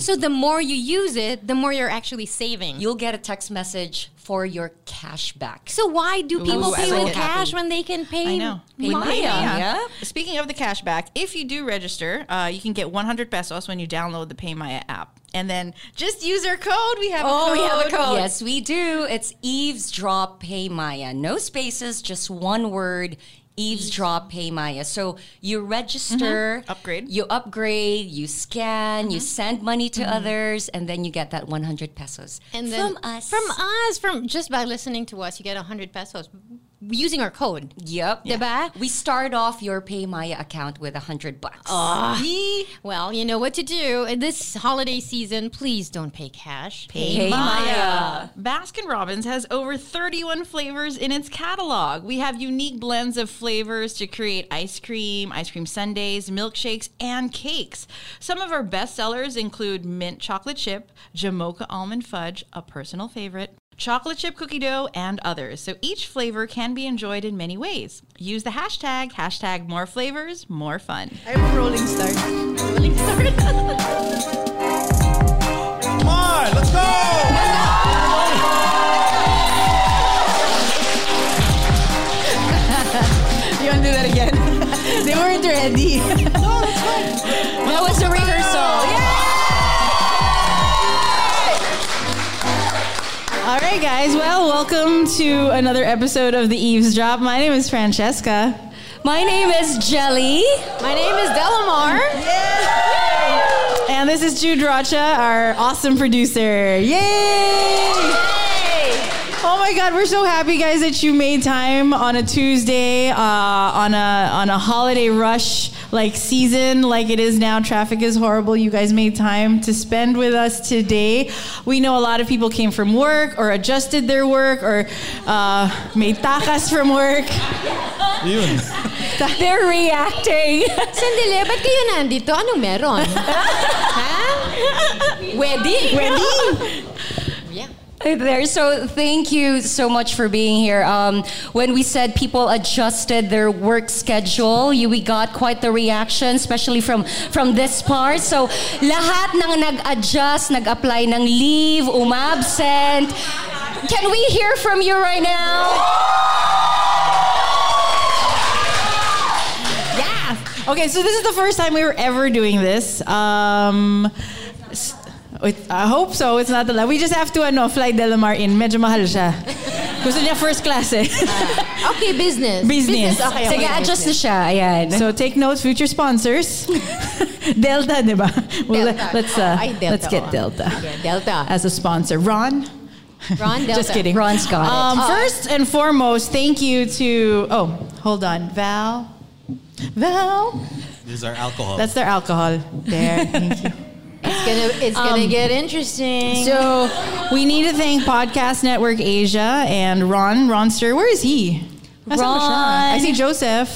So the more you use it, the more you're actually saving. You'll get a text message for your cash back. so why do people Ooh, pay I with it. cash when they can pay? I know. Pay With Maya. Yeah. Speaking of the cashback, if you do register, uh, you can get 100 pesos when you download the PayMaya app. And then just use our code. We have Oh, a we code. have a code. Yes, we do. It's eavesdrop pay Maya. No spaces, just one word. Eavesdrop pay Maya. So you register, mm-hmm. Upgrade. you upgrade, you scan, you mm-hmm. send money to mm-hmm. others, and then you get that 100 pesos And then from us. From us, from just by listening to us, you get hundred pesos using our code. Yep. Diba? We start off your pay Maya account with a 100 bucks. Yee. Well, you know what to do. In this holiday season, please don't pay cash. Pay Maya. Baskin Robbins has over 31 flavors in its catalog. We have unique blends of flavors to create ice cream, ice cream sundaes, milkshakes, and cakes. Some of our best sellers include mint chocolate chip, Jamocha almond fudge, a personal favorite, chocolate chip cookie dough, and others. So each flavor can be enjoyed in many ways. Use the hashtag, hashtag more flavors, more fun. I'm a rolling start. Rolling start. Come on, let's go! You want to do that again? they weren't ready. That was a rehearsal. All right, guys. Well, welcome to another episode of the Eavesdrop. My name is Francesca. My name is Gelli. My name is Delamar. And this is Jude Rocha, our awesome producer. Yay! Oh my God, we're so happy, guys, that you made time on a Tuesday, uh, on a on a holiday rush like season, like it is now. Traffic is horrible. You guys made time to spend with us today. We know a lot of people came from work or adjusted their work or uh, made takas from work. Yun. They're reacting. Sandali, ba't kayo nandito? Anong meron? ha? Wedding? Wedding. There. So thank you so much for being here. Um, when we said people adjusted their work schedule, you, we got quite the reaction, especially from from this part. So lahat ng nag-adjust, nag-apply ng leave, umabsent. Can we hear from you right now? Yeah. Okay, so this is the first time we were ever doing this. Um, s- wait, I hope so. It's not the la- We just have to ano, fly Delamar in. Medyo mahal siya. Gusto niya first class eh. Okay, business. Business. Okay, okay. Sige, adjust na siya. Ayan. so take notes, future sponsors. Delta, di ba? Well, Delta. let's uh, Ay, Delta, let's get oh. Delta Okay, Delta. as a sponsor. Ron. Ron Delta. Just kidding. Ron's got it. Um, First and foremost, thank you to. Oh, hold on, Val. Val. This is our alcohol. That's their alcohol. There. Thank you. It's gonna, it's gonna get interesting. So we need to thank Podcast Network Asia and Ron Ronster. Where is he? Ron. I see Joseph.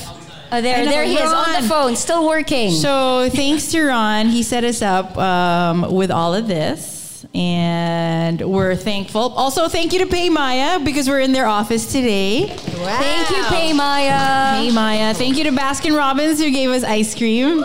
Oh, there, know, there he is on the phone, still working. So thanks to Ron, he set us up um, with all of this, and we're thankful. Also, thank you to Pay Maya because we're in their office today. Thank you, Pay Maya. Hey Maya, thank you to Baskin Robbins who gave us ice cream.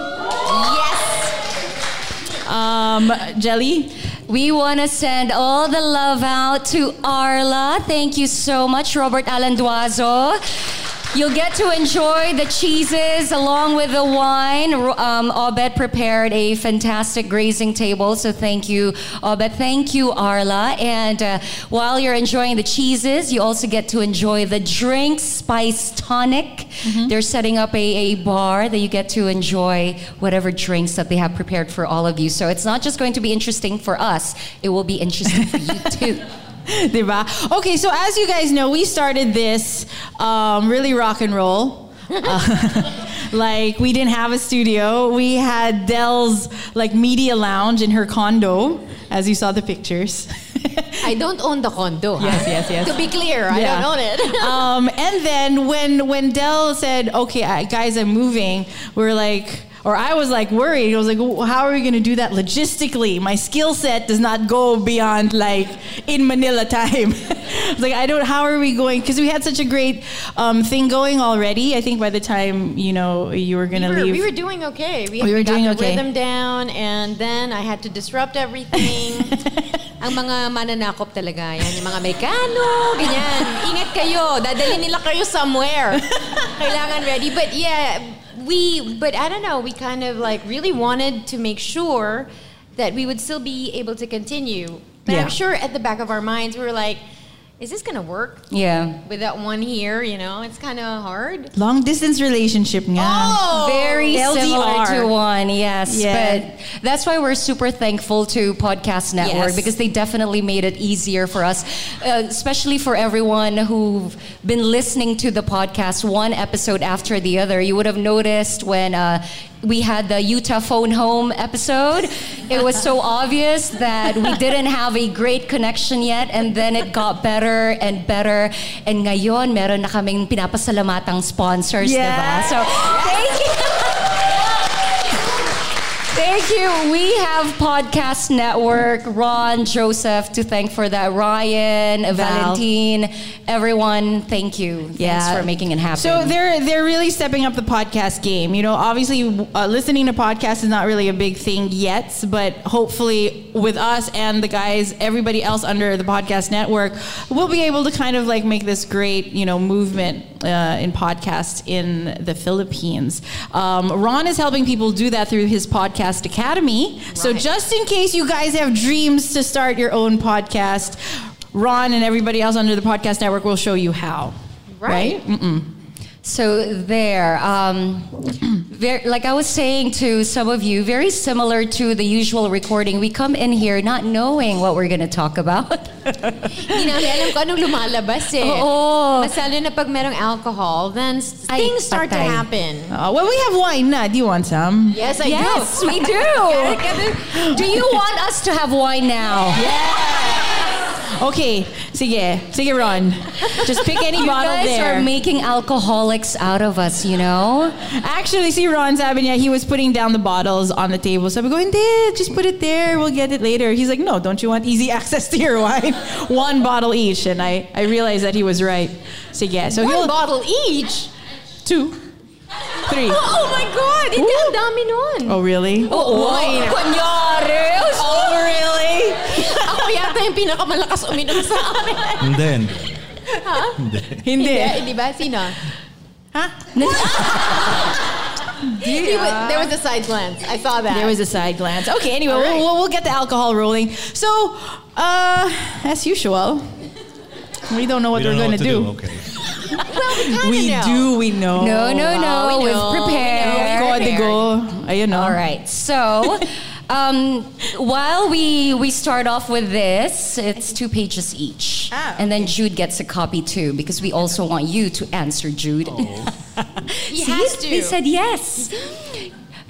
Um, Gelli. We want to send all the love out to Arla. Thank you so much, Robert Alanduazo. You'll get to enjoy the cheeses along with the wine. Um, Obed prepared a fantastic grazing table, so thank you, Obed. Thank you, Arla. And uh, while you're enjoying the cheeses, you also get to enjoy the drinks, Spice Tonic. They're setting up a, a bar that you get to enjoy whatever drinks that they have prepared for all of you. So it's not just going to be interesting for us, it will be interesting for you too. Diba? Okay, so as you guys know, we started this um, really rock and roll. Uh, like we didn't have a studio. We had Delle's like media lounge in her condo, as you saw the pictures. I don't own the condo. Yes, yes, yes. To be clear, I don't own it. um, and then when when Delle said, "Okay, guys, I'm moving," we are like. Or I was like worried. I was like, "Well, "How are we going to do that logistically? My skill set does not go beyond like in Manila time." I was like, "I don't. How are we going?" Because we had such a great um, thing going already. I think by the time you know you were going to were, leave, we were doing okay. We, We were got doing the okay. rhythm down, and then I had to disrupt everything. Ang mga mananakop talaga, yan, yung mga mekano, ganyan. Ingat kayo, dadalhin nila kayo somewhere. Kailangan ready. But yeah, we, but I don't know, we kind of like really wanted to make sure that we would still be able to continue. But Yeah. I'm sure at the back of our minds, we were like, is this gonna work? Yeah. With that one here, you know, it's kind of hard. long distance relationship nga. Oh, Very similar to one, yes. Yeah. But that's why we're super thankful to Podcast Network Yes. because they definitely made it easier for us, uh, especially for everyone who've been listening to the podcast one episode after the other. You would have noticed when uh, we had the Utah Phone Home episode, it was so obvious that we didn't have a great connection yet, and then it got better and better. And ngayon, meron na kaming pinapasalamatang sponsors, Yeah. diba? So, thank you. Thank you. We have Podcast Network, Ron, Joseph to thank for that. Ryan, Valentine, everyone, thank you. Thanks Yeah. for making it happen. So they're they're really stepping up the podcast game. You know, obviously uh, listening to podcasts is not really a big thing yet, but hopefully with us and the guys, everybody else under the podcast network, we'll be able to kind of like make this great you know movement uh, in podcast in the Philippines. Um, Ron is helping people do that through his podcast academy. So just in case you guys have dreams to start your own podcast. Ron and everybody else under the podcast network will show you how. Right. So there, um, very, like I was saying to some of you, very similar to the usual recording. We come in here not knowing what we're going to talk about. Hindi namin alam kung anong lumalabas eh. Oo. Mas lalo na pag merong alcohol, then s- Ay, things start to happen. Uh, well, we have wine na. Do you want some? Yes, I do. yes, do. we do. do you want us to have wine now? Okay, sige. Sige, Ron. Just pick any You bottle guys there. are making alcoholics out of us, you know? Actually, see, Ron sabi niya, he was putting down the bottles on the table. So we go, hindi, just put it there. We'll get it later. He's like, no, don't you want easy access to your wine? One bottle each. And I, I realized that he was right. Sige. So One he'll, bottle each. two, three. Oh my God! Hindi, ang dami nun. Oh, really? Oh, kunyari! Oh, really? Ako yata yung pinakamalakas uminom sa amin. Hindi, hindi. Hindi. Hindi. Hindi, di ba? Sino? Huh? He was- there was a side glance. I saw that. There was a side glance. Okay, anyway, All right. we'll, we'll, we'll get the alcohol rolling. So, uh, as usual, we don't know what We are going to what do. Okay. well, we We know. do, we know. No, no, no. we We've know, we prepared. know, we Código. Ayun, no? All right. So, um, while we we start off with this, it's two pages each, Ah, and then Jude gets a copy too because we also want you to answer, Jude. He See? has to. He said yes.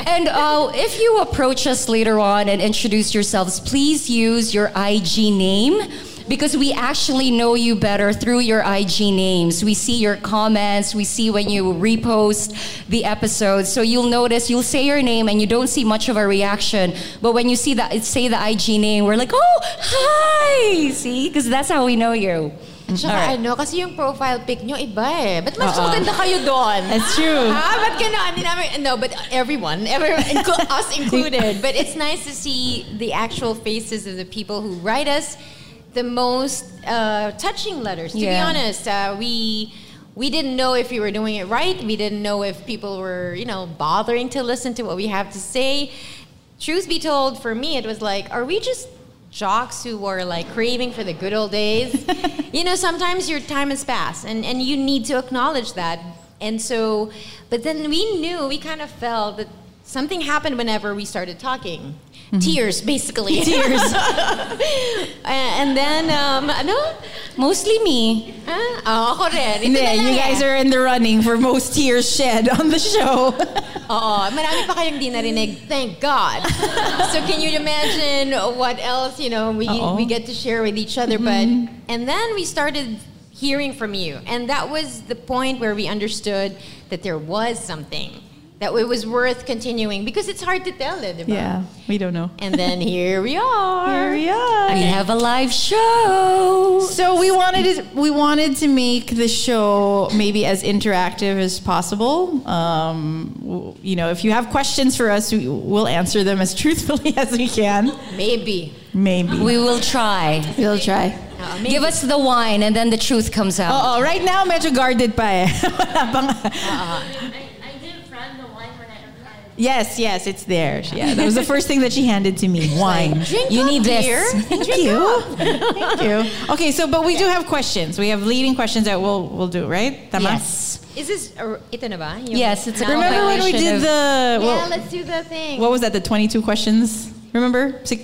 And uh, if you approach us later on and introduce yourselves, please use your IG name. Because we actually know you better through your IG names. We see your comments, we see when you repost the episodes. So you'll notice you'll say your name and you don't see much of a reaction. But when you see that say the IG name, we're like, "Oh, hi." See? Because that's how we know you. Tsaka Alright. ano, kasi yung profile pic nyo iba eh. Ba't mas maganda kayo doon? That's true. Ah, ba't? Hindi namin, no, but everyone, everyone inclu- us included. But it's nice to see the actual faces of the people who write us the most uh, touching letters. To be honest, uh, we we didn't know if we were doing it right. We didn't know if people were, you know, bothering to listen to what we have to say. Truth be told, for me, it was like, are we just jocks who were like craving for the good old days? you know, sometimes your time has passed, and and you need to acknowledge that. And so, but then we knew, we kind of felt that something happened whenever we started talking. Tears, basically. Tears. and then, um, ano? Mostly me. Ah, oh, ako rin. Ito Hindi, na lang you eh. guys are in the running for most tears shed on the show. Oo, marami pa kayong di narinig. Thank God. so can you imagine what else, you know, we, Oo. we get to share with each other. But, and then we started hearing from you. And that was the point where we understood that there was something. That it was worth continuing. Because it's hard to tell, eh, di yeah, we don't know. And then here we are. Here we are. We have a live show. So we wanted to, we wanted to make the show maybe as interactive as possible. Um, you know, if you have questions for us, we, we'll answer them as truthfully as we can. Maybe. Maybe We will try. we'll try. Maybe. Give us the wine and then the truth comes out. Oh, right now medyo guarded pa eh. Wala pang- Yes, yes, it's there. Yeah, that was the first thing that she handed to me. Wine. Drink You up, need this. dear. Thank you. Thank you. Okay, so but we do have questions. We have leading questions that we'll we'll do, right? Tama? Yes. Is this, uh, ito na ba? Yes, it's a Remember when we did of- the Yeah, let's do the thing. what was that? The twenty-two questions. Remember? Six,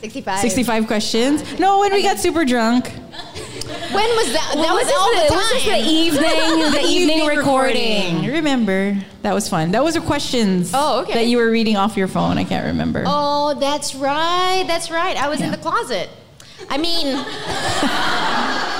65. 65 questions. No, when we got super drunk. When was that? that Well, was, was all the, the time. was this the evening, the evening recording? Remember? That was fun. That was the questions. Oh, okay. That you were reading off your phone. I can't remember. Oh, that's right. That's right. I was in the closet. I mean,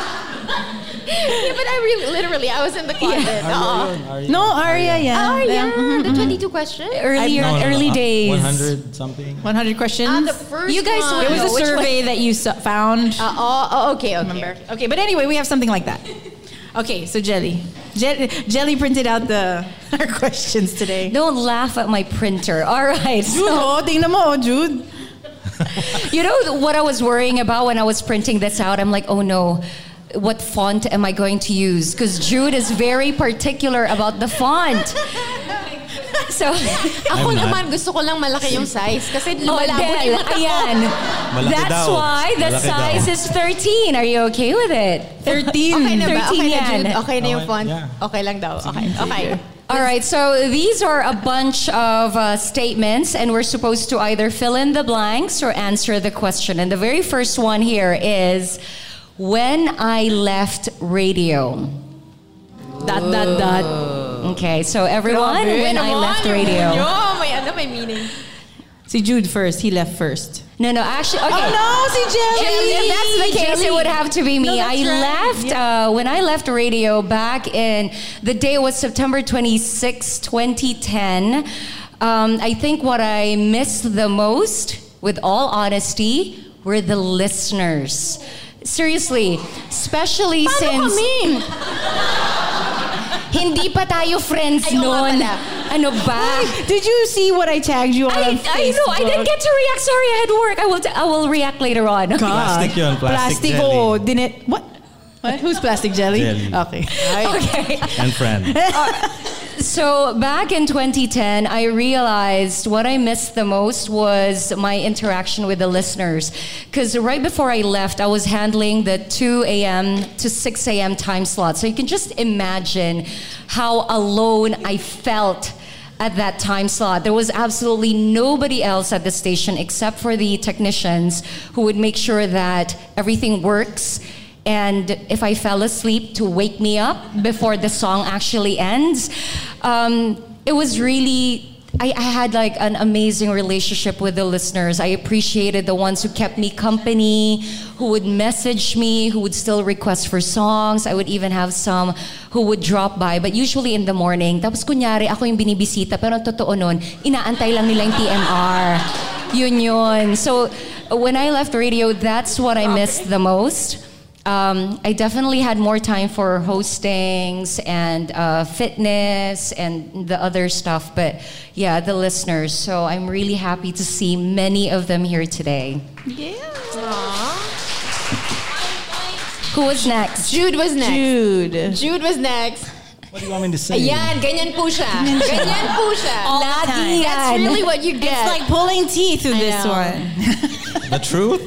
yeah, but I really, literally, I was in the closet. Oh, No, Aria, yeah. oh yeah, Mhm, the mhm. 22 questions. Earlier, No, no, no, early uh, days. 100 something. 100 questions. Ah, the first You guys one. it was a which survey that you su- found. Uh, oh, oh, okay, okay. remember? Okay, but anyway, we have something like that. Okay, so Gelli. Je- Gelli printed out the our questions today. Don't laugh at my printer. All right. Jude, So, oh, tingnan mo, Jude. you know what I was worrying about when I was printing this out? I'm like, oh no. What font am I going to use? Because Jude is very particular about the font. So, Ako I'm naman, gusto ko lang malaki yung size kasi oh, lumalabo na Delle, yung mata ko. ayan. Malaki That's daw. why the Malaki size daw. is 13. Are you okay with it? 13. Okay na ba? 13 Okay na, yan. Jude? Okay na yung Okay, font? yeah. Okay lang daw. Okay, okay. All right, so these are a bunch of uh, statements, and we're supposed to either fill in the blanks or answer the question. And the very first one here is When I left radio. Dot, dot, dot. Okay, so everyone, Grabe when I naman left yung radio. Yo, may ano, may meaning. See, Jude first. He left first. No, no, actually, okay. Oh, no, si Jelly. If, if that's the case, it would have to be me. No, I right. left uh, when I left radio back in the day was September 26, 2010. Um, I think what I missed the most, with all honesty, were the listeners. Seriously, especially Paano since kami? hindi pa tayo friends Ay, noon. Ano ba? Did you see what I tagged you on I, Facebook? I know, I didn't get to react. Sorry, I had work. I will, t- I will react later on. Okay. Plastic yun, plastic Gelli. oh, didn't What? What? Who's plastic Gelli? Gelli. Okay. Okay. And friend. So back in 2010, I realized what I missed the most was my interaction with the listeners. Because right before I left, I was handling the 2 a.m. to 6 a.m. time slot. So you can just imagine how alone I felt at that time slot. There was absolutely nobody else at the station except for the technicians who would make sure that everything works. And if I fell asleep, to wake me up before the song actually ends. Um, it was really I, I had like an amazing relationship with the listeners. I appreciated the ones who kept me company, who would message me, who would still request for songs. I would even have some who would drop by, but usually in the morning. Tapos kunyari, ako yung binibisita, pero totoo nun, inaantay lang nila yung TMR. Yun yun. So when I left radio, that's what I missed the most. Um, I definitely had more time for hostings and uh, fitness and the other stuff, but yeah, the listeners. So I'm really happy to see many of them here today. Yeah. Who was next? Jude was next. Jude. Jude was next. What do you want me to say? Ayan, ganyan po siya. Ganyan po siya. All the Lagi time. That's really what you get. It's like pulling teeth with I this know. one. The truth?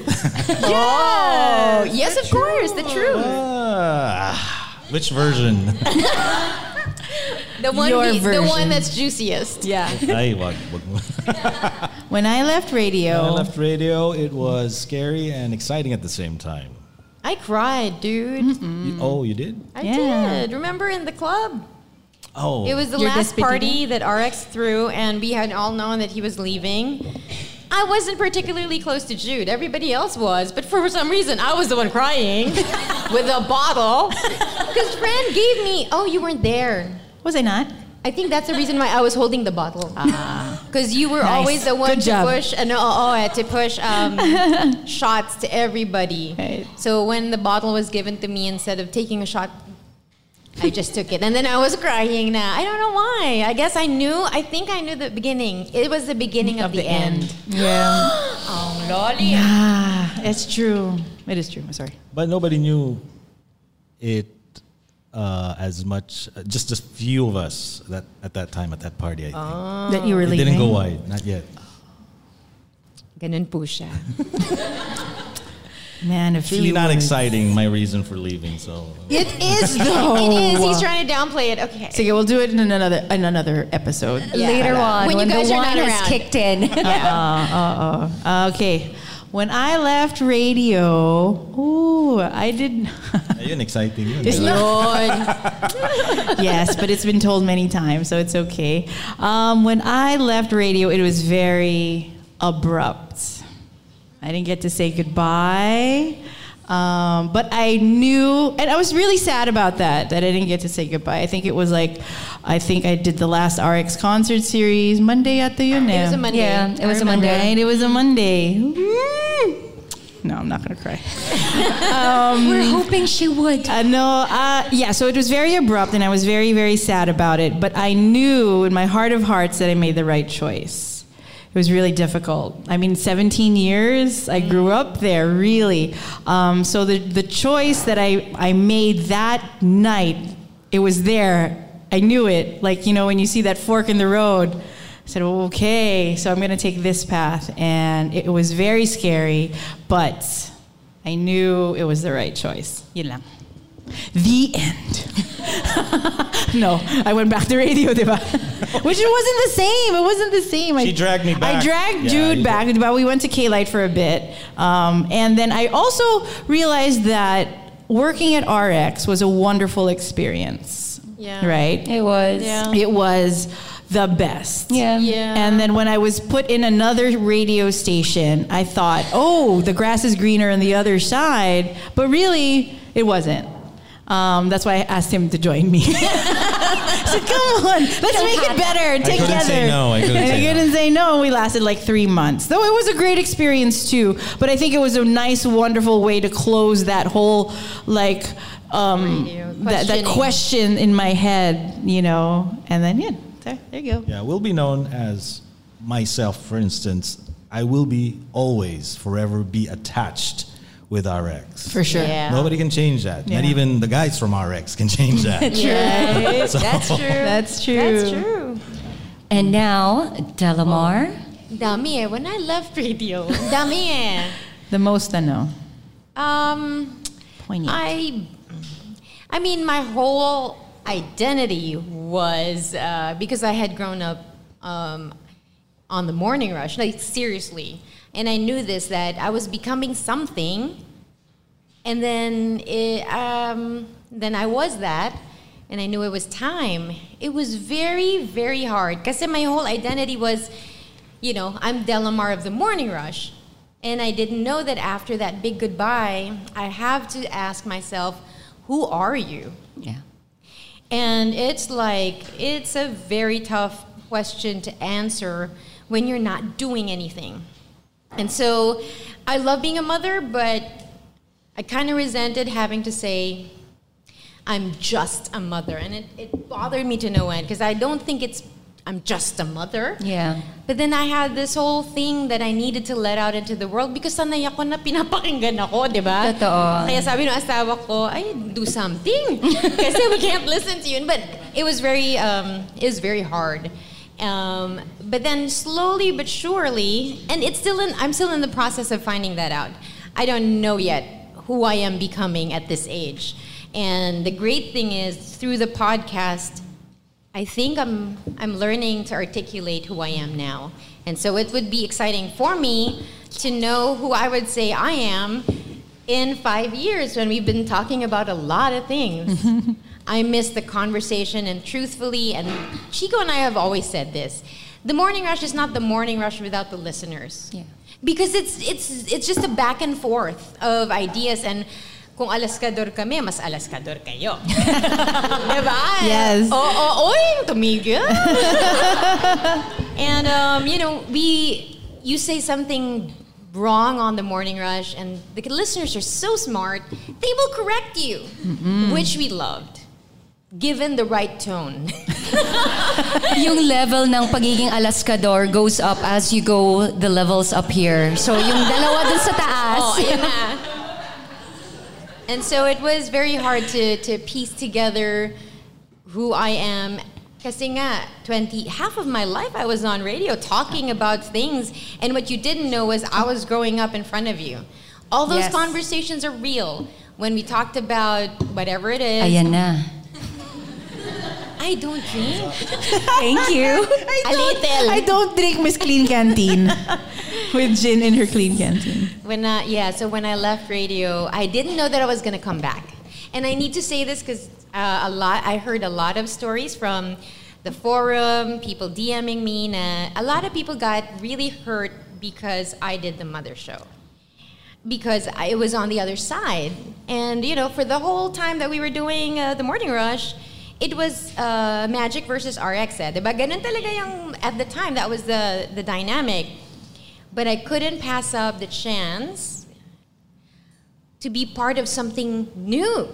oh, yes, of course, the truth. Ah, which version? The one, Your we- the one that's juiciest. Yeah. Ay, wag, wag mo. When I left radio, When I left radio, it was scary and exciting at the same time. I cried, dude. You- oh, you did? I Yeah. did. Remember in the club? Oh. It was the Your last despedida? party that RX threw, and we had all known that he was leaving. I wasn't particularly close to Jude. Everybody else was, but for some reason, I was the one crying with a bottle. Because Fran gave me, oh, you weren't there. was I not? I think that's the reason why I was holding the bottle. Because you were Nice. always the one Good to job. push, uh, no, oh, uh, to push um, shots to everybody. Right. So when the bottle was given to me, instead of taking a shot, I just took it, and then I was crying. Now I don't know why. I guess I knew. I think I knew the beginning. It was the beginning of, the, end. Yeah. Oh, lolly. Ah, it's true. It is true. I'm sorry. But nobody knew it uh, as much. Uh, just a few of us that at that time at that party. I think that you were it leaving. didn't go wide, not yet. Ganun po siya. Man, a It's really few not words. exciting. My reason for leaving. So It is though. It is. He's trying to downplay it. Okay. So yeah, we'll do it in another in another episode. Yeah. Later on, When when, you guys the are wine not has around. kicked in. Uh, uh, uh. Okay. When I left radio, ooh, I did. ayun, exciting yun. It's yes, but it's been told many times, so it's okay. Um, when I left radio, it was very abrupt. I didn't get to say goodbye. Um, but I knew, and I was really sad about that, that I didn't get to say goodbye. I think it was like, I think I did the last RX concert series Monday at the yun It was a Monday. Yeah, it I was a. Monday. Right, it was a Monday. No, I'm not gonna cry. We're hoping she would. Uh, no, uh, yeah, so it was very abrupt and I was very, very sad about it. But I knew in my heart of hearts that I made the right choice. It was really difficult. I mean, 17 years, I grew up there, really. Um, so the, the choice that I, I made that night, it was there. I knew it. Like, you know, when you see that fork in the road, I said, okay, so I'm going to take this path. And it was very scary, but I knew it was the right choice. Yun. The end. no, I went back to radio, diba? Which it wasn't the same. It wasn't the same. She I, dragged me back. I dragged Yeah, Jude you back, but we went to K-Lite for a bit. Um, and then I also realized that working at RX was a wonderful experience. Yeah. Right? It was. Yeah. It was the best. Yeah. Yeah. And then when I was put in another radio station, I thought, oh, the grass is greener on the other side. But really, it wasn't. Um, that's why I asked him to join me. so come on, let's make it better together. couldn't say no. I couldn't say I no. couldn't say no. We lasted like three months. Though it was a great experience too. But I think it was a nice, wonderful way to close that whole like um, that, that question in my head, you know. And then yeah, there, there you go. Yeah, we'll be known as myself, for instance. I will be always, forever be attached with RX. For sure. Yeah. Nobody can change that. Not even the guys from RX can change that. Yeah. So- That's true. That's true. That's true. And now, Delamar. Dami eh. When I left radio, dami eh. The most I know. Um, Poignant. I, I mean, my whole identity was uh, because I had grown up um, on the morning rush, like seriously, and I knew this that I was becoming something, and then it, um, then I was that, and I knew it was time. It was very, very hard because my whole identity was, you know, I'm Delamar of the Morning Rush. And I didn't know that after that big goodbye, I have to ask myself, who are you? Yeah. And it's like, it's a very tough question to answer when you're not doing anything. And so I love being a mother, but I kind of resented having to say, I'm just a mother. And it, it bothered me to no end because I don't think it's, I'm just a mother. Yeah. But then I had this whole thing that I needed to let out into the world because sanay ako na pinapakinggan ako, di ba? Totoo. Kaya sabi ng asawa ko, ay, do something. Kasi we can't listen to you. But it was very, um, it was very hard. Um, but then slowly but surely, and it's still in, I'm still in the process of finding that out. I don't know yet who I am becoming at this age. And the great thing is through the podcast, I think I'm I'm learning to articulate who I am now. And so it would be exciting for me to know who I would say I am in 5 years when we've been talking about a lot of things. I miss the conversation and truthfully and Chico and I have always said this. The morning rush is not the morning rush without the listeners. Yeah. Because it's it's it's just a back and forth of ideas and kung alaskador kami, mas alaskador kayo. diba? Yes. Oo, oh, oy, tumigil. and, um, you know, we, you say something wrong on the morning rush and the listeners are so smart, they will correct you, which we loved. Given the right tone. yung level ng pagiging alaskador goes up as you go the levels up here. So yung dalawa dun sa taas. Oh, ayan na. And so it was very hard to, to piece together who I am. Kasi nga, 20, half of my life I was on radio talking about things. And what you didn't know was I was growing up in front of you. All those Yes. conversations are real. When we talked about whatever it is, Ayan na. I don't drink. Thank you. I A don't, little. I don't drink Miss Clean Canteen with gin in her clean canteen. When uh, yeah, so when I left radio, I didn't know that I was going to come back. And I need to say this because uh, a lot I heard a lot of stories from the forum, people DMing me. Na, a lot of people got really hurt because I did the mother show. Because I, it was on the other side. And, you know, for the whole time that we were doing uh, the morning rush, it was uh, Magic versus RX. Eh. Diba? Ganun talaga yung, at the time, that was the, the dynamic. But I couldn't pass up the chance to be part of something new.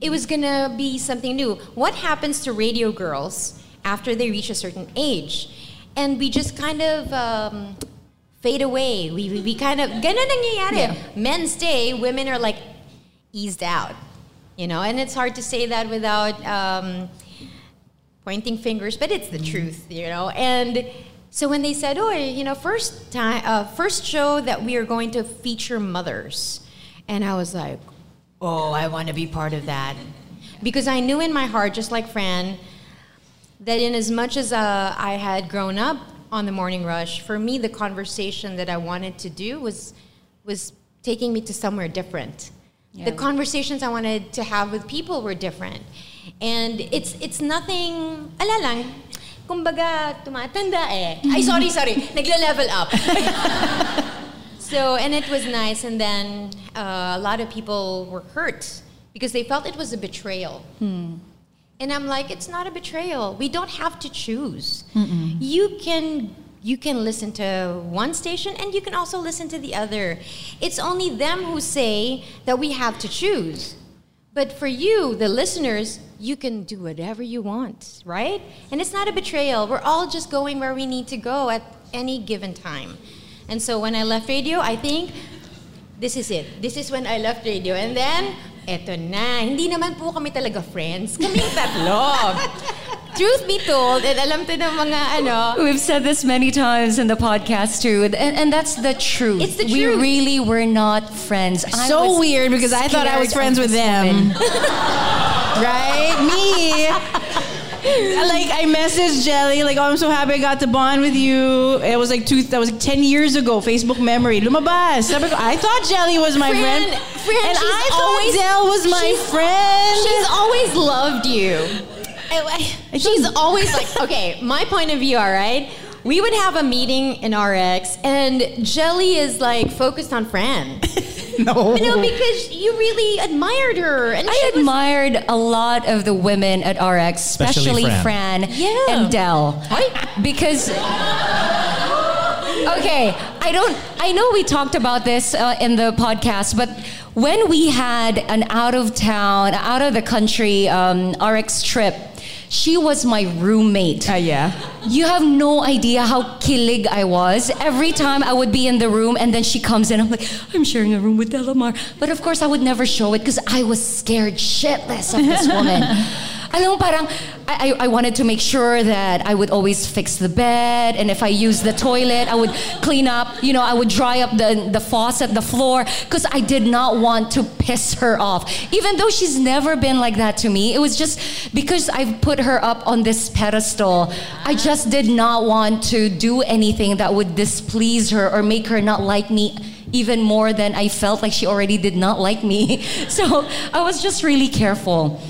It was gonna be something new. What happens to radio girls after they reach a certain age? And we just kind of um, fade away. We, we, we kind of, ganun nangyayari. Yeah. Men stay, women are like eased out. You know, and it's hard to say that without um, pointing fingers, but it's the truth, you know. And so when they said, "Oh, you know, first time, uh, first show that we are going to feature mothers," and I was like, "Oh, I want to be part of that," because I knew in my heart, just like Fran, that in as much as uh, I had grown up on the morning rush, for me, the conversation that I wanted to do was was taking me to somewhere different. The conversations I wanted to have with people were different. And it's it's nothing, ala lang, kumbaga, tumatanda eh. Ay, sorry, sorry, nagle-level up. so, and it was nice. And then uh, a lot of people were hurt because they felt it was a betrayal. And I'm like, it's not a betrayal. We don't have to choose. You can you can listen to one station and you can also listen to the other. It's only them who say that we have to choose. But for you, the listeners, you can do whatever you want, right? And it's not a betrayal. We're all just going where we need to go at any given time. And so when I left radio, I think this is it. This is when I left radio. And then, eto na. Hindi naman po kami talaga friends. Kami tatlo. Truth be told, and alam to ng mga ano, We've said this many times in the podcast too, and, and that's the truth. It's the truth. We really were not friends. I so weird because I thought I was friends with them. right? Me. like I messaged Gelli, like, oh, I'm so happy I got to bond with you. It was like two, that was like 10 years ago, Facebook memory. Lumabas. I thought Gelli was my Fran, friend. Fran, and I thought always- Delle was my she's- friend. She's always loved you. She's always like, okay, my point of view, all right? We would have a meeting in RX, and Gelli is like focused on Fran. no. You know, because you really admired her. And I she was- admired a lot of the women at RX, especially, Especially Fran, Fran. Yeah. and Delle. Because Okay, I don't I know we talked about this uh, in the podcast, but when we had an out of town, out of the country um, RX trip, she was my roommate. Ah, yeah. You have no idea how kilig I was. Every time I would be in the room and then she comes in, I'm like, I'm sharing a room with Delamar. But of course, I would never show it because I was scared shitless of this woman. Alam mo, parang, I, I I wanted to make sure that I would always fix the bed, and if I used the toilet, I would clean up, you know, I would dry up the, the faucet, the floor, because I did not want to piss her off. Even though she's never been like that to me, it was just because I've put her up on this pedestal. I just did not want to do anything that would displease her or make her not like me even more than I felt like she already did not like me. So I was just really careful.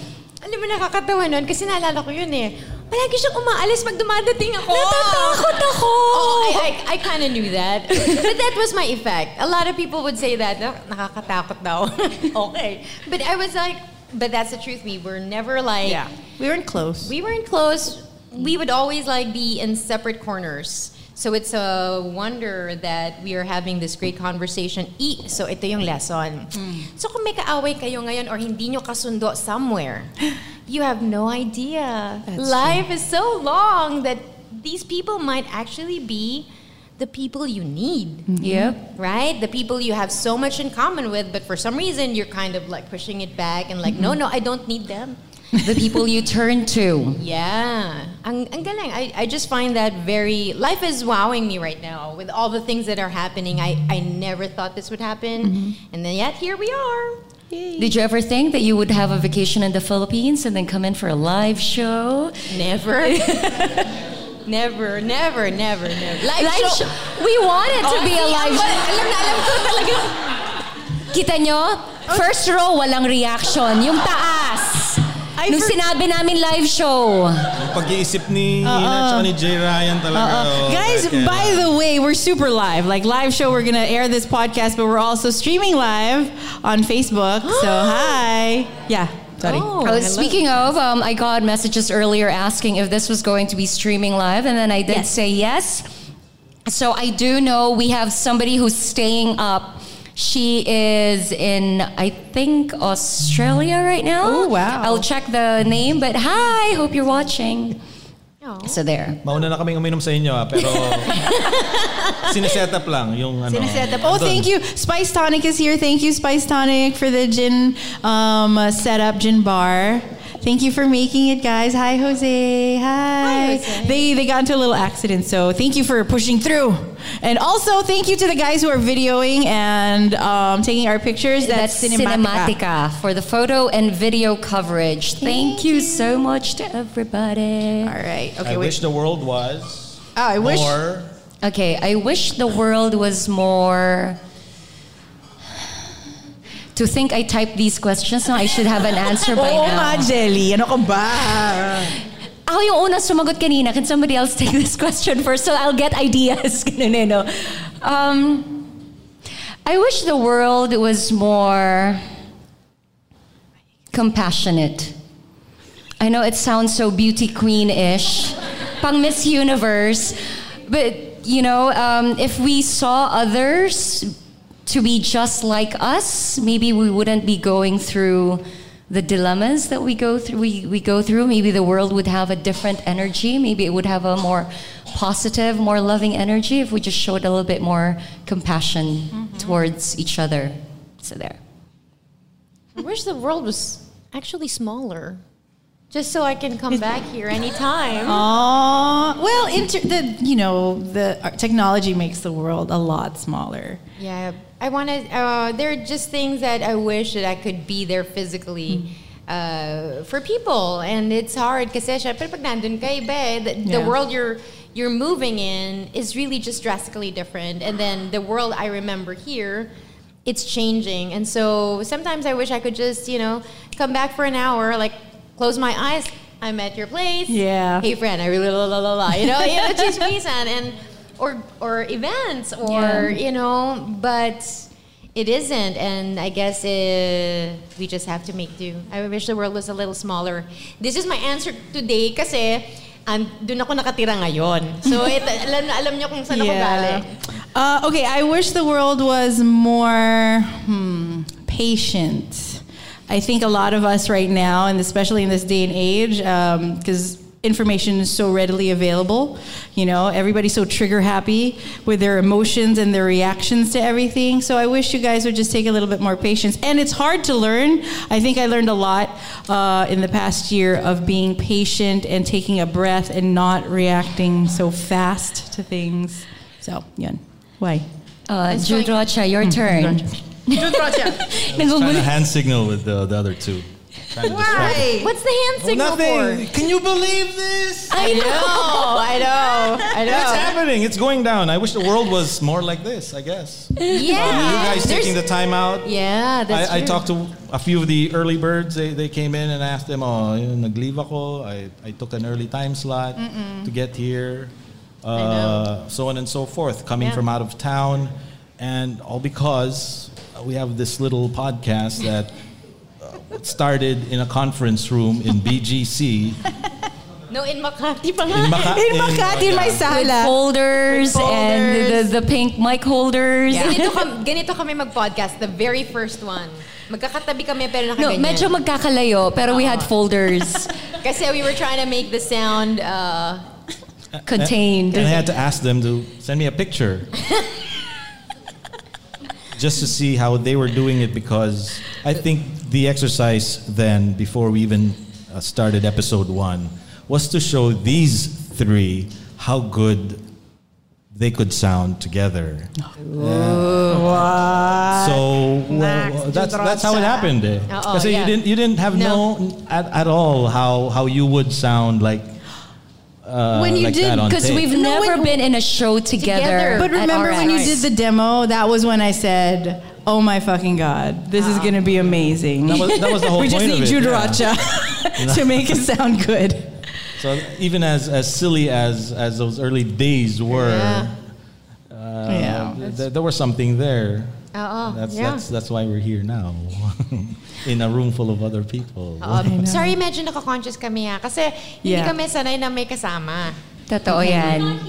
Alam mo, nakakatawa nun kasi naalala ko yun eh. Palagi siyang umaalis pag dumadating ako. Natatakot ako. Oh, I, I, I kind of knew that. but that was my effect. A lot of people would say that. "Nak- Nakakatakot daw. okay. But I was like, but that's the truth. We were never like, Yeah. We weren't close. we weren't close. We would always like be in separate corners. So it's a wonder that we are having this great conversation. E, so ito yung lesson. So kung may kaaway kayo ngayon or hindi nyo kasundo somewhere, you have no idea. Life is so long that these people might actually be the people you need. Yep. Right? The people you have so much in common with, but for some reason you're kind of like pushing it back and like, no, no, I don't need them. The people you turn to. Yeah. Ang, ang galing. I, I just find that very... Life is wowing me right now with all the things that are happening. I, I never thought this would happen. Mm-hmm. And then yet, here we are. Did you ever think that you would have a vacation in the Philippines and then come in for a live show? Never. never, never, never, never. Live, Live show. show. We want it to Oh, be a live show. Alam na alam ko talaga. Kita nyo? First row, walang reaction. Yung taas. I Nung for- sinabi namin live show. Yung pag-iisip ni Ina at ni Jay Ryan talaga. oh, Guys, kaya- by the way, we're super live. Like live show, we're gonna air this podcast, but we're also streaming live on Facebook. so hi. Yeah. Sorry. Oh, I love- speaking of, um, I got messages earlier asking if this was going to be streaming live, and then I did Yes. say yes. So I do know we have somebody who's staying up. She is in, I think, Australia right now. Oh, wow. I'll check the name, but hi, hope you're watching. Oh. So there. Mauna na kaming uminom sa inyo ah, pero sineset up lang yung ano. Sineset up. Oh, Andun. thank you. Spice Tonic is here. Thank you, Spice Tonic, for the gin um, uh, setup, gin bar. Thank you for making it, guys. Hi, Jose. Hi. Jose. They they got into a little accident, so thank you for pushing through. And also, thank you to the guys who are videoing and um, taking our pictures. That's, That's Cinematica. Cinematica for the photo and video coverage. Thank, you so much to everybody. All right. Okay. I wait. wish the world was Oh, I wish. more Okay, I wish the world was more. To think I typed these questions na I should have an answer by Oo now. nga, Gelli. Ano ka ba? Ako yung una sumagot kanina. Can somebody else take this question first so I'll get ideas? Ganun eh, no? Um, I wish the world was more compassionate. I know it sounds so beauty queen-ish, pang Miss Universe, but you know, um, if we saw others to be just like us, maybe we wouldn't be going through the dilemmas that we go through. We, we go through. Maybe the world would have a different energy. Maybe it would have a more positive, more loving energy if we just showed a little bit more compassion towards each other. So there. I wish the world was actually smaller. Just so I can come back here anytime. Aw. Well, inter- the you know the uh, technology makes the world a lot smaller. Yeah, I wanted. Uh, there are just things that I wish that I could be there physically. uh, for people. And it's hard kasi syempre pag nandun ka iba eh, the, the world you're you're moving in is really just drastically different. And then the world I remember here, it's changing. And so sometimes I wish I could just, you know, come back for an hour, like close my eyes. I'm at your place. Yeah. Hey friend, I really la la la la. You know, you know, chismisan and or or events or Yeah. you know, but it isn't. And I guess uh, we just have to make do. I wish the world was a little smaller. This is my answer today kasi um, doon ako nakatira ngayon. So it, alam, alam niyo kung saan ako galing. Uh, okay, I wish the world was more hmm, patient. I think a lot of us right now, and especially in this day and age, because information is so readily available, you know, everybody's so trigger happy with their emotions and their reactions to everything. So I wish you guys would just take a little bit more patience. And it's hard to learn. I think I learned a lot uh, in the past year of being patient and taking a breath and not reacting so fast to things. So, yun. Why? Uh, Jude Rocha, your turn. Trying to hand signal with the, the other two. Trying to distract them. What's the hand signal Nothing. for? Can you believe this? I know, I know, I know. It's know. happening. It's going down. I wish the world was more like this. I guess. Yeah, you guys There's- taking the time out. Yeah, that's I, I talked to a few of the early birds. They, they came in and asked them, oh, yun, nag-leave ako. I, I took an early time slot to get here. Uh, so on and so forth. Coming Yeah. from out of town. And all because we have this little podcast that started in a conference room in BGC. No, in Makati pa nga. In, Maka- In Makati, in my With folders, With and the, the pink mic holders. Ganito, kam, ganito kami mag-podcast, the very first one. Magkakatabi kami pero No, nakaganyan. medyo magkakalayo, pero we had folders Kasi we were trying to make the sound, uh, contained. And I had to ask them to send me a picture. Just to see how they were doing it because I think the exercise then, before we even uh, started episode one, was to show these three how good they could sound together. So well, that's that's how it happened. Eh. Oo, Kasi yeah. you didn't you didn't have No. no, at, at all how how you would sound like uh, when you like did, that because we've No, never when- been in a show together. Together. But remember when you did the demo? That was when I said, "Oh my fucking god, this is going to be amazing." That was, that was the whole we just point need of it. Jude yeah. To make it sound good. So even as, as silly as, as those early days were, Yeah. uh, Yeah. th- th- there was something there. Oo, That's, yeah. that's, that's why we're here now, in a room full of other people. Um, sorry, medyo naka-conscious kami ha. Kasi hindi Yeah. kami sanay na may kasama. Totoo yan.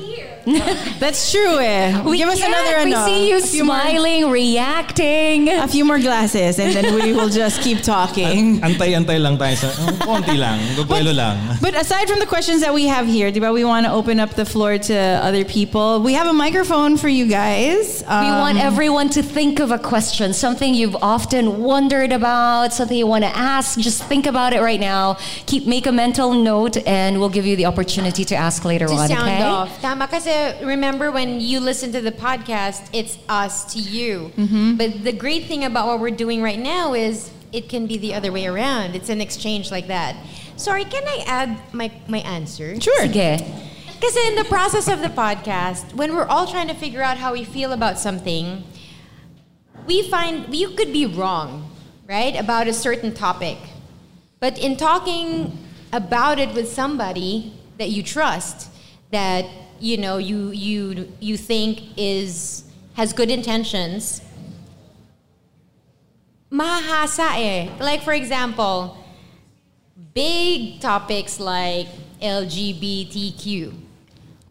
That's true. Eh. We Give us can't. another. We ano, see you a few more- smiling, reacting. a few more glasses, and then we will just keep talking. Antay-antay lang tayo sa, oh, konti lang, guguelo lang. But aside from the questions that we have here, diba, we want to open up the floor to other people. We have a microphone for you guys. We want Um, everyone to think of a question, something you've often wondered about, something you want to ask. Just think about it right now. Keep make a mental note, and we'll give you the opportunity to ask later To on. sound okay? off. Tama kasi remember when you listen to the podcast, it's us to you. Mm-hmm. But the great thing about what we're doing right now is it can be the other way around. It's an exchange like that. Sorry, can I add my, my answer? Sure. Sige. Because in the process of the podcast, when we're all trying to figure out how we feel about something, we find you could be wrong, right, about a certain topic. But in talking about it with somebody that you trust, that you know you you you think is has good intentions, mahasa eh. Like for example, big topics like LGBTQ.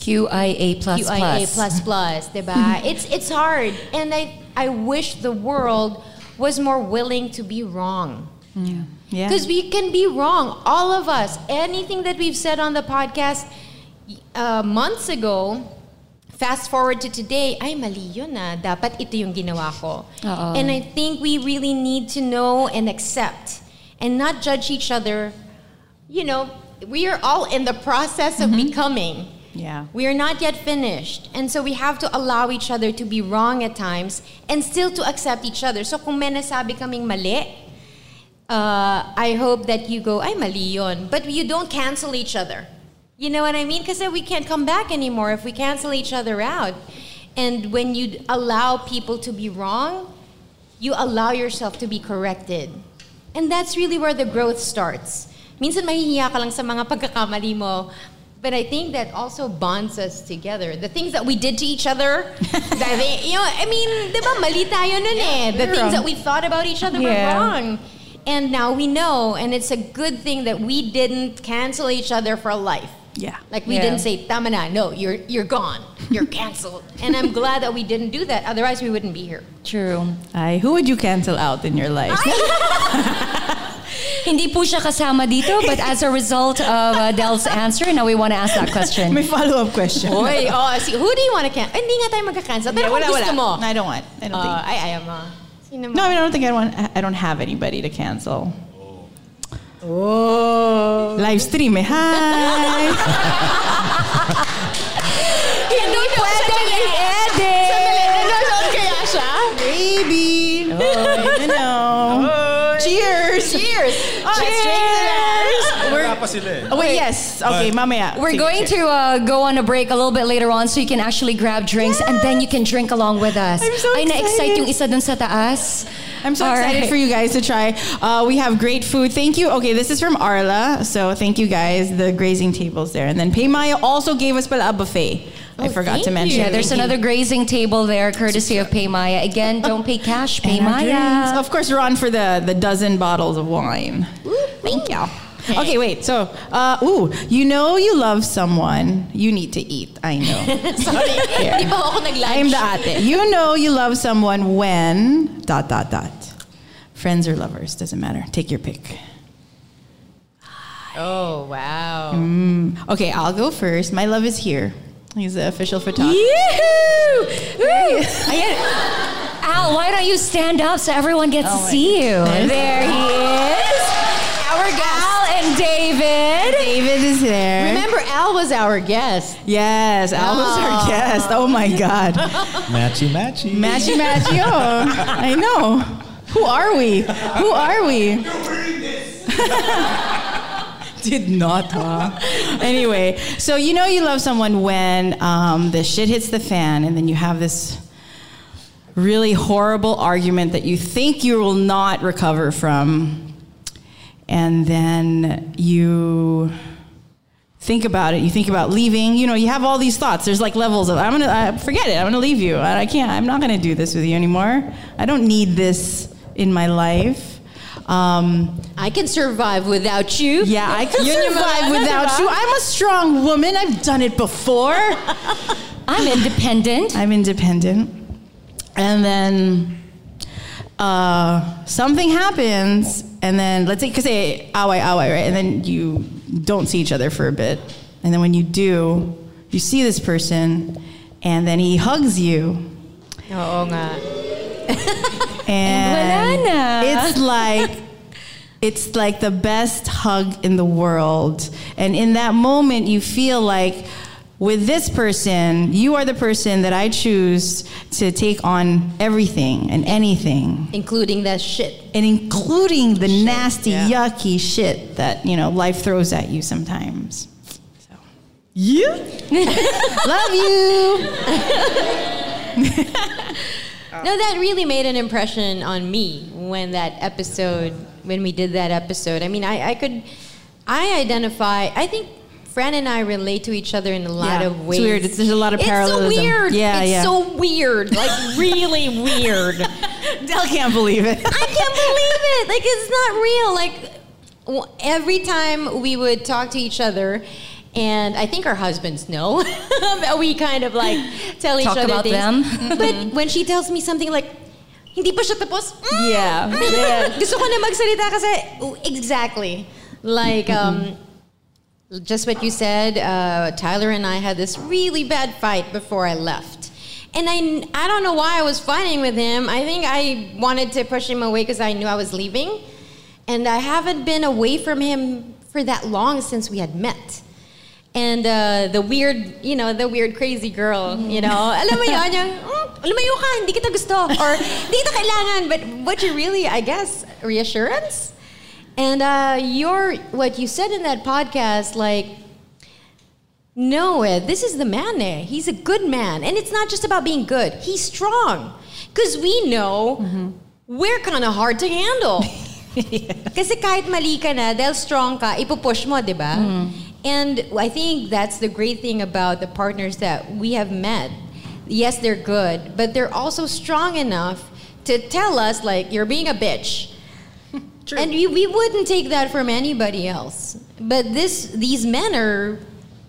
QIA plus QIA plus. plus diba? it's it's hard, and I I wish the world was more willing to be wrong. Yeah. Because we can be wrong, all of us. Anything that we've said on the podcast uh, months ago, fast forward to today, ay mali yun ah. Dapat ito yung ginawa ko. Oo. And I think we really need to know and accept and not judge each other. You know, we are all in the process of becoming. Yeah. We are not yet finished. And so we have to allow each other to be wrong at times and still to accept each other. So kung may nasabi kaming mali, uh, I hope that you go, ay, mali yun. But you don't cancel each other. You know what I mean? Because we can't come back anymore if we cancel each other out. And when you allow people to be wrong, you allow yourself to be corrected. And that's really where the growth starts. Minsan mahihiya ka lang sa mga pagkakamali mo. But I think that also bonds us together. The things that we did to each other, that they, you know, I mean, di ba, mali tayo nun eh. The things that we thought about each other were wrong. And now we know, and it's a good thing that we didn't cancel each other for life. Yeah. Like we Yeah. didn't say, tama na, no, you're, you're gone. You're canceled. and I'm glad that we didn't do that. Otherwise, we wouldn't be here. True. Ay, who would you cancel out in your life? Hindi po siya kasama dito, but as a result of uh, Delle's answer, now we want to ask that question. May follow-up question. Oy, oh, see, who do you want to cancel? Hindi nga tayo magka-cancel. Pero Yeah, kung gusto mo. I don't want. I don't Uh, think. ay, ayaw mo. Sino mo? No, I mean, I don't think I want. I don't have anybody to cancel. Oh. Live stream eh. Hi. Hindi pwede i-edit! Sandali, nanonood kaya siya? Baby. Oh, you know. Cheers. Cheers! Cheers. Wala pa sila eh. Oh, wait, yes. Okay, mamaya. We're Sige, going to uh, go on a break a little bit later on so you can actually grab drinks and then you can drink along with us. I'm so Ay, na-excite excited. yung isa dun sa taas. I'm so All excited right. for you guys to try. Uh, we have great food. Thank you. Okay, this is from Arla. So thank you guys. The grazing tables there. And then Paymaya also gave us pala a buffet. I Oh, forgot thank to mention. you. Yeah, there's another grazing table there courtesy of Paymaya. Again, don't pay cash, And our drinks. Paymaya. Of course, we're on for the, the dozen bottles of wine. Thank you. Okay, wait. So, uh, ooh, you know you love someone, you need to eat. I know. Sorry. Hindi pa ako nag-lunch. I'm the ate. You know you love someone when dot dot dot. Friends or lovers, doesn't matter. Take your pick. Oh, wow. Okay, I'll go first. My love is here. He's the official photographer. Yee-hoo! Al, why don't you stand up so everyone gets to Oh my see you? There he is. Our guest. Al and David. David is there. Remember, Al was our guest. Yes, Al was our guest. Oh my God. Matchy matchy. Matchy matchy. Oh, I know. Who are we? Who are we? Did not, huh? Anyway, so you know you love someone when um, the shit hits the fan and then you have this really horrible argument that you think you will not recover from. And then you think about it. You think about leaving. You know, you have all these thoughts. There's like levels of I'm gonna I, forget it. I'm gonna leave you. I, I can't. I'm not gonna do this with you anymore. I don't need this in my life. Um, I can survive without you. yeah, I can survive without you. I'm a strong woman. I've done it before. I'm independent. I'm independent. And then uh, something happens, and then let's say, because say, away, ah, away, ah, right? And then you don't see each other for a bit. And then when you do, you see this person, and then he hugs you. Oo nga. And it's like, it's like the best hug in the world. And in that moment, you feel like, with this person, you are the person that I choose to take on everything and anything, Including that shit. and including the nasty, yeah. yucky shit that you know life throws at you sometimes. So, yeah, love you. No, that really made an impression on me when that episode, when we did that episode. I mean, I, I could, I identify, I think Fran and I relate to each other in a lot Yeah, of ways. it's weird. It's- there's a lot of parallelism. It's so weird. Yeah, it's yeah. so weird. Like, really weird. Delle can't believe it. I can't believe it. Like it's not real. Like every time we would talk to each other, and I think our husbands know. that we kind of like tell each Talk other about things. them. But when she tells me something like, hindi pa siya tapos. mm, Yeah. mm, Gusto ko na magsalita kasi oh, exactly. Like um just what you said, uh, Tyler and I had this really bad fight before I left. And I, I don't know why I was fighting with him. I think I wanted to push him away because I knew I was leaving. And I haven't been away from him for that long since we had met. And uh, the weird, you know, the weird crazy girl, you know, alam mo yun, yung, mm, lumayo ka, hindi kita gusto. Or, hindi kita kailangan. But what you really, I guess, reassurance? And uh, your what you said in that podcast, like, no, this is the man. Eh. He's a good man, and it's not just about being good. He's strong, because we know we're kind of hard to handle. Kasi kahit mali ka na, dahil strong ka, ipupush mo, di ba? And I think that's the great thing about the partners that we have met. Yes, they're good, but they're also strong enough to tell us, like, you're being a bitch. And we, we wouldn't take that from anybody else. But this these men are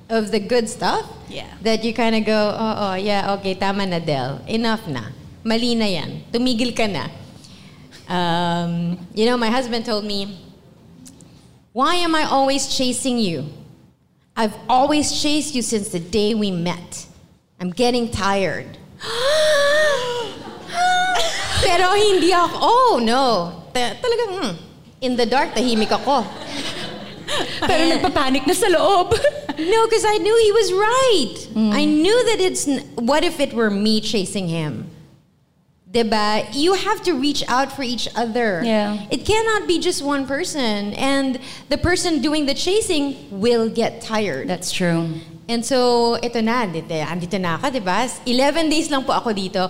of the good stuff. Yeah. That you kind of go, oh, oh, yeah, okay, tama na, Delle. Enough na. Mali na yan. Tumigil ka na. Um, you know, my husband told me, why am I always chasing you? I've always chased you since the day we met. I'm getting tired. Pero hindi ako, oh no. Ta- talagang, hmm. in the dark, tahimik ako. Pero And- nagpapanik na sa loob. No, because I knew he was right. I knew that it's. n- What if it were me chasing him? Diba? You have to reach out for each other. Yeah. It cannot be just one person. And the person doing the chasing will get tired. That's true. And so, ito na, dito, andito na ako, di ba? 11 days lang po ako dito.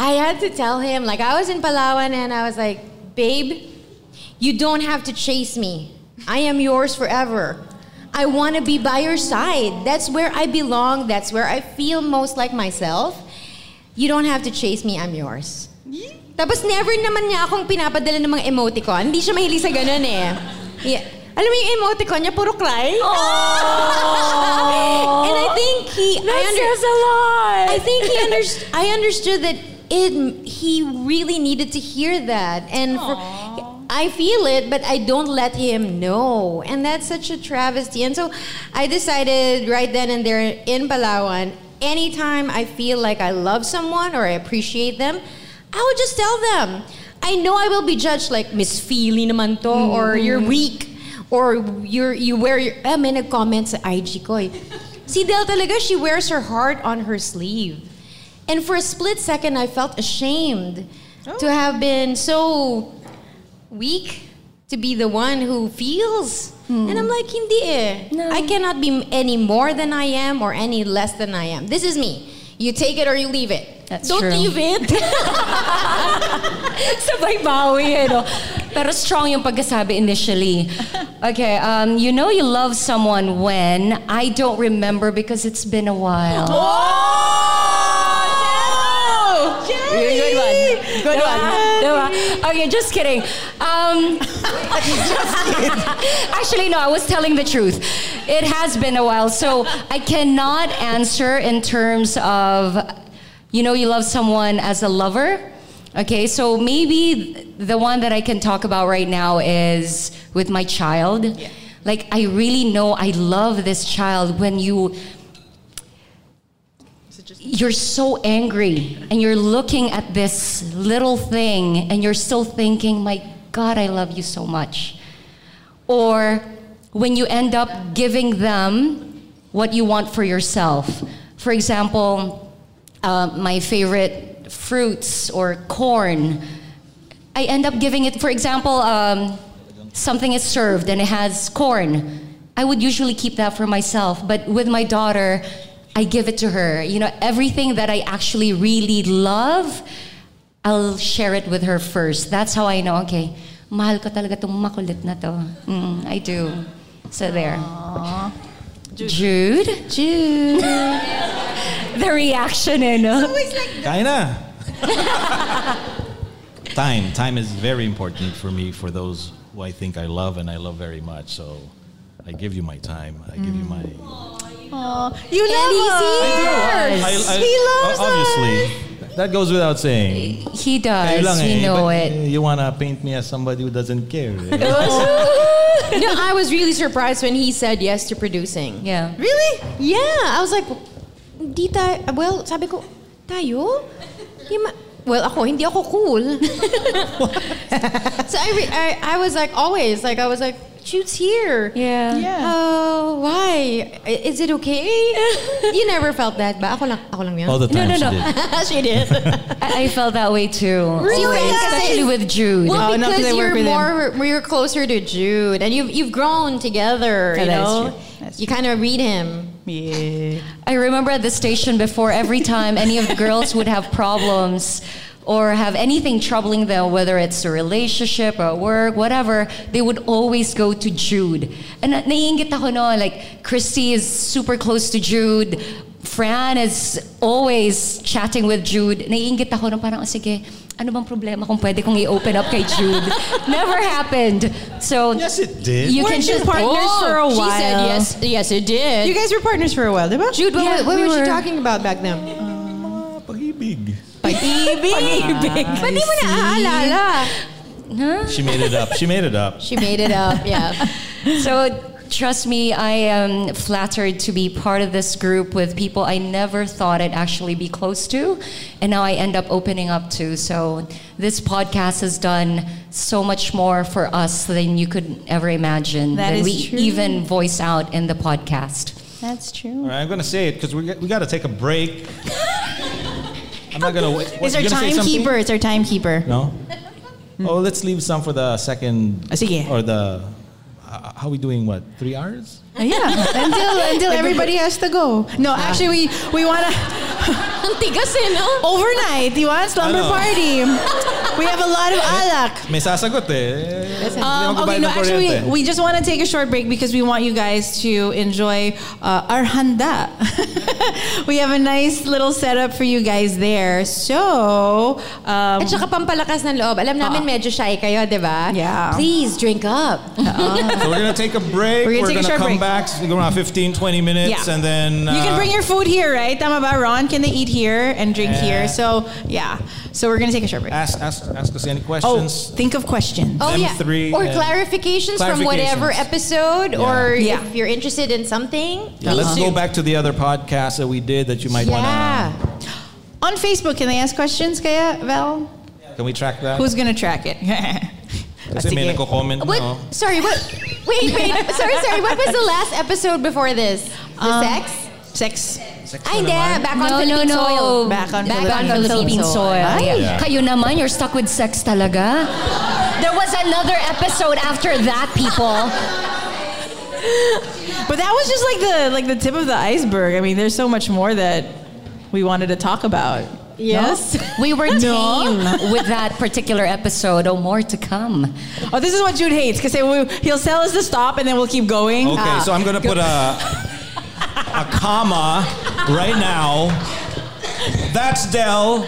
I had to tell him, like, I was in Palawan and I was like, babe, you don't have to chase me. I am yours forever. I want to be by your side. That's where I belong. That's where I feel most like myself. You don't have to chase me. I'm yours. Tapos never naman niya akong pinapadala ng mga emoticon. Hindi siya mahilig sa ganun eh. Yeah. Alam mo yung emoticon niya, puro cry. and I think he... I That under- says a lot. I think he underst- I understood that it he really needed to hear that. And for I feel it but I don't let him know. And that's such a travesty. And so I decided right then and there in Palawan anytime I feel like I love someone or I appreciate them I would just tell them I know I will be judged like Miss Feely naman to or you're weak or you're you wear your ah, may nag-comment sa IG ko eh. Si Delle talaga, she wears her heart on her sleeve. And for a split second, I felt ashamed to have been so weak to be the one who feels. And I'm like, hindi eh. I cannot be any more than I am or any less than I am. This is me. You take it or you leave it. That's Don't true. leave it. Sabay bawi eh, no? Pero strong yung pagkasabi initially. Okay, um, you know you love someone when I don't remember because it's been a while. Good Good one. Diba? Okay, just kidding. Um, Actually, no, I was telling the truth. It has been a while, so I cannot answer in terms of, you know, you love someone as a lover. Okay, so maybe the one that I can talk about right now is with my child. Like, I really know I love this child when you you're so angry and you're looking at this little thing and you're still thinking, my God, I love you so much. Or when you end up giving them what you want for yourself. For example, uh, my favorite fruits or corn. I end up giving it, for example, um, something is served and it has corn. I would usually keep that for myself, but with my daughter, I give it to her. You know, everything that I actually really love, I'll share it with her first. That's how I know, okay, mahal ko talaga tong makulit na to. Mm, I do. So there. Jude? Jude. the reaction, eh, no? Kain na. time. Time is very important for me for those who I think I love and I love very much. So I give you my time. I give you my. You love us. here. I, I, He loves Obviously. That goes without saying. He does. lang We eh, know but it. You wanna paint me as somebody who doesn't care. eh? you know, I was really surprised when he said yes to producing. Yeah. Really? Yeah, I was like, hindi tayo, well, sabi ko, tayo? Well, ako, hindi ako cool. so I, re- I, I was like, always, like, I was like, Jude's here. Yeah. Yeah. Oh, why? Is it okay? you never felt that ba? Ako lang, ako lang yun. All the No, time no, she no. did. she did. I, I felt that way too. Really? Always, especially with Jude. Well, Oh, 'cause because you're with him. more, you're closer to Jude, and you've you've grown together. Yeah, you that is know, you kind of read him. Yeah. I remember at the station before, every time any of the girls would have problems or have anything troubling them, whether it's a relationship or work, whatever, they would always go to Jude. And na- naiingit ako no, like Christy is super close to Jude. Fran is always chatting with Jude. Naiingit ako no, parang, "Oh, sige, ano bang problema kung pwede kong i-open up kay Jude? Never happened. So, Yes, it did. you can Weren't you just... partners for a while? She said yes. Yes, it did. You guys were partners for a while, diba? Jude, what, Yeah, what we was she were- talking about back then? Ah, pag-ibig. Pag-ibig. Ah. Ba't di mo naaalala? She made it up. She made it up. She made it up. Yeah. So trust me, I am flattered to be part of this group with people I never thought I'd actually be close to, and now I end up opening up to. So this podcast has done so much more for us than you could ever imagine. That than we true. even voice out in the podcast. That's true. right, I'm going to say it because we, we got to take a break. I'm not going to wait. It's our timekeeper. It's our timekeeper. No? Oh, let's leave some for the second. Ah, sige. Or the. Uh, how we doing? What? Three hours? Uh, yeah, until until everybody has to go. No, actually, we we wanna Ang tigas eh, no? overnight. You want slumber Ano? party? We have a lot of alak. May sasagot eh. Hindi Um, magbabayad okay, no, ng actually, kuryente. we, we just want to take a short break because we want you guys to enjoy uh, our handa. we have a nice little setup for you guys there. So, um, At saka pampalakas ng loob. Alam namin medyo shy kayo, di ba? Yeah. Please, drink up. So we're gonna take a break. We're gonna take a gonna short come break. Back. So go around 15, 20 minutes, Yeah. and then uh, you can bring your food here, right? Tama ba, Ron? Can they eat here and drink Yeah. here? So, yeah. So we're going to take a short break. ask ask ask us any questions. Oh, questions. think of questions. Oh, Them yeah. three or and- clarifications, from whatever episode, Yeah. or Yeah. if you're interested in something. Yeah, let's please go back to the other podcast that we did that you might Yeah. wanna. On Facebook, can they ask questions, kaya, Val? Can we track that? Who's going to track it? Kasi may nagko-comment What? no? Sorry, what? Wait, wait. sorry, sorry. What was the last episode before this? The Um, sex? Sex. Sex Ay, na hindi. naman? Back on no, no, Philippine no. soil. Back on Back Philippine on Philippine soil. Yeah. Yeah. Kayo naman, you're stuck with sex talaga. There was another episode after that, people. But that was just like the like the tip of the iceberg. I mean, there's so much more that we wanted to talk about. Yes. We were tame with that particular episode. Oh, more to come. Oh, this is what Jude hates because he'll tell us to stop and then we'll keep going. Okay, Ah. so I'm gonna put a a comma right now. That's Delle,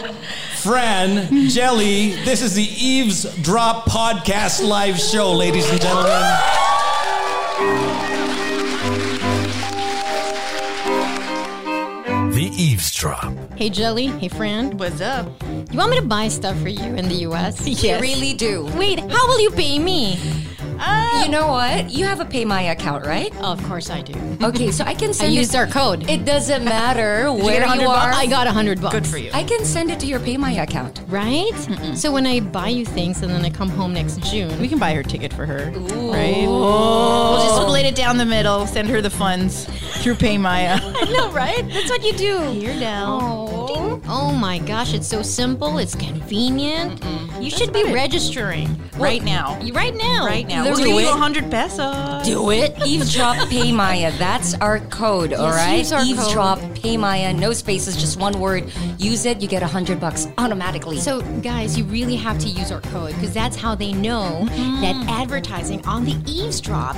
Fran, Gelli. This is the Eves Drop Podcast live show, ladies and gentlemen. Eavesdrop. Hey, Gelli. Hey, Fran. What's up? You want me to buy stuff for you in the U.S.? You really do. Wait, how will you pay me? Oh. You know what? You have a PayMaya account, right? Oh, of course I do. Okay, so I can send. I send used our code. It doesn't matter where get you, are. bucks? I got a hundred bucks. Good for you. I can send it to your PayMaya account. Right? So when I buy you things and then I come home next June, We can buy her ticket for her, right? We'll just split it down the middle, send her the funds through PayMaya. I know, right? That's what you do. Here now. Oh. Oh my gosh, it's so simple. It's convenient. You should be registering Right now. You- Right now. Right now. We'll give you 100 pesos. Do it. Eavesdrop Pay Maya. That's our code, all right? use our Eavesdrop Pay Maya. No spaces, just one word. Use it, you get hundred bucks automatically. So, guys, you really have to use our code because that's how they know that mm-hmm. advertising on the eavesdrop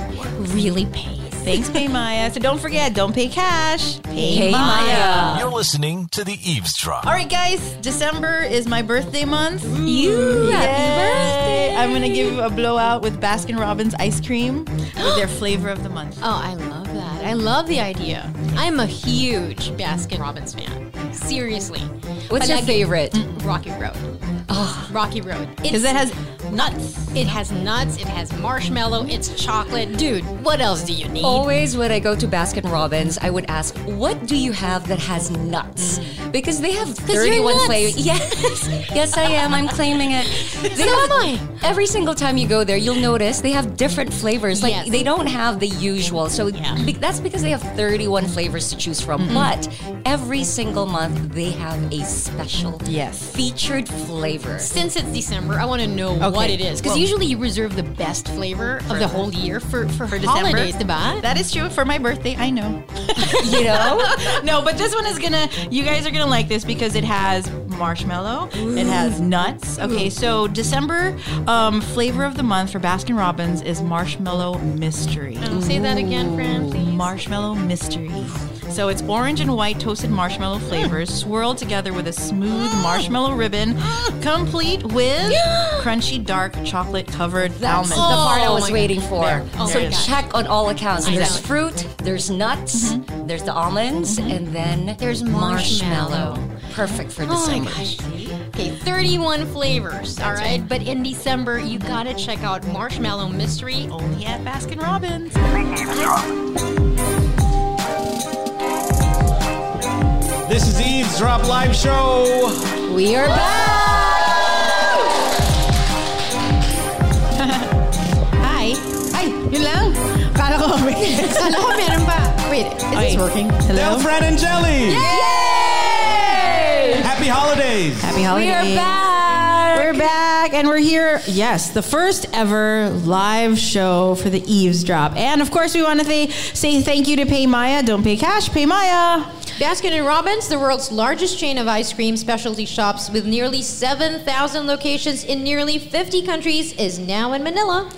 really pays. Thanks, PayMaya. So don't forget, don't pay cash. Pay, Pay Maya. You're listening to The Eavesdrop. All right, guys. December is my birthday month. You, happy birthday. I'm gonna give a blowout with Baskin Robbins ice cream with their flavor of the month. Oh, I love that. I love the idea. I'm a huge Baskin Robbins fan. Seriously. What's your favorite? Rocky Road. Oh, Rocky Road. Ah, because it has nuts. It has nuts, it has marshmallow, it's chocolate. Dude, what else do you need? Always when I go to Baskin Robbins, I would ask, what do you have that has nuts? Because they have you're 31 flavors. Yes, yes, I am. I'm claiming it. They So have- am I. Every single time you go there, you'll notice they have different flavors. Like Yes. they don't have the usual. So be- that's because they have 31 flavors to choose from. Mm-hmm. But every single month, they have a special Yes. featured flavor. Since it's December, I want to know Okay. what it is. Because Well- usually you reserve the best flavor of the whole year for, for, For December. holidays, diba? That is true. For my birthday, I know. You know? no, but this one is gonna. You guys are gonna like this because it has marshmallow. It has nuts. Okay, so December um, flavor of the month for Baskin Robbins is marshmallow mystery. Um, say that again, Fran, please. Marshmallow mystery. So it's orange and white toasted marshmallow flavors swirled together with a smooth marshmallow ribbon, complete with crunchy dark chocolate covered That's almonds. the part I Oh was my waiting for. There. Oh so check on all accounts. There's Exactly. fruit, there's nuts, mm-hmm. there's the almonds, mm-hmm. and then There's marshmallow. Perfect for Oh my December. gosh. Okay, 31 flavors, all right? But in December, you gotta check out Marshmallow Mystery. Only at Baskin Robbins. This is Eavesdrop Live Show. We are back! Hi. Ay, yun lang. Kala ko, wait. Kala ko meron pa. Wait, is this working? Hello? Delle Fran and Gelli. Yay! Happy holidays. Happy holidays. We are back. We're back and we're here. Yes, the first ever live show for the Eavesdrop. And of course, we want to say, say thank you to Pay Maya. Don't pay cash, pay Maya. Baskin and Robbins, the world's largest chain of ice cream specialty shops with nearly 7,000 locations in nearly 50 countries, is now in Manila.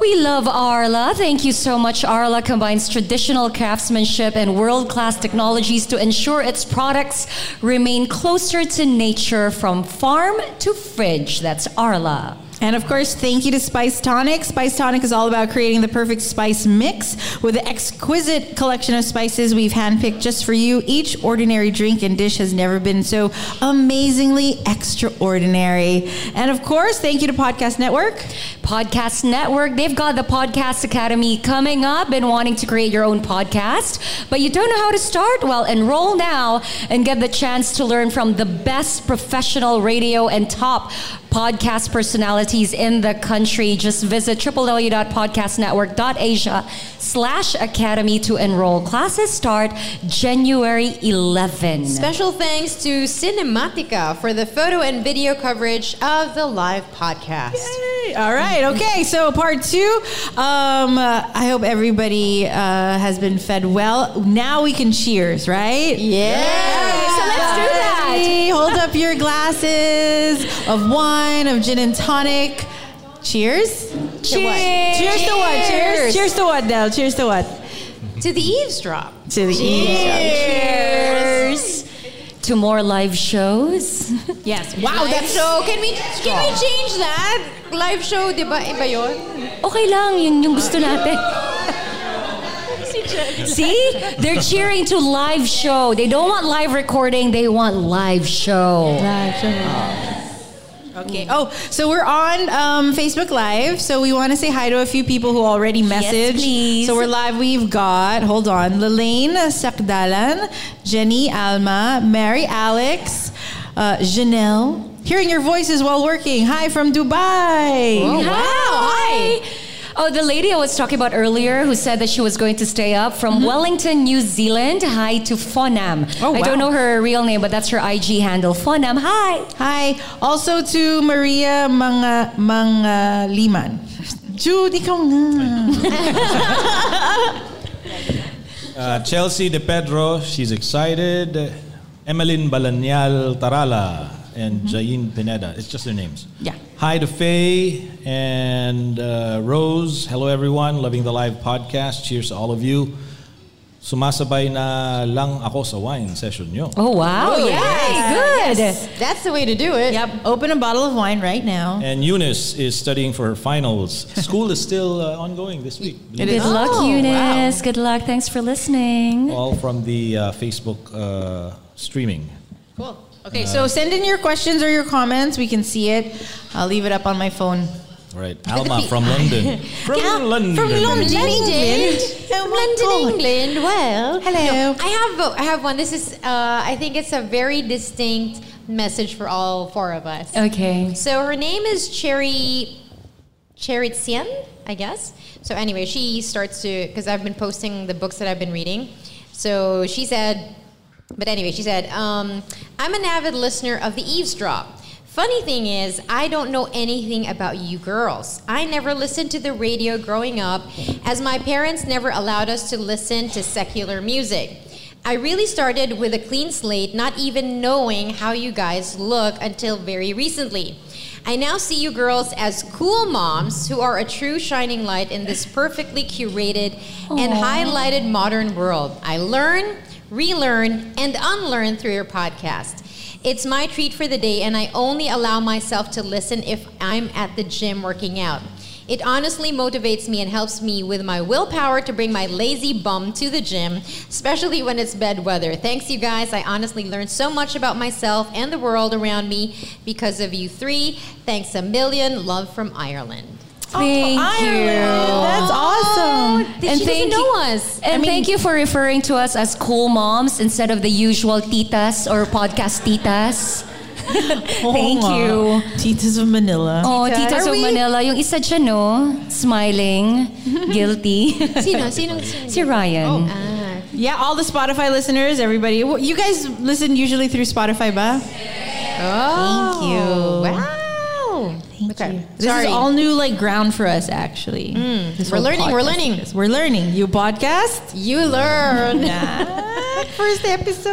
We love Arla. Thank you so much. Arla combines traditional craftsmanship and world class technologies to ensure its products remain closer to nature from farm to fridge. That's Arla. And of course, thank you to Spice Tonic. Spice Tonic is all about creating the perfect spice mix with an exquisite collection of spices we've handpicked just for you. Each ordinary drink and dish has never been so amazingly extraordinary. And of course, thank you to Podcast Network. Podcast Network. They've got the Podcast Academy coming up. and wanting to create your own podcast, but you don't know how to start? Well, enroll now and get the chance to learn from the best professional radio and top podcast personalities in the country. Just visit www.podcastnetwork.asia slash academy to enroll. Classes start January 11. Special thanks to Cinematica for the photo and video coverage of the live podcast. All right. Okay. So part two. Um, uh, I hope everybody uh, has been fed well. Now we can cheers, right? Yeah. So let's do that. Hold up your glasses of wine, of gin and tonic. Cheers. Cheers. Cheers to what? Cheers. Cheers to what, Delle? Cheers to what? To the eavesdrop. To the eavesdrop. Cheers. To more live shows. Yes. Wow, that's so. Can we can we change that? Live show, di ba? Iba yun? Okay lang, yun yung gusto natin. See? They're cheering to live show. They don't want live recording, they want live show. Oh. Okay. Oh, so we're on um, Facebook Live. So we want to say hi to a few people who already messaged. Yes, please. So we're live. We've got, hold on, Lelaine Sakdalan, Jenny Alma, Mary Alex, uh, Janelle. Hearing your voices while working. Hi from Dubai. Oh, wow. Hi. Oh, the lady I was talking about earlier who said that she was going to stay up from Wellington, New Zealand. Hi to Fonam. Oh, wow. I don't know her real name, but that's her IG handle. Fonam, hi. Hi. Also to Maria Mga, Mga Liman. Jude, ikaw nga. Uh, Chelsea De Pedro, she's excited. Emeline Balanyal Tarala and Jain Pineda. It's just their names. Yeah. Hi to Faye and uh, Rose. Hello, everyone. Loving the live podcast. Cheers to all of you. Sumasabay na lang ako sa wine session nyo. Oh, wow. Oh, Yay, yes. good. That's the way to do it. Yep. Open a bottle of wine right now. And Eunice is studying for her finals. School is still uh, ongoing this week. It Good luck, Oh, Eunice. Good luck. Thanks for listening. All from the uh, Facebook uh, streaming. Cool. Okay, so send in your questions or your comments. We can see it. I'll leave it up on my phone. Right. Alma from London. From London. from London. London, Oh London, God. England. Well, Hello. no, I have I have one. This is uh, I think it's a very distinct message for all four of us. Okay. So her name is Cherry Cheritsian, I guess. So anyway, she starts to because I've been posting the books that I've been reading. So she said, but anyway, she said, um, I'm an avid listener of the Eavesdrop. Funny thing is, I don't know anything about you girls. I never listened to the radio growing up, as my parents never allowed us to listen to secular music. I really started with a clean slate, not even knowing how you guys look until very recently. I now see you girls as cool moms who are a true shining light in this perfectly curated and highlighted modern world. I learn, relearn, and unlearn through your podcast. It's my treat for the day, and I only allow myself to listen if I'm at the gym working out. It honestly motivates me and helps me with my willpower to bring my lazy bum to the gym, especially when it's bad weather. Thanks, you guys. I honestly learned so much about myself and the world around me because of you three. Thanks a million. Love from Ireland. Thank you. That's awesome. Did she doesn't know us? And thank you for referring to us as cool moms instead of the usual titas or podcast titas. Thank you. Titas of Manila. Oh, titas Are of we- Manila. Yung isa dyan, no? Smiling. Guilty. Sino? Sino? sino? si Ryan. Ah. Yeah, all the Spotify listeners, everybody. You guys listen usually through Spotify, ba? Oh. Thank you. Wow. Okay. This Sorry. is all new like ground for us actually. Mm. This We're learning, we're learning. is- We're learning. You podcast? you learn. First episode.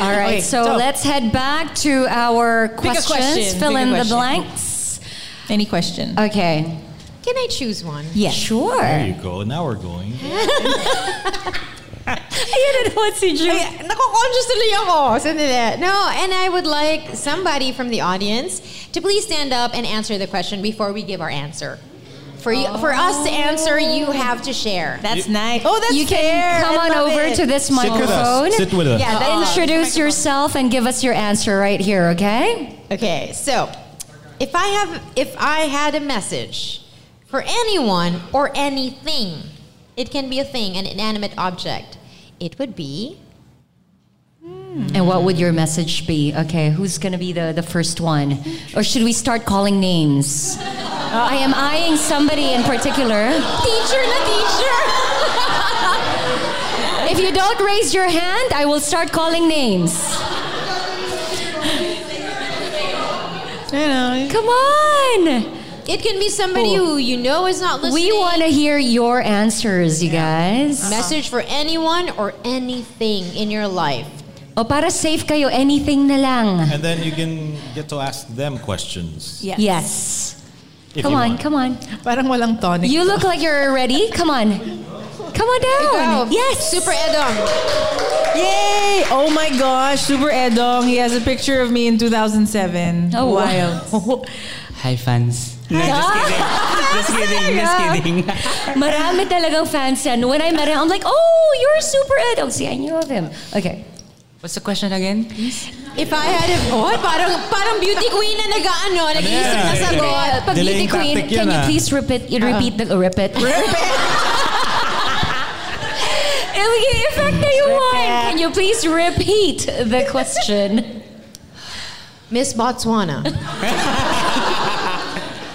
All right, Okay, so, let's head back to our questions. question, Fill pick a in the blanks. Any question? Okay. Can I choose one? yeah. Sure. There you go. Now we're going. Ayun na naman si Ju. Ay, Nako-conscious tuloy ako. Sandali. No, and I would like somebody from the audience to please stand up and answer the question before we give our answer. For you, for us to answer, you have to share. That's nice. Oh, that's You fair. can come I on over it. to this microphone. Sit with us. Yeah, that- uh, Introduce yourself and give us your answer right here, okay? Okay, so if I have if I had a message for anyone or anything, it can be a thing, an inanimate object. It would be And what would your message be? Okay, who's gonna be the, the first one? Or should we start calling names? Uh, I am eyeing somebody in particular. teacher na teacher. If you don't raise your hand, I will start calling names. You know, Come on! It can be somebody who you know is not listening. We want to hear your answers, you guys. message for anyone or anything in your life. O para safe kayo, anything na lang. And then you can get to ask them questions. Yeah. Yes. if Come on, want. come on. parang walang tonic. You look like you're ready. Come on. Come on down. Ikaw, Yes. Super Edong. Yay! Oh my gosh, Super Edong. He has a picture of me in 2007. Oh, wow. Wild. Hi, fans. No, just kidding. Just kidding. Just kidding. Marami talagang fans yan. When I met him, I'm like, oh, you're super Ed. Oh, see, I knew of him. Okay. What's the question again? If I had a... Oh, parang, parang beauty queen na nag-ano, nag-iisip na yan? sagot. Pag Delaying Beauty Queen, tactic can yan, you ah. please repeat, you repeat the, repeat. Effect na yung one. Can you please repeat the question? Miss Botswana.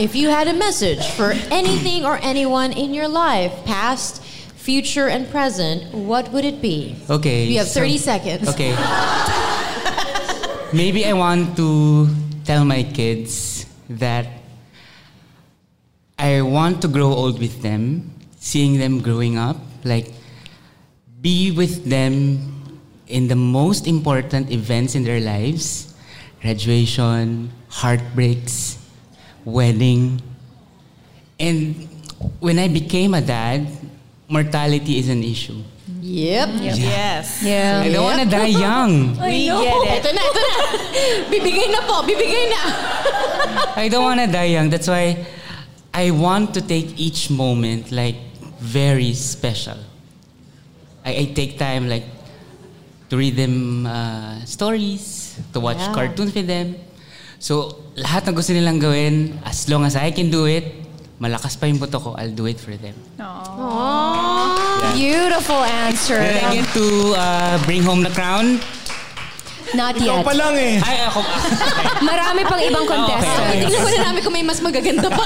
if you had a message for anything or anyone in your life, past, future, and present, what would it be? Okay. You have so- 30 seconds. Okay. Maybe I want to tell my kids that I want to grow old with them, seeing them growing up, like be with them in the most important events in their lives graduation, heartbreaks, wedding. And when I became a dad, mortality is an issue. Yep. Yes. Yeah. I don't want to die young. We get it. Ito na, ito na. Bibigay na po, bibigay na. I don't want to die young. That's why I want to take each moment like very special. I, I take time like to read them uh, stories, to watch Yeah. cartoons with them. So lahat ng gusto nilang gawin, as long as I can do it, malakas pa yung buto ko, I'll do it for them. Beautiful answer. Did I get to uh, bring home the crown? Not Ikaw yet. pa lang eh. Ay, ako. Marami pang ibang contestant. okay. Tingnan muna namin kung may mas magaganda pa.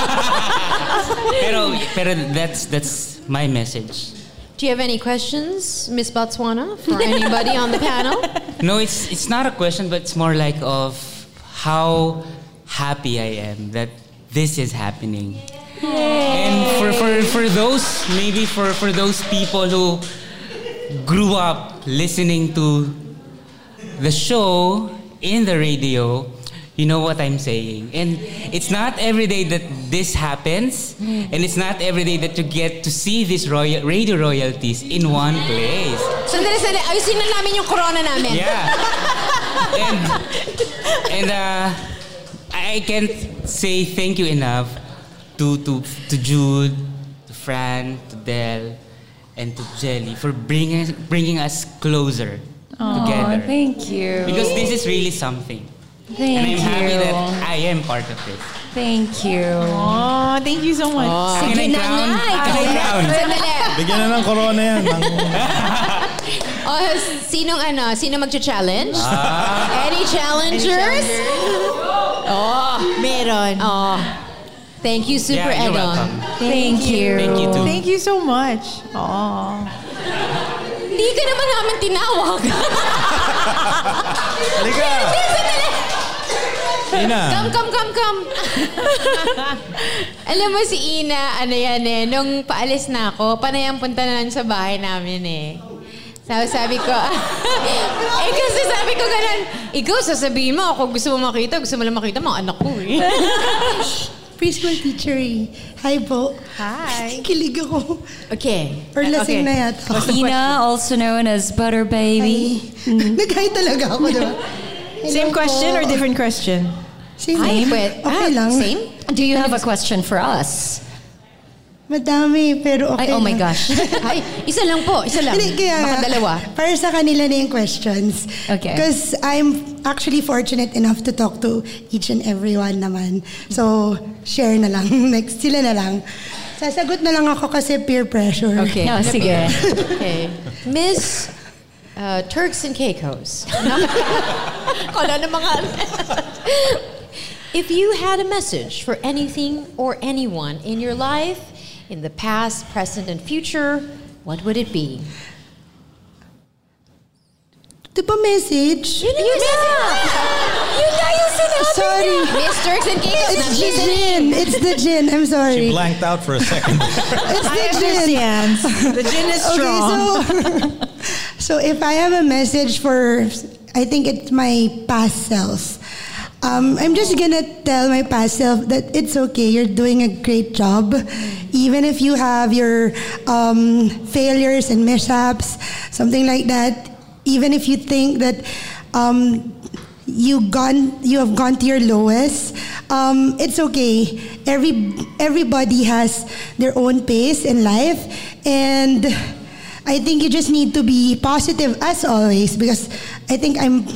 pero, pero that's, that's my message. Do you have any questions, Miss Botswana, for anybody on the panel? No, it's it's not a question, but it's more like of how happy I am that this is happening. And for, for, for those, maybe for, for those people who grew up listening to the show in the radio, you know what I'm saying. And it's not every day that this happens, and it's not every day that you get to see these royal, radio royalties in one place. Sandali, sandali. Ayusin na namin yung corona namin. Yeah. and and uh, I can't say thank you enough to to to Jude, to Fran, to Delle, and to Gelli for bringing bringing us closer together. Oh, thank you. Because this is really something. Thank and I'm you. happy that I am part of this. Thank you. Oh, thank you so much. Akin ang crown. Akin ang crown. Sandali. Bigyan na ng corona yan. Oh, sinong ano? Sino magcha-challenge? Ah. Any challengers? Oh, meron. Oh. Thank you, Super Yeah, you're Edon. welcome. Thank you. Thank you too. Thank you so much. Oh. Hindi ka naman namin tinawag. halika! Ina. Come, come, come, come. Alam mo si Ina, ano yan eh, nung paalis na ako, panay ang punta na lang sa bahay namin eh. Sabi, sabi ko, eh kasi sabi ko ganun, ikaw sasabihin mo, ako gusto mo makita, gusto mo lang makita mga anak ko eh. Preschool teacher eh. Hi po. Hi. Kilig ako. Okay. Or lasing Okay. na yata. Ina, also known as Butter Baby. Nag-hi talaga ako, diba? Same question or different question? Same. Ay, pwede. Okay ah, lang. Same? Do you have a question for us? Madami, pero okay Ay, oh my gosh. Ay, isa lang po, isa lang. Hindi, kaya Baka dalawa. Para sa kanila na yung questions. Okay. Because I'm actually fortunate enough to talk to each and every one naman. So, share na lang. Next, sila na lang. Sasagot na lang ako kasi peer pressure. Okay. No, sige. Okay. Miss uh, Turks and Caicos. Kala na mga... If you had a message for anything or anyone in your life, in the past, present, and future, what would it be? Di ba message? Yun na! Yun na yung sinabi Sorry. Miss Turks and It's the nandito gin. It's the gin. I'm sorry. She blanked out for a second. It's I the gin. understand. The gin is strong. Okay, so, so if I have a message for, I think it's my past self. Um, I'm just gonna tell my past self that it's okay. You're doing a great job, even if you have your um, failures and mishaps, something like that. Even if you think that um, you gone, you have gone to your lowest. Um, it's okay. Every everybody has their own pace in life, and I think you just need to be positive as always because I think I'm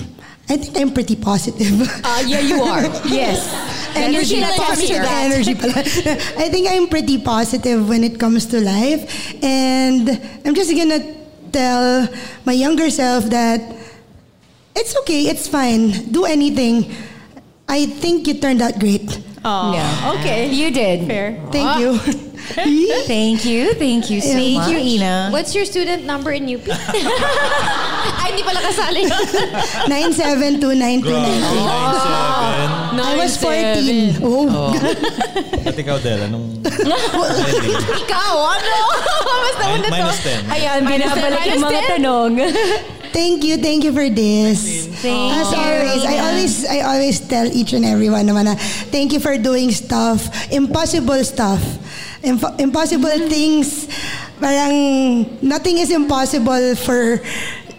I think I'm pretty positive. Uh, yeah, you are. yes. energy, Energy positive that. energy pala. I think I'm pretty positive when it comes to life, and I'm just gonna tell my younger self that it's okay, it's fine, do anything. I think you turned out great. Oh, Yeah. okay. You did. Fair. Thank you. Thank you. Thank you so Thank much. you, Ina. What's your student number in UP? Ay, hindi pala kasali. 9729298. I was 14. Oh. At ikaw, Del, anong... Ikaw, ano? Basta Min- una to. minus 10. Ayan, Binabalik yung mga minus 10. tanong. Thank you, thank you for this. Thank As you. always, I always I always tell each and every one naman na thank you for doing stuff, impossible stuff. Impo- impossible things. Parang nothing is impossible for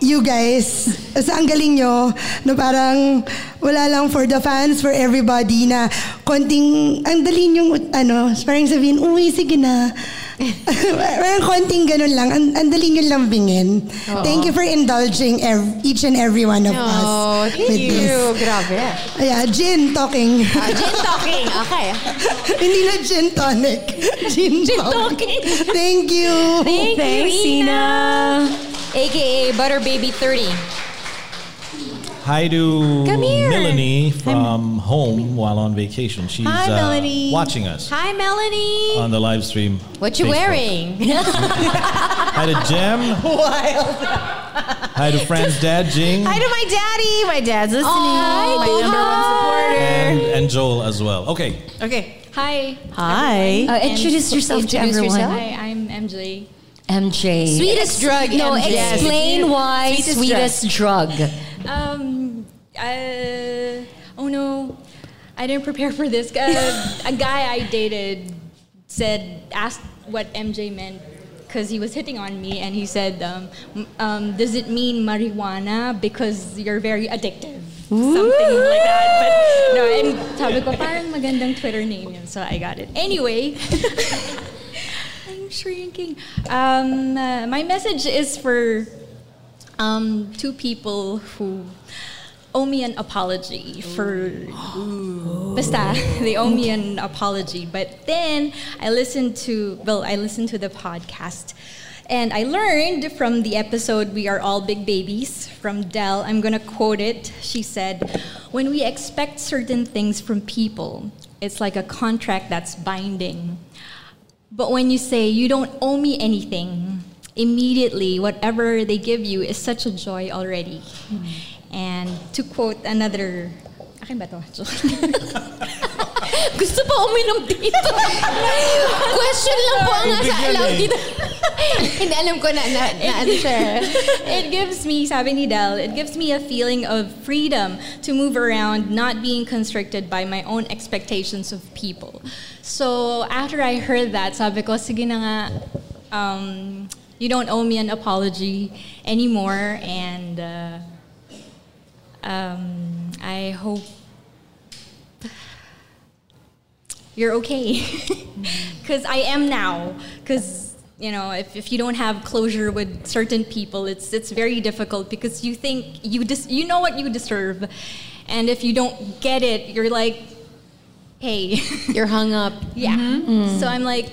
you guys. Sa ang galing nyo, no parang wala lang for the fans, for everybody na konting, ang dali yung, ano, parang sabihin, uy, sige na. Parang konting ganun lang. Ang, ang dali nyo lambingin. Thank you for indulging ev- each and every one of us. Oh, thank with you. this. Grabe. Yeah, gin talking. Ah, gin talking. Okay. Hindi na gin tonic. Gin, talking. Thank you. Thank Thanks, you, Ina. AKA Butter Baby 30. Hi to Melanie from home while on vacation. She's Hi, uh, Melanie. watching us Hi, Melanie. on the live stream. what you Facebook. wearing? Hi to Jem. Wild. Hi to Fran's dad, Jing. Hi to my daddy. My dad's listening. Hi, my number one supporter. and, and Joel as well. Okay. Okay. Hi. Hi. Uh, introduce yourself to Introduce everyone. yourself. Hi, I'm MJ. MJ. Sweetest drug, No, MJ. explain why Sweetest sweetest, drug. Um, uh, oh no, I didn't prepare for this. Uh, a guy I dated said, asked what MJ meant because he was hitting on me, and he said, um, um, "Does it mean marijuana because you're very addictive?" Something like that. But no, and sabi ko, parang magandang Twitter name yun, so I got it. Anyway. I'm shrinking. Um, uh, my message is for um, two people who owe me an apology for. Basta, they owe me an apology. But then I listened to, well, I listened to the podcast. And I learned from the episode We Are All Big Babies from Delle. I'm going to quote it. She said, When we expect certain things from people, it's like a contract that's binding. But when you say, you don't owe me anything, immediately whatever they give you is such a joy already. And to quote another, akin ba to? Gusto pa uminom dito. Question lang po ang nasa allowed eh. dito. Hindi, alam ko na, na, na ano siya. it gives me, sabi ni Delle, it gives me a feeling of freedom to move around, not being constricted by my own expectations of people. So after I heard that, sabi ko, sige na nga, um, you don't owe me an apology anymore, and uh, um, I hope you're okay. Because I am now. Because, you know, if, if you don't have closure with certain people, it's, it's very difficult because you think you, dis- you know what you deserve. And if you don't get it, you're like, hey. You're hung up. yeah. So I'm like,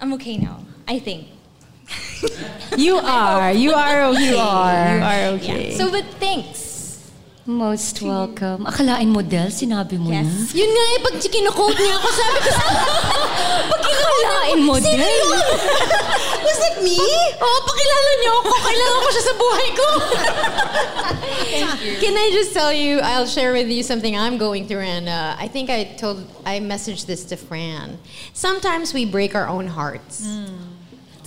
I'm okay now, I think. You are. You are okay. You are. You are okay. Yeah. So, but thanks. Most welcome. Akalain mo, Delle, sinabi mo na. Yes. Yun nga eh, pag kinukode niya ako, sabi ko sa... pag Akalain mo, Sino Delle. Was it me? Oo, pakilala niyo ako. Kailangan ko siya sa buhay ko. Can I just tell you, I'll share with you something I'm going through. And uh, I think I told, I messaged this to Fran. Sometimes we break our own hearts.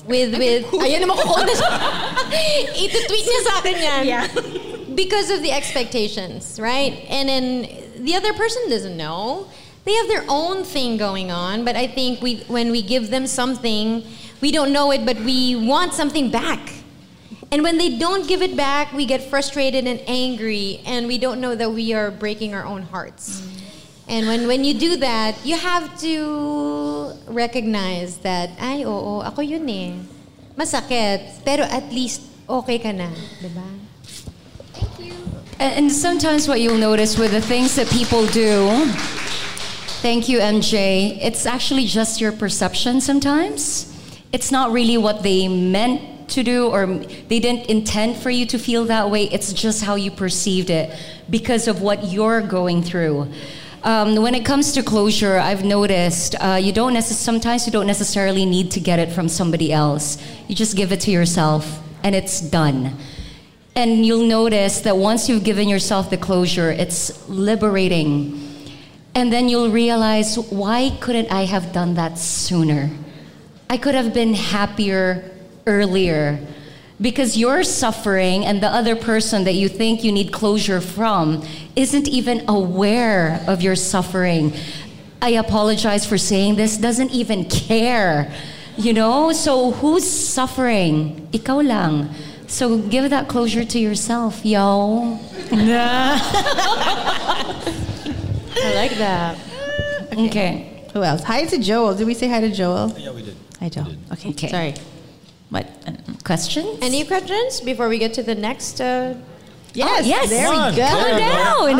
With, with, ayun naman ko. Ito-tweet niya sa akin yan. Yeah. Because of the expectations, right? And then the other person doesn't know. They have their own thing going on, but I think we when we give them something, we don't know it, but we want something back. And when they don't give it back, we get frustrated and angry, and we don't know that we are breaking our own hearts. And when, when you do that, you have to recognize that, ay, oo, ako yun eh. Masakit, pero at least okay ka na, di ba? And, and sometimes what you'll notice with the things that people do, thank you, MJ, it's actually just your perception sometimes. It's not really what they meant to do or they didn't intend for you to feel that way. It's just how you perceived it because of what you're going through. Um, when it comes to closure, I've noticed uh, you don't necess- sometimes you don't necessarily need to get it from somebody else. You just give it to yourself, and it's done. And you'll notice that once you've given yourself the closure, it's liberating. And then you'll realize, why couldn't I have done that sooner? I could have been happier earlier. Because your suffering and the other person that you think you need closure from isn't even aware of your suffering. I apologize for saying this, doesn't even care. You know? So who's suffering? Ikaw lang. So give that closure to yourself, yo. I like that. Okay. Who else? Hi to Joel. Did we say hi to Joel? Yeah, we did. Hi, Joe. Okay. Okay. Sorry. What uh, questions? Any questions before we get to the next? Uh, Yes. yes. There Come we go. Come on down.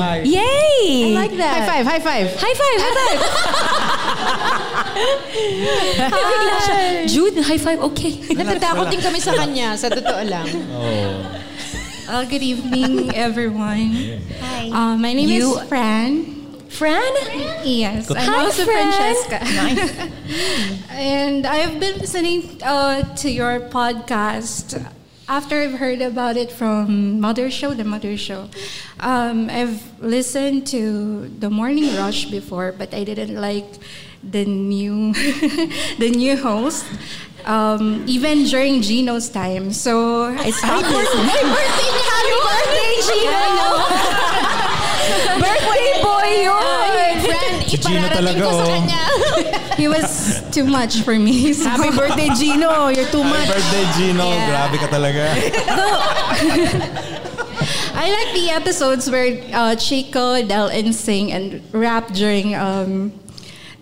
Hi. Yay! I like that. High five. High five. High five, high five. Jude, high five, okay. Natatakot din kami sa kanya, sa totoo lang. Uh, good evening, everyone. Hi. Uh, my name You- is Fran. Fran? Yes, I'm Hi, also Fran. Francesca. and I've been listening uh, to your podcast after I've heard about it from Mother Show, the Mother Show. Um, I've listened to the Morning Rush before, but I didn't like the new the new host. Um, even during Gino's time, so I stopped listening. Happy birthday, Gino! birthday boy yun! Fran, Gino ipararating talaga, ko sa oh. kanya. He was too much for me. so- Happy birthday, Gino. You're too Happy much. birthday, Gino. Grabe ka talaga. I like the episodes where uh, Chico, Delle, and Sing and rap during um,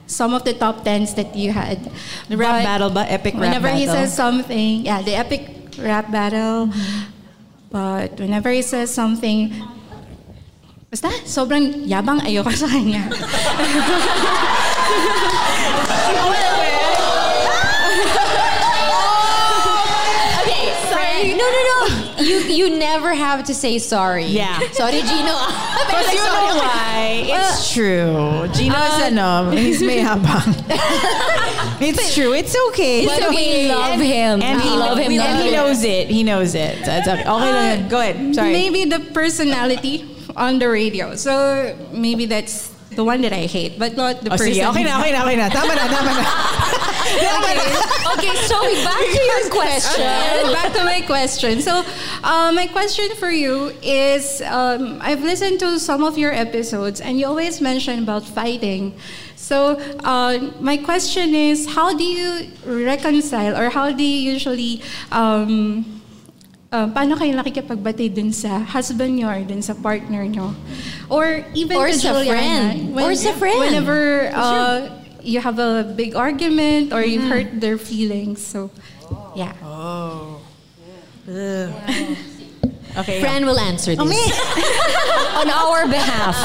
some of the top tens that you had. The rap But battle ba? Epic rap Whenever he says something, yeah, the epic rap battle. But whenever he says something, basta sobrang yabang ayoko sa kanya. Oh! Okay, sorry. No, no, no. You you never have to say sorry. Yeah. Sorry, Gino. Because you know why? It's uh, true. Gino's uh, ano, he's mayabang. it's true. It's okay. But we love him. And we he, love him. and he knows it. He knows it. That's okay. Oh, okay, lang. Uh, go ahead. Sorry. Maybe the personality on the radio. So maybe that's the one that I hate, but not the Oh, person. sige. Okay na, okay na, okay na. Tama na, tama na. Okay, so back to your question. Back to my question. So, uh, my question for you is um, I've listened to some of your episodes and you always mention about fighting. So, uh, my question is how do you reconcile or how do you usually. Um, uh, paano kayo nakikipagbati dun sa husband nyo or dun sa partner nyo? Or even Or sa Juliana, friend. Or sa friend. Whenever uh, you have a big argument or you hurt their feelings. So, yeah. Okay. Fran will answer this. On our behalf.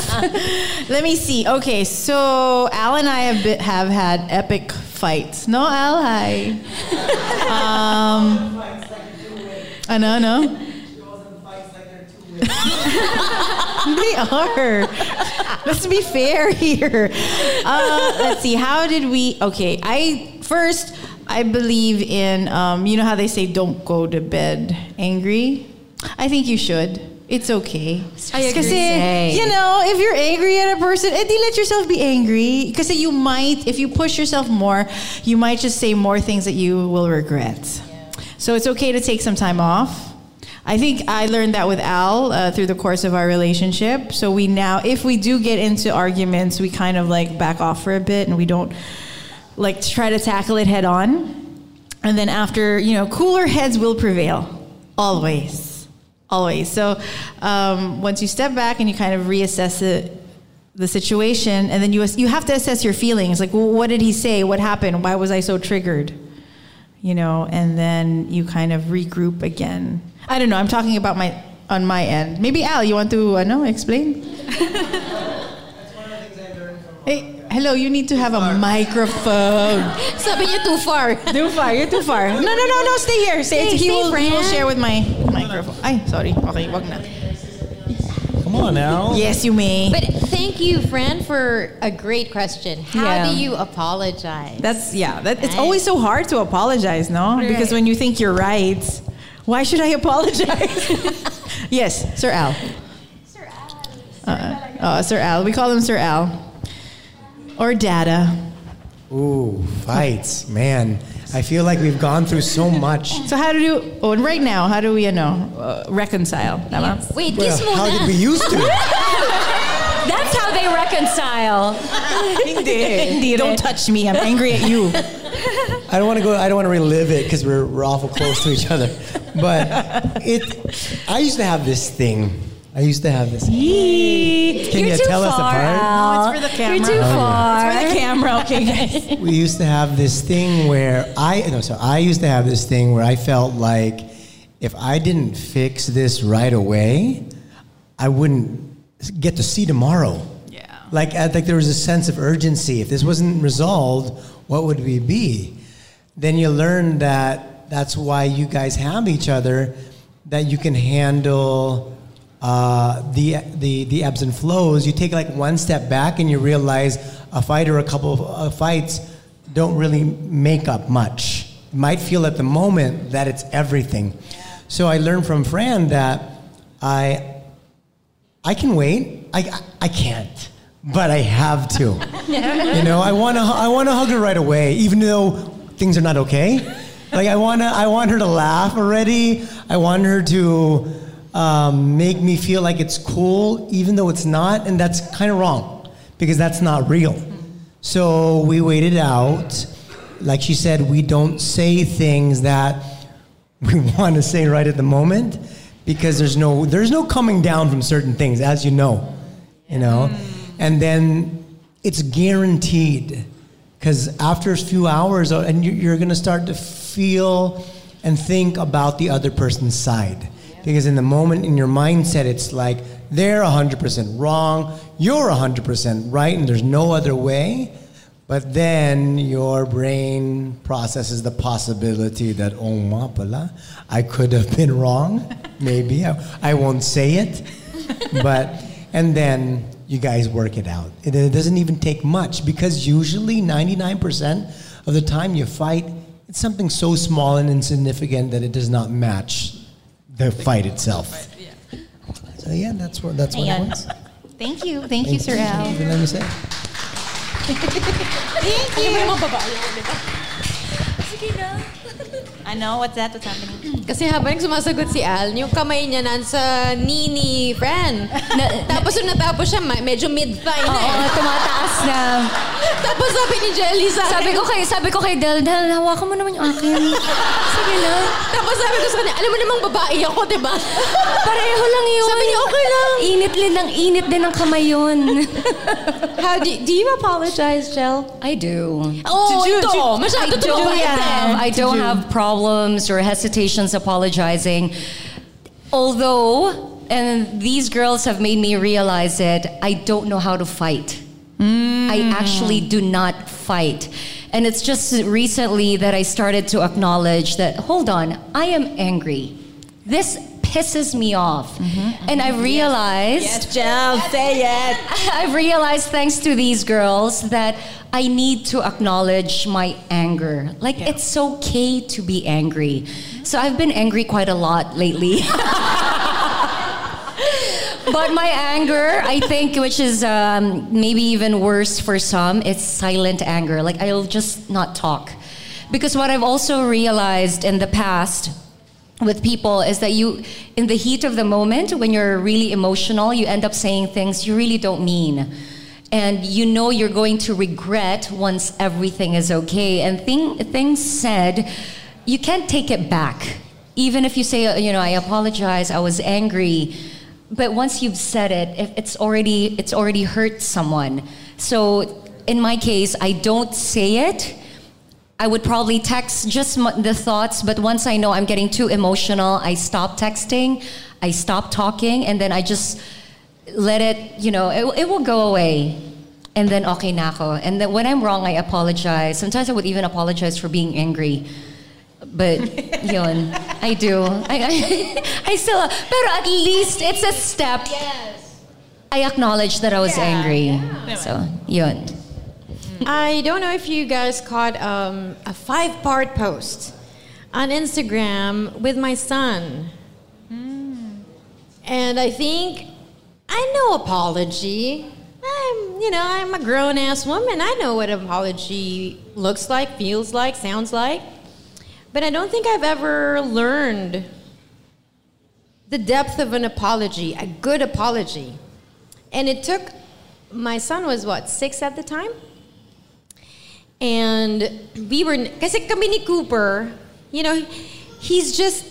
Let me see. Okay, so Al and I have been, have had epic fights. No, Al, hi. um, ano, know. they are. Let's be fair here. Uh, let's see. How did we? Okay, I first I believe in. Um, you know how they say, "Don't go to bed angry." I think you should. It's okay. I agree. Kasi, you know, if you're angry at a person, edi let yourself be angry. Because you might, if you push yourself more, you might just say more things that you will regret. So it's okay to take some time off. I think I learned that with Al uh, through the course of our relationship. So we now, if we do get into arguments, we kind of like back off for a bit and we don't like try to tackle it head on. And then after, you know, cooler heads will prevail. Always. Always. So um, once you step back and you kind of reassess the, the situation, and then you, you have to assess your feelings. Like, well, what did he say? What happened? Why was I so triggered? You know, and then you kind of regroup again. I don't know. I'm talking about my on my end. Maybe Al, you want to uh, no explain? hey, hello. You need to have a microphone. Sabi niya too far. Too far. You're too far. No, no, no, no. Stay here. Stay. Stay, he, stay, will, he will share with my microphone. Ay, sorry. Okay, wag na. Come on now. Yes, you may. But thank you, Fran, for a great question. How Yeah. do you apologize? That's yeah. That, it's Right. always so hard to apologize, no? Because when you think you're right, why should I apologize? yes, Sir Al. Sir Al. Uh, uh, Sir Al. We call him Sir Al. Or Dada. Ooh, fights, man. I feel like we've gone through so much. So how do you? Oh, and right now, how do we, you know, uh, reconcile? Tama? Wait, Well, kiss how muna. did we used to? That's how they reconcile. Hindi. Hindi. Don't touch me. I'm angry at you. I don't want to go. I don't want to relive it because we're, we're awful close to each other. But it, I used to have this thing. I used to have this. Can You're you too tell us far, apart? Al. No, it's for the camera. You're too Okay. far. For the camera, okay, guys. we used to have this thing where I no, so I used to have this thing where I felt like if I didn't fix this right away, I wouldn't get to see tomorrow. Yeah. Like uh, I think there was a sense of urgency. If this wasn't resolved, what would we be? Then you learn that that's why you guys have each other, that you can handle uh, the, the the ebbs and flows. You take like one step back and you realize a fight or a couple of uh, fights don't really make up much. You might feel at the moment that it's everything. So I learned from Fran that I I can wait. I, I can't, but I have to. you know, I want to I want to hug her right away, even though things are not okay. Like I want to I want her to laugh already. I want her to um, make me feel like it's cool, even though it's not, and that's kind of wrong because that's not real. So we waited out. Like she said, we don't say things that we want to say right at the moment because there's no there's no coming down from certain things as you know you know and then it's guaranteed because after a few hours uh, and you- you're going to start to feel and think about the other person's side because in the moment in your mindset it's like they're 100% wrong you're 100% right and there's no other way but then your brain processes the possibility that, oh, nga pala, I could have been wrong. Maybe. I, I won't say it. But, and then you guys work it out. It, it doesn't even take much because usually 99% of the time you fight, it's something so small and insignificant that it does not match the fight itself. So, yeah, that's what, that's what it Ayan. was. Thank you. Thank you, Sir Al. Let me say. Thank you. Na. Know what's that? What's happening? Kasi habang sumasagot si Al, yung kamay niya nasa knee ni Fran. tapos nung natapos siya, ma- medyo mid-thigh na Oo, eh. tumataas na. Tapos sabi ni Jelly sa akin, Sabi ko kay, sabi ko kay Del, Del, hawakan mo naman yung akin. Sige lang. Tapos sabi ko sa kanya, alam mo namang babae ako, di ba? Pareho lang yun. Sabi niya, okay lang. Init din ng init din ng kamay yun. How do, do you apologize, Jel? I do. Oh, you- ito. Masyado I to don't mabait have, eh. I don't have problems or hesitations apologizing. Although, and these girls have made me realize it, I don't know how to fight. I mm. actually do not fight. And it's just recently that I started to acknowledge that, hold on, I am angry. This pisses me off. And I realized. Yes, Jel, say it. I've realized thanks to these girls that I need to acknowledge my anger. Like it's okay to be angry. So I've been angry quite a lot lately. but my anger, I think, which is um, maybe even worse for some, it's silent anger. Like I'll just not talk. Because what I've also realized in the past with people is that you, in the heat of the moment, when you're really emotional, you end up saying things you really don't mean. And you know you're going to regret once everything is okay. And thing, things said, you can't take it back. Even if you say, uh, you know, I apologize, I was angry. But once you've said it, it's already, it's already hurt someone. So in my case, I don't say it. I would probably text just m- the thoughts, but once I know I'm getting too emotional, I stop texting, I stop talking, and then I just let it, you know, it, it will go away. And then okay na ako. And then when I'm wrong, I apologize. Sometimes I would even apologize for being angry. But yun, I do. I, I, I still, pero at least it's a step. Yes. I acknowledge that I was angry. Yeah. So, yun. I don't know if you guys caught um, a five part post on Instagram with my son. And I think I know apology. I'm, you know, I'm a grown ass woman. I know what apology looks like, feels like, sounds like. But I don't think I've ever learned the depth of an apology, a good apology. And it took, my son was what, six at the time? And we were, kasi kami ni Cooper, you know, he's just,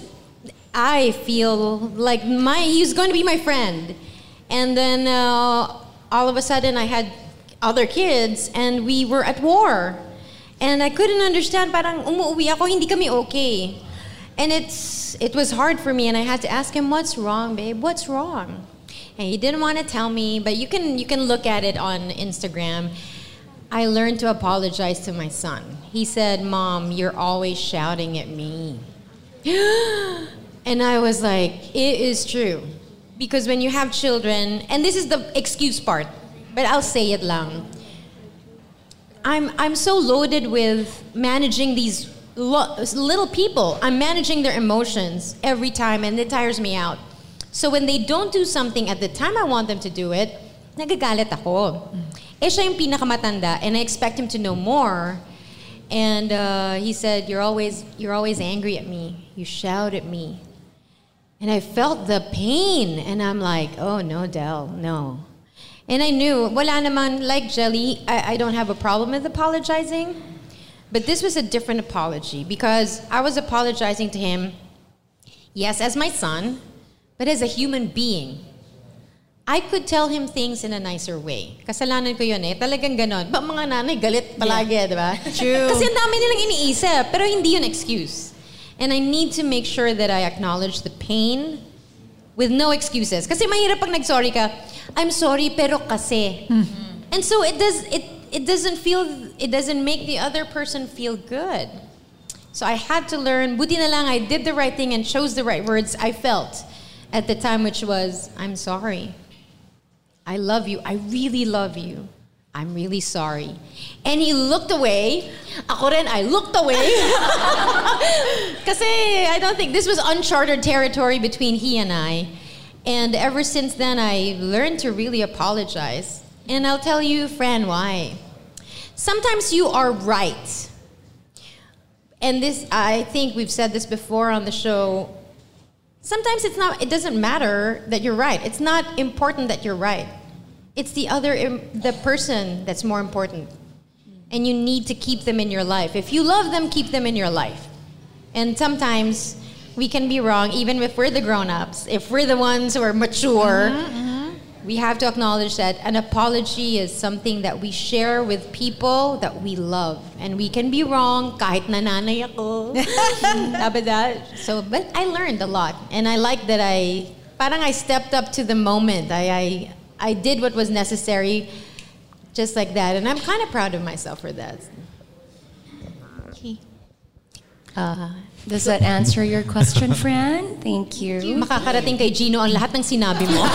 I feel like my he's going to be my friend. And then uh, all of a sudden I had other kids and we were at war. And I couldn't understand parang umuwi ako hindi kami okay. And it's it was hard for me and I had to ask him what's wrong, babe? What's wrong? And he didn't want to tell me, but you can you can look at it on Instagram. I learned to apologize to my son. He said, "Mom, you're always shouting at me." and I was like, "It is true." Because when you have children, and this is the excuse part, but I'll say it lang. I'm I'm so loaded with managing these lo- little people. I'm managing their emotions every time and it tires me out. So when they don't do something at the time I want them to do it, nagagalit ako. Eh siya yung pinakamatanda and I expect him to know more. And uh, he said, "You're always you're always angry at me. You shout at me." And I felt the pain and I'm like, "Oh no, Delle, no." And I knew, wala naman, like Gelli, I, I don't have a problem with apologizing. But this was a different apology because I was apologizing to him, yes, as my son, but as a human being. I could tell him things in a nicer way. Kasalanan ko yun eh. Talagang ganon. Ba mga nanay galit palagi, di ba? True. Kasi ang dami nilang iniisip, pero hindi yun excuse. And I need to make sure that I acknowledge the pain with no excuses. Kasi mahirap pag nag-sorry ka, I'm sorry pero kasi. And so it does it it doesn't feel it doesn't make the other person feel good. So I had to learn, buti na lang I did the right thing and chose the right words I felt at the time which was I'm sorry. I love you. I really love you. I'm really sorry. And he looked away. Ako rin, I looked away. Kasi I don't think this was uncharted territory between he and I. And ever since then, I learned to really apologize. And I'll tell you, Fran, why. Sometimes you are right. And this, I think we've said this before on the show. Sometimes it's not, it doesn't matter that you're right. It's not important that you're right. It's the other, the person that's more important. And you need to keep them in your life. If you love them, keep them in your life. And sometimes we can be wrong, even if we're the grown ups. If we're the ones who are mature, mm-hmm, mm-hmm. We have to acknowledge that an apology is something that we share with people that we love. And we can be wrong, kahit nananay ako. So, but I learned a lot. And I like that I, parang I stepped up to the moment. I, I, I did what was necessary just like that. And I'm kind of proud of myself for that. Okay. Uh, does that answer your question, Fran? Thank you. Makakarating kay Gino ang lahat ng sinabi mo.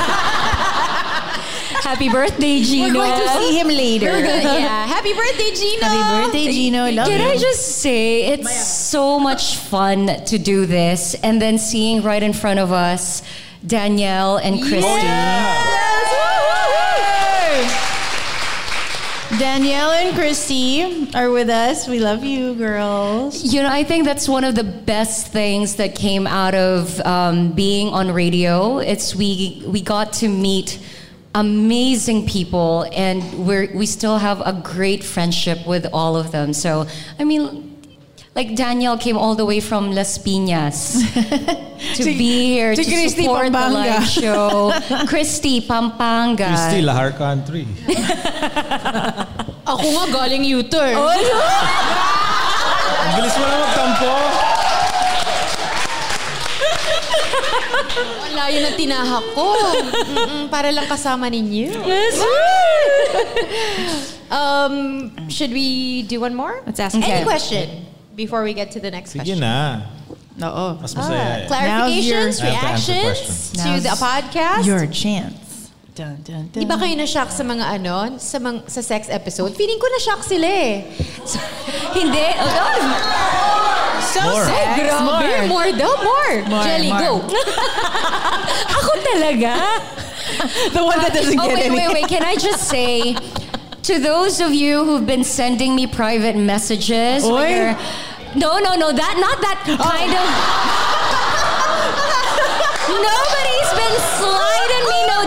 Happy birthday, Gino. We're going to see him later. Yeah. Happy birthday, Gino. Happy birthday, Gino. Love Can you. I just say it's so much fun to do this and then seeing right in front of us Danielle and Christy. Danielle and Christy are with us. We love you, girls. You know, I think that's one of the best things that came out of um, being on radio. It's we we got to meet amazing people, and we're we still have a great friendship with all of them. So, I mean. Like Danielle came all the way from Las Piñas to, be here to to, Christy, support the Pampanga. live show. Christy Pampanga. Christy, Lahar Country. Ako nga galing U-turn. Ang bilis mo na magtampo. Wala yun ang tinahak ko. Mm-mm, para lang kasama ninyo. um, should we do one more? Let's ask Any Kev. question before we get to the next Sige question? na. Oo. Mas masaya eh. Clarifications, I have to answer reactions to Now's the podcast? Your chance. Dun, dun, dun. Di ba kayo na-shock sa mga ano, sa, mga, sa sex episode? Feeling ko na-shock sila eh. So, hindi. Oh, So More. sex. grabe. More. More daw, more. More, Jelly, more. go. Ako talaga? The one that doesn't oh, get wait, any. wait, wait. Can I just say to those of you who've been sending me private messages, you're- no, no, no, that not that kind of. Oh. Nobody's been sliding me no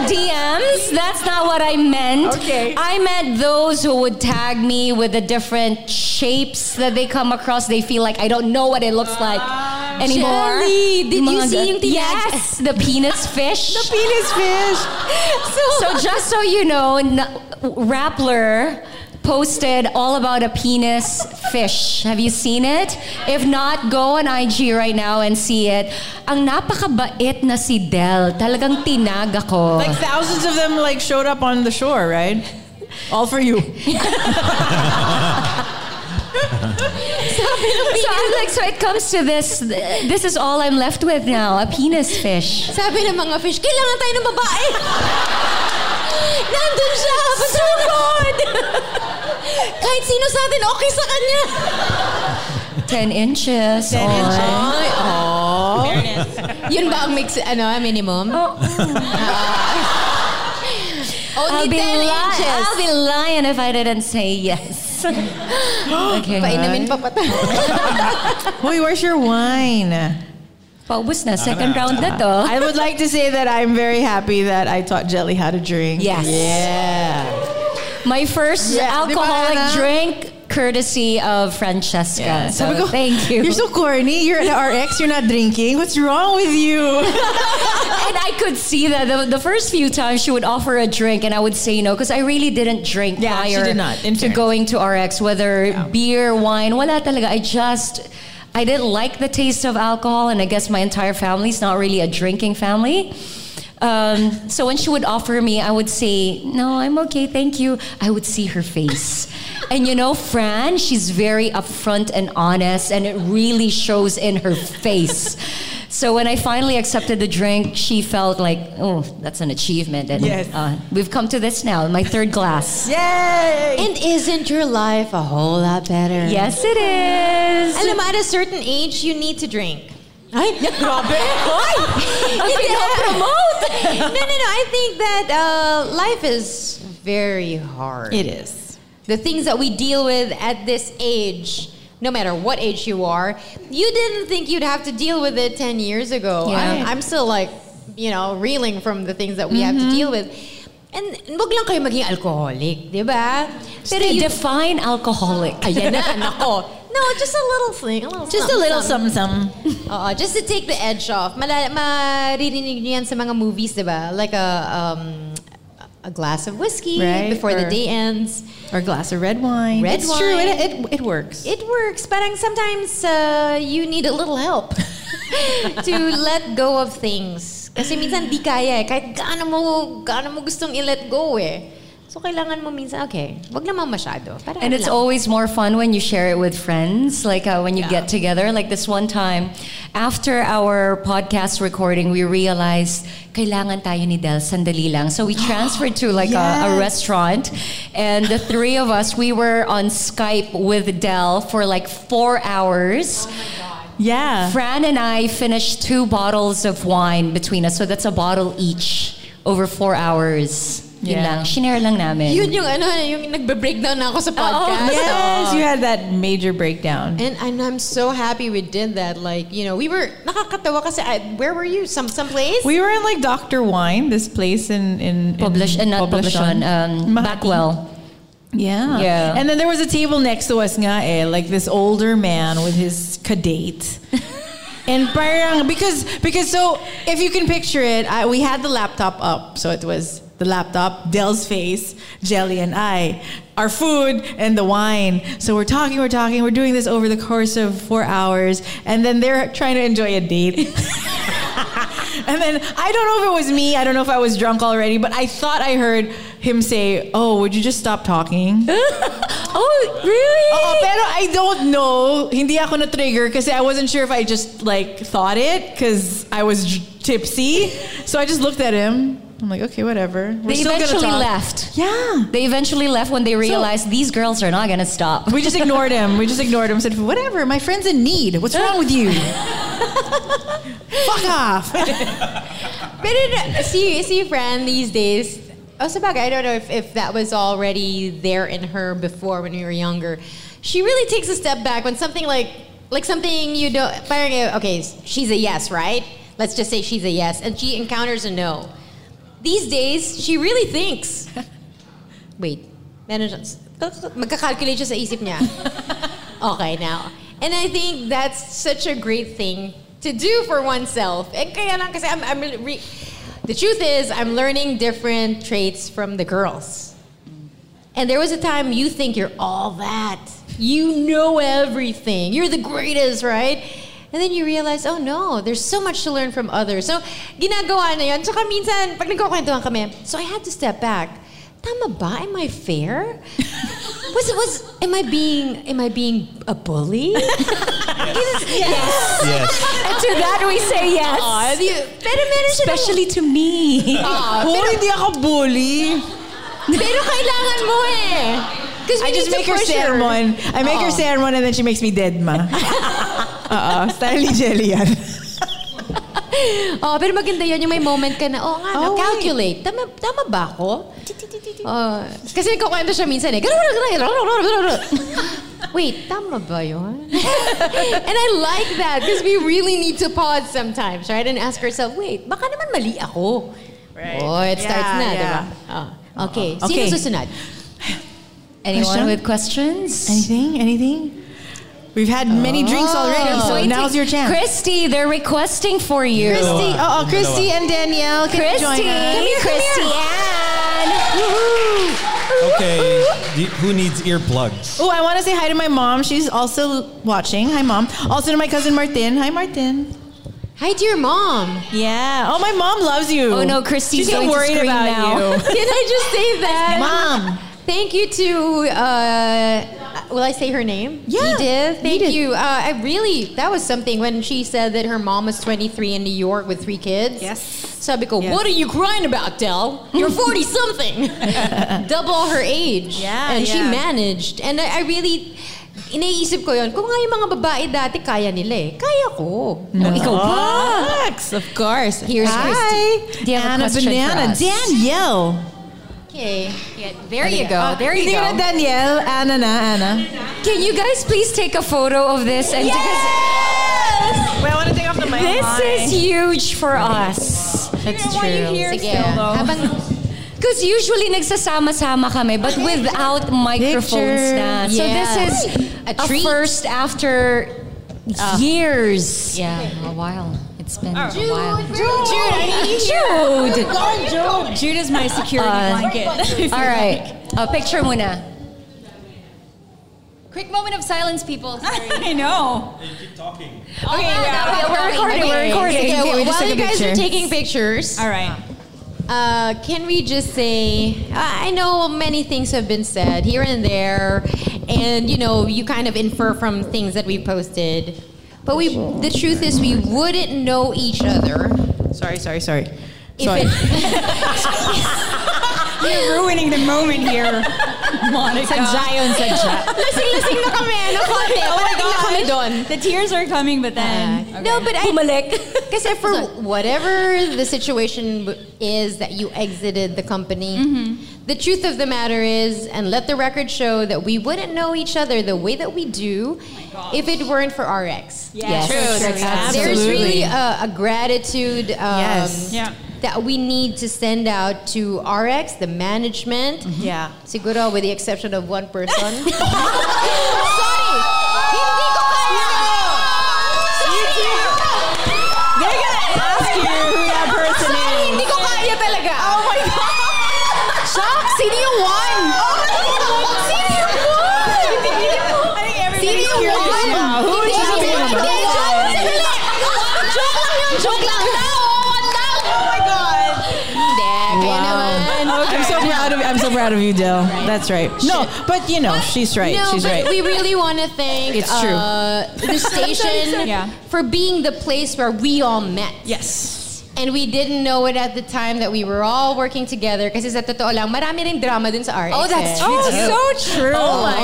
DMs. That's not what I meant. Okay. I meant those who would tag me with the different shapes that they come across. They feel like I don't know what it looks like. Ah. anymore. Gelli! Did you see yung tinag- Yes, the penis fish. The penis fish. so just so you know, Rappler posted all about a penis fish. Have you seen it? If not, go on IG right now and see it. Ang napakabait na si Delle. Talagang tinag ako. Like thousands of them like showed up on the shore, right? All for you. so I'm like, so it comes to this. This is all I'm left with now, a penis fish. Sabi ng mga fish, kailangan tayo ng babae. Nandun siya. So good! Kahit sino sa atin, okay sa kanya. 10 inches. 10 on. inches. Ay, oh. Yun ba ang mix, ano, minimum? Oh. Only I'll be, 10 li- inches. I'll be lying if I didn't say yes. okay. Painumin pa pa tayo. Wait, where's your wine? Paubos na. Second round na to. I would like to say that I'm very happy that I taught Jelly how to drink. Yes. Yeah. My first Yeah, alcoholic di drink courtesy of Francesca. Yeah. So ko, thank you. You're so corny. You're an RX. You're not drinking. What's wrong with you? and I could see that the, the first few times she would offer a drink and I would say no because I really didn't drink Yeah, she prior did not, in to fairness. going to RX, whether beer, wine, wala talaga. I just, I didn't like the taste of alcohol and I guess my entire family's not really a drinking family. Um, so when she would offer me, I would say, no, I'm okay, thank you. I would see her face. And you know, Fran, she's very upfront and honest, and it really shows in her face. So when I finally accepted the drink, she felt like, oh, that's an achievement. And Yes. uh, we've come to this now, my third glass. Yay! And isn't your life a whole lot better? Yes, it is. Alam mo, at a certain age, you need to drink. Ay, grabe! Ay! Hindi promote! no, no, no. I think that uh, life is very hard. It is. The things that we deal with at this age, no matter what age you are, you didn't think you'd have to deal with it 10 years ago. Yeah. I'm, I'm still like, you know, reeling from the things that we have to deal with. And wag lang kayo maging alcoholic, di ba? Pero define alcoholic. Ayan na, nako. No, just a little thing. A little Just a little something, something. Oo, just to take the edge off. Mala- maririnig niyo yan sa mga movies, di ba? Like a, um, a glass of whiskey Right, before the or- day ends. Or a glass of red wine. Red it's true. wine. It, it, it works. It works, but sometimes uh, you need a little help to let go of things. Kasi minsan di kaya eh. Kahit gaano mo, gaano mo gustong i-let go eh. So kailangan mo minsan, okay, wag naman masyado. Parang And it's lang. always more fun when you share it with friends, like uh, when you get together. Like this one time, after our podcast recording, we realized kailangan tayo ni Delle sandali lang. So we transferred to like a, a restaurant, and the three of us we were on Skype with Delle for like four hours. yeah. Fran and I finished two bottles of wine between us, so that's a bottle each over four hours. Yun Yeah. lang, shinare lang namin. Yun yung ano, yung nagbe-breakdown na ako sa podcast. Yes, you had that major breakdown. And, and I'm so happy we did that. Like, you know, we were, nakakatawa kasi, I, where were you? Some someplace? We were in like Dr. Wine, this place in in, in Publish, uh, not Poblacion, um, Makati. Backwell. Yeah. Yeah. And then there was a table next to us nga eh, like this older man with his cadate. and parang, because, because so, if you can picture it, I, we had the laptop up. So it was the laptop, Delle's face, Gelli and I, our food, and the wine. So we're talking, we're talking, we're doing this over the course of four hours. And then they're trying to enjoy a date. And then I don't know if it was me. I don't know if I was drunk already, but I thought I heard him say, "Oh, would you just stop talking?" oh, really? Oo, pero I don't know. Hindi ako na trigger kasi I wasn't sure if I just like thought it because I was tipsy. So I just looked at him. I'm like, okay, whatever. We're They eventually left. Yeah. They eventually left when they realized these girls are not gonna stop. We just ignored him. We just ignored him. Said, whatever. My friend's in need. What's wrong with you? Fuck off. Na- see, see, friend, these days, oh, sabagay, I don't know if, if that was already there in her before when we were younger. She really takes a step back when something like, like something you don't, okay, she's a yes, right? Let's just say she's a yes, and she encounters a no. These days, she really thinks. Wait, meron siya- magkakalculate siya sa isip niya. Okay, now. And I think that's such a great thing to do for oneself. And kaya lang kasi I'm, I'm re- the truth is, I'm learning different traits from the girls. And there was a time you think you're all that. You know everything. You're the greatest, right? And then you realize, oh no, there's so much to learn from others. So, ginagawa na yun. Tsaka minsan, pag nagkukwentuhan kami, so I had to step back. Tama ba? Am I fair? Was it was am I being am I being a bully? yes. Yes. And to that we say yes. Aw, di- pero meron siya Especially to me. Oh, pero, hindi ako bully. pero kailangan mo eh. Because I just make her sermon. I make her Oo. sermon and then she makes me dead ma. Oo, style ni Gelli yan. Oh, pero maganda yun yung may moment ka na, oh nga, no, Oh, calculate. Tama, tama ba ako? Oh, kasi nagkukwento siya minsan eh. Wait, tama ba yun? and I like that because we really need to pause sometimes, right? And ask ourselves, wait, baka naman mali ako. Right. Oh, it starts Yeah, na, yeah. di ba? Oh, okay. Sino Okay. susunod? Anyone Question? with questions? Anything? Anything? We've had many oh. drinks already, so Waiting. now's your chance. Christy, they're requesting for you. Christy, oh, oh, Christy and Danielle, can you join Christy, us? Come here, come Christy here. Ann. Okay, do- who needs earplugs? Oh, I want to say hi to my mom. She's also watching. Hi, mom. Also to my cousin Martin. Hi, Martin. Hi dear mom. Yeah. Oh, my mom loves you. Oh, no, Christy's She's so going to worried scream about now. you. Can I just say that? Mom. Thank you to, uh, will I say her name? Yeah. Edith. Thank Edith. you. Uh, I really, that was something when she said that her mom was 23 in New York with three kids. Yes. Sabi ko, Yes. what are you crying about, Delle? You're 40 something. Double her age. Yeah, And she managed. And I, I really, iniisip ko yun, kung nga yung mga babae dati kaya nila eh, kaya ko. No. Ikaw pa. Of course. Here's Hi. Do you have a Anna question for Banana. us? Danielle. Okay. There you go. There you Hindi na go. Danielle. Anna na, Anna. Can you guys please take a photo of this? And Wait, I want to take off the mic. this Hi. is huge for us. That's why you here Sige. still, though. Habang, Because usually nagsasama-sama kami, but without microphones Picture. na. So Yes. this is A a, treat. first after uh, years. yeah. A while. It's been Oh. a while. Jude, I need Jude! Jude. Jude is my security Uh, blanket. All right. Uh, picture muna. Quick moment of silence, people. Sorry. I know. keep talking. Okay, yeah. we're recording. We're recording. okay, Okay, we while you guys picture. are taking pictures, All right. uh, can we just say, I know many things have been said here and there, and you know, you kind of infer from things that we posted. But we, the truth is, we wouldn't know each other Sorry, sorry, sorry. if Sorry. You're ruining the moment here, Monica. Sadya yun, sadya. Lasing-lasing na kami, ano, konti. Oh my Parating na kami gosh. doon. The tears are coming, but then. Uh, No, but I Bumalik. Kasi for whatever the situation is that you exited the company, Mm-hmm. The truth of the matter is, and let the record show that we wouldn't know each other the way that we do if it weren't for RX. Yes. True, True. There's really a, a gratitude um, Yes. Yeah. that we need to send out to RX, the management. Yeah. Siguro with the exception of one person. Sorry! Hindi ko kaya! They're gonna ask you who that person Sorry, is. hindi ko kaya talaga. Oh my God! Shock! Sino yung one? Oh my God! Sino yung one? I think everybody's Sino yung curious one? now. Who is Hindi, she hindi, talking hindi, about? joke, sandali. Joke lang yun, joke lang. Tao, one lang. Oh my God! Hindi, kaya naman. I'm so proud of I'm so proud of you, Dill. That's right. No, but you know, she's right. No, she's but right. we really want to thank It's true. uh, the station Yeah. for being the place where we all met. yes. And we didn't know it at the time that we were all working together kasi sa totoo lang, marami ring drama dun sa RX. Oh, that's true. Oh, so true. Oh my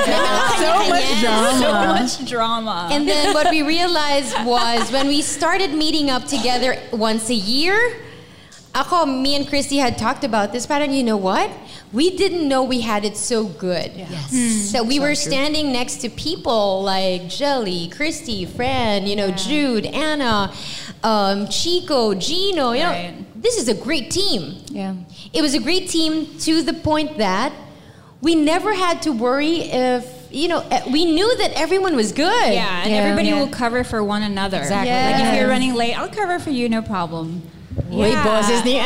goodness. So much drama. So much drama. And then what we realized was when we started meeting up together once a year, ako, me and Christy had talked about this, parang you know what? We didn't know we had it so good. Yes. That we were standing next to people like Gelli, Christy, Fran, you know, Jude, Anna, um, Chico, Gino. You Right. know, this is a great team. Yeah. It was a great team to the point that we never had to worry if you know, eh, we knew that everyone was good. Yeah, and everybody will cover for one another. Exactly. Like if you're running late, I'll cover for you, no problem. Wait, boses ni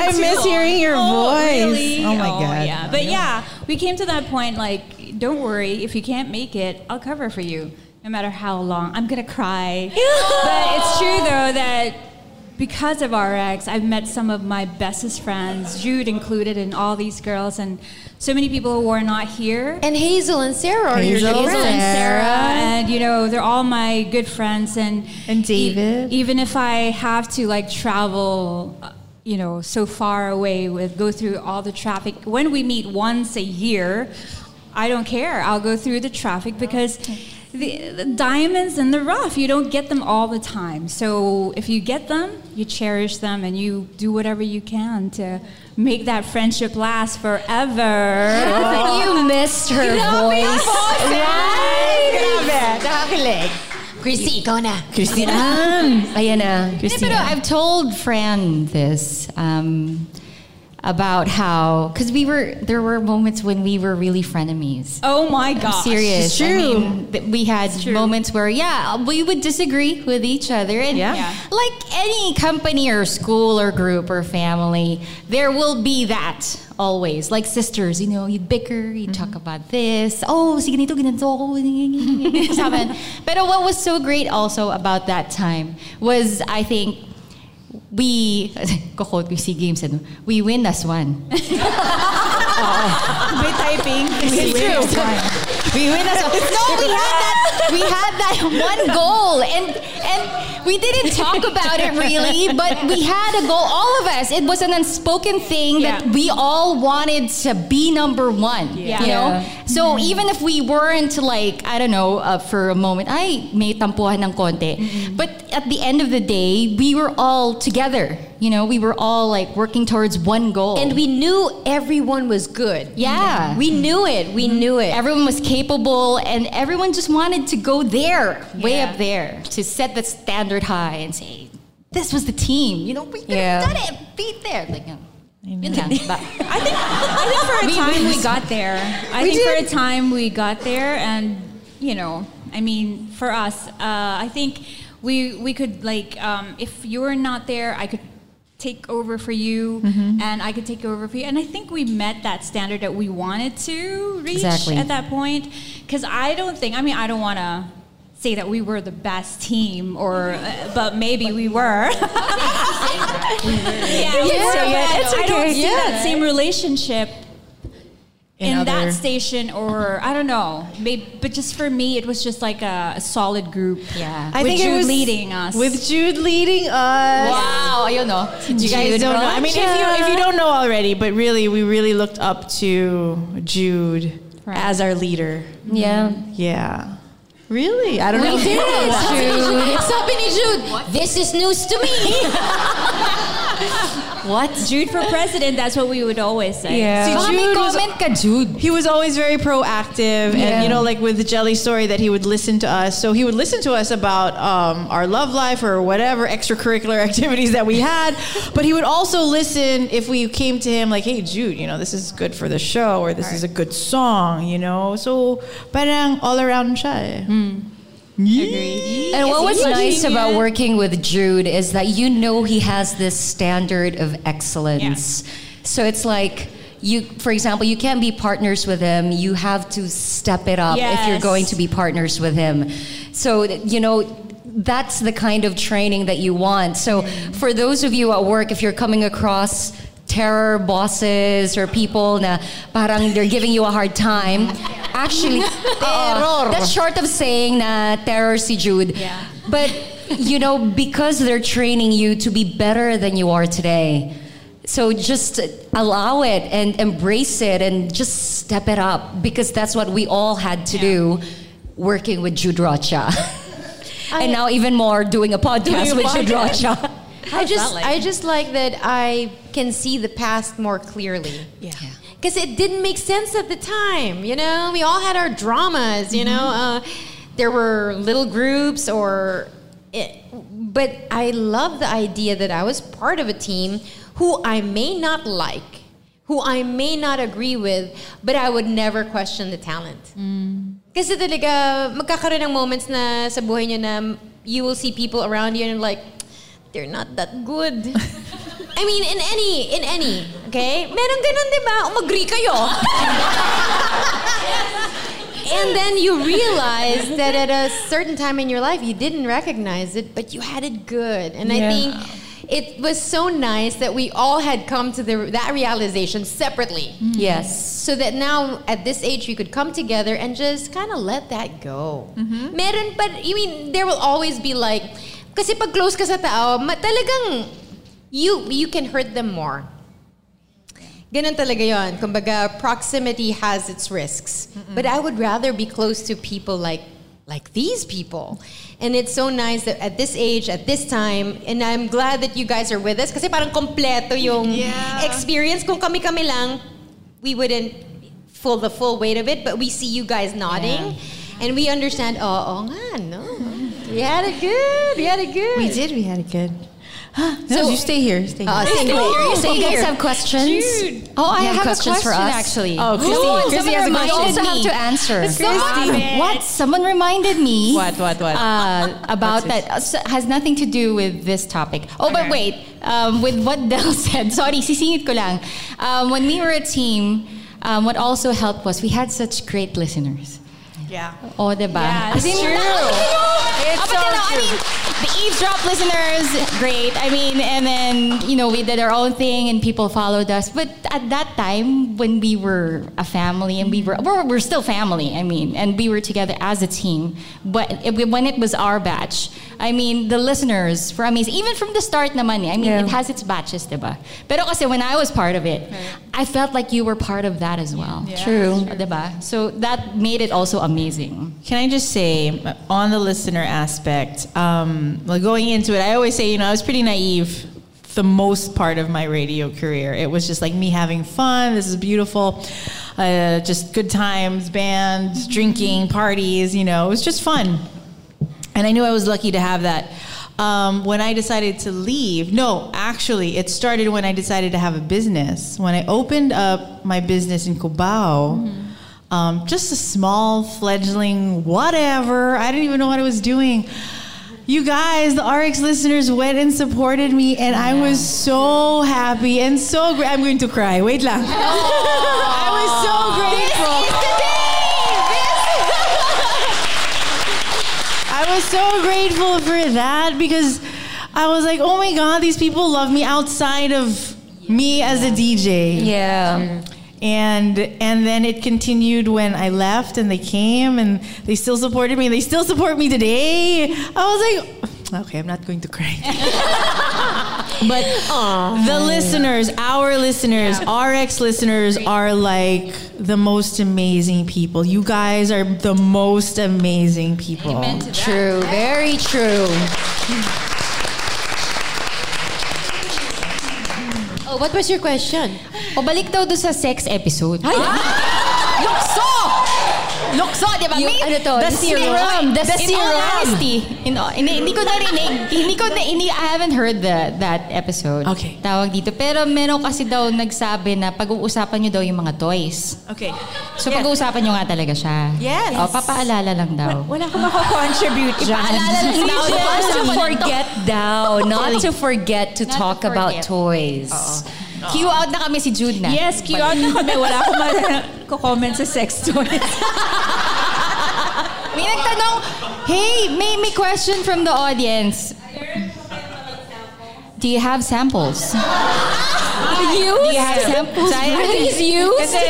I miss hearing your voice. Really? Oh my god. Oh, oh, yeah, but yeah, we came to that point. Like, don't worry, if you can't make it, I'll cover for you, no matter how long. I'm gonna cry, but it's true though that because of RX, I've met some of my bestest friends, Jude included, and all these girls, and so many people who are not here. And Hazel and Sarah are your Hazel, and. Sarah, and you know they're all my good friends, and And David. e- even if I have to like travel, uh, you know, so far away with go through all the traffic. When we meet once a year, I don't care. I'll go through the traffic because. The, the diamonds in the rough, you don't get them all the time. So if you get them, you cherish them and you do whatever you can to make that friendship last forever. you missed her voice. Grabe. Nakakilig. Christy, ikaw na. Christina. Ayan na. Pero I've told Fran this um, about how, because we were, there were moments when we were really frenemies. Oh my I'm gosh. serious. It's true. I mean, we had moments where, yeah, we would disagree with each other. And Yeah. Yeah. like any company or school or group or family, there will be that always. Like sisters, you know, you bicker, you mm-hmm. talk about this. Oh, si ganito, ganito. Sabi. Pero what was so great also about that time was, I think, we, quote ko si Games, ano, we win as one. By typing. It's true. We win as one. No, we had that. We had that one goal, and and we didn't talk about it really, but we had a goal. All of us. It was an unspoken thing that we all wanted to be number one. Yeah. You know. Yeah. So even if we weren't like I don't know uh, for a moment, I may tampuhan ng konti, but at the end of the day, we were all together. You know, we were all like working towards one goal. And we knew everyone was good. Yeah. We knew it. We knew it. Everyone was capable, and everyone just wanted to go there, way up there, to set the standard high and say, "This was the team." You know, we could Yeah. have done it. Beat there, like. Ba- I think I think for a time we- we got there. I think for a time we got there, and you know, I mean, for us, uh, I think we we could like um, if you were not there, I could take over for you, Mm-hmm. and I could take over for you, and I think we met that standard that we wanted to reach Exactly. at that point. Because I don't think, I mean, I don't want to. Say that we were the best team, or uh, but maybe we were. yeah, we Yeah, were, so yeah, but it's I don't okay. see Yeah. that same relationship In in, other- that station or I don't know. Maybe, but just for me, it was just like a, a solid group. Yeah. I with think Jude it was leading us. With Jude leading us. Wow, ayun no. You guys don't know. I mean, if you if you don't know already, but really, we really looked up to Jude as our leader. Yeah. Yeah. Really? I don't know. We did. Jude. Sabi ni Jude, this is news to me. What? Jude for president. That's what we would always say. Yeah. See, Jude was- comment ka, Jude. he was always very proactive Yeah. and you know like with the Gelli story that he would listen to us so he would listen to us about um, our love life or whatever extracurricular activities that we had but he would also listen if we came to him like hey jude you know this is good for the show or this is a good song you know so parang all around siya eh. And what was nice about working with Jude is that you know he has this standard of excellence. So it's like you for example, you can't be partners with him. You have to step it up if you're going to be partners with him. So you know that's the kind of training that you want. So for those of you at work if you're coming across terror bosses or people na parang they're giving you a hard time. Actually, eh, terror. That's short of saying na terror si Jude. Yeah. But you know, because they're training you to be better than you are today. So just allow it and embrace it and just step it up because that's what we all had to do working with Jude Rocha. and now even more doing a podcast Doing a with Jude podcast. Rocha. I just that like? I just like that I can see the past more clearly. Yeah. Because it didn't make sense at the time, you know. We all had our dramas, you know. Uh, there were little groups, or, it, but I love the idea that I was part of a team who I may not like, who I may not agree with, but I would never question the talent. Kasi talaga, magkakaroon ng moments na sa buhay niyo na you will see people around you and like, they're not that good. I mean, in any, in any, okay? Meron ganun, di ba? Umagri kayo. and then you realize that at a certain time in your life, you didn't recognize it, but you had it good. And I think it was so nice that we all had come to the, that realization separately. Mm-hmm. Yes. So that now at this age we could come together and just kind of let that go. Mm-hmm. Meron pa, I mean, there will always be like, kasi pag close ka sa tao, ma- talagang you, you can hurt them more. Ganun talaga yon. Kumbaga, proximity has its risks. But I would rather be close to people like like these people. And it's so nice that at this age, at this time, and I'm glad that you guys are with us kasi parang kompleto yung experience. Kung kami-kami lang, we wouldn't full the full weight of it, but we see you guys nodding. And we understand, oh, oh nga, no. We had it good. We had it good. We did. We had it good. So- no, you stay here. Stay here. Uh, stay here. Oh, Stay you guys here. have questions? Jude. Oh, I You have, questions a for question us? actually. Oh, Christy. Christy has a question. me. You also have to answer. Someone- Christy. What? Someone reminded me. What, what, what? Uh, about that. Uh, s- has nothing to do with this topic. Oh, but wait. Um, with what Del said. Sorry, sisingit ko lang. Um, when we were a team, um, what also helped was we had such great listeners. Yeah. Oh, diba? Yeah, As it's true. It's so so I true. mean, the eavesdrop listeners, great. I mean, and then you know we did our own thing and people followed us. But at that time, when we were a family and we were we're, we're still family. I mean, and we were together as a team. But it, when it was our batch, I mean, the listeners were amazing. Even from the start, naman. eh. I mean, Yeah. it has its batches, diba? Pero kasi when I was part of it, I felt like you were part of that as well. Yeah. True. Diba? So that made it also amazing. Can I just say, on the listener aspect, um, like going into it, I always say, you know, I was pretty naive the most part of my radio career. It was just like me having fun. This is beautiful. Uh, just good times, bands, drinking, parties, you know, it was just fun. And I knew I was lucky to have that. Um, when I decided to leave, no, actually, it started when I decided to have a business. When I opened up my business in Cubao, um, just a small fledgling whatever. I didn't even know what I was doing. You guys, the RX listeners went and supported me, and I was so happy and so great. I'm going to cry. Wait lang. I was so grateful. I was so grateful for that because I was like, oh my God, these people love me outside of me as a DJ. Yeah. And and then it continued when I left and they came and they still supported me. They still support me today. I was like, okay, I'm not going to cry. but the listeners, our listeners, RX listeners are like the most amazing people. You guys are the most amazing people. True, very true. Oh, what was your question? O balik daw doon sa sex episode. Ay! Lukso! Lukso, di ba? Yung May- ano to, The the serum. serum. The, in all honesty. In, all- hindi, hindi ko narinig. hindi ko na, hindi, I haven't heard the, that episode. Okay. Tawag dito. Pero meron kasi daw nagsabi na pag-uusapan nyo daw yung mga toys. Okay. So pag-uusapan nyo nga talaga siya. Yes. O, papaalala lang daw. Wala akong mako-contribute dyan. Ipaalala lang daw. Not to forget daw. Not to forget to Not to talk about forget. toys. Cue out na kami si Jude na. Yes, cue out na kami. Wala akong ma-comment sa sex toys. May nagtanong, hey, may, may question from the audience. Do you have samples? Used? Do you have samples? Please use? Kasi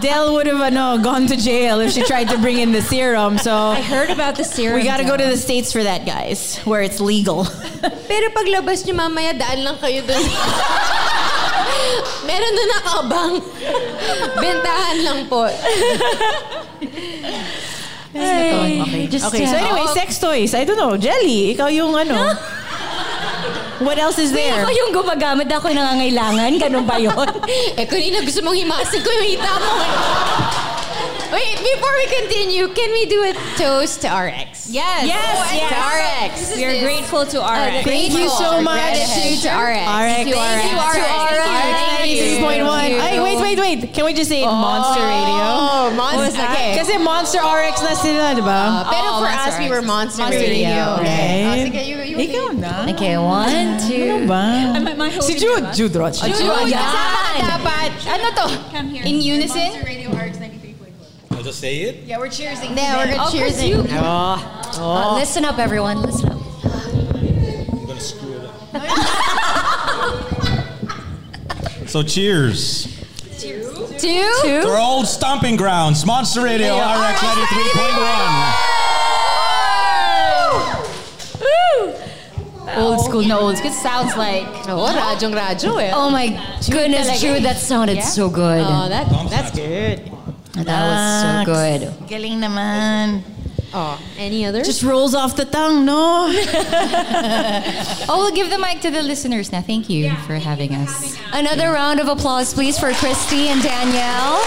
Del would have ano, gone to jail if she tried to bring in the serum. So I heard about the serum. we got to go to the states for that, guys, where it's legal. Pero paglabas niyo mamaya, daan lang kayo doon. Meron na nakabang. Bentahan lang po. Okay. Just, okay. So uh, anyway, oh. sex toys. I don't know. Gelli, ikaw yung ano. What else is there? Ako yung gumagamit ako yung nangangailangan. Ganun ba yun? eh, kanina gusto mong himasig ko yung hita mo. eh. Wait, before we continue, can we do a toast to our ex? Yes. Yes, To yes. our ex. We are grateful to our Uh, ex. Thank you so much. Gratitude to our ex. RX. Thank you, Thank you, RX. RX. Thank you. 93.1. Ay, wait, wait, wait. Can we just say Monster Radio? Oh, Monster. Okay. Kasi Monster RX na sila, di ba? Uh, pero Oh, for Monster us, we RX. were Monster, Monster Radio. Radio. Okay. Right. Oh, sige, you, you Ikaw na. Okay, one, two. Ano ba? Am I- am I Si holding Jude. diba? Jude Rocha. Jude, Yan. kasama ka dapat. Ano to? Come here. In unison? Monster Radio RX 93.1. Say it. Yeah, we're cheersing. Yeah, we're Oh, gonna cheers. you. Uh, listen up, everyone. Listen up. I'm gonna screw it up. So cheers. Two? Two. To our old stomping grounds, Monster Radio, RX 93.1. Old school, no old school. It sounds like. Oh, radyong radyo eh. Oh my goodness, talaga. Jude, that sounded so good. Oh, that, that's good. That was so good. Galing naman. Oh, any others? Just rolls off the tongue, no? Oh, we'll give the mic to the listeners now. Thank you for having us. Another round of applause, please, for Christy and Danielle.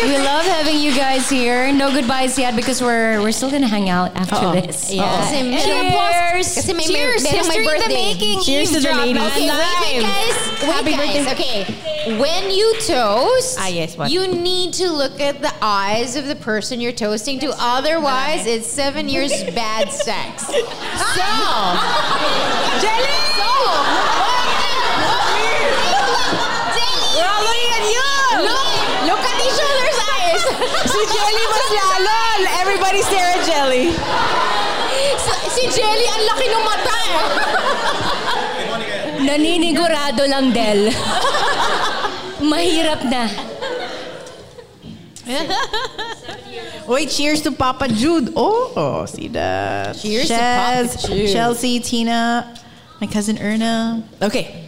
We love having you guys here. No goodbyes yet because we're we're still gonna hang out after Uh-oh. this. Yeah. Kasi Cheers. Kasi may, Cheers. merong History may in the birthday. Cheers to the ladies. Okay, wait, wait, guys. Wait, Happy guys. birthday. Okay, when you toast, Ah, yes, what? you need to look at the eyes of the person you're toasting to. Otherwise, it's seven years bad sex. So, Gelli. So, We're all looking at you! look, look at each other's eyes. Si Gelli mas lalo! Everybody stare at Gelli. Si- si Gelli, ang laki ng mata eh. Naninigurado lang, Del. Mahirap na. Wait, cheers to Papa Jude. Oh, see that. Cheers to Papa Jude. Chelsea, Tina, my cousin Erna. Okay,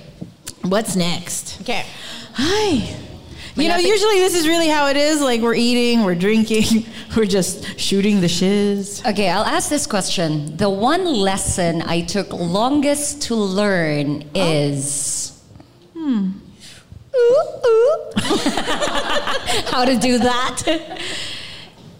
what's next? Okay. Hi. You know, usually this is really how it is. Like we're eating, we're drinking, we're just shooting the shiz. Okay, I'll ask this question. The one lesson I took longest to learn is. Hmm. How to do that.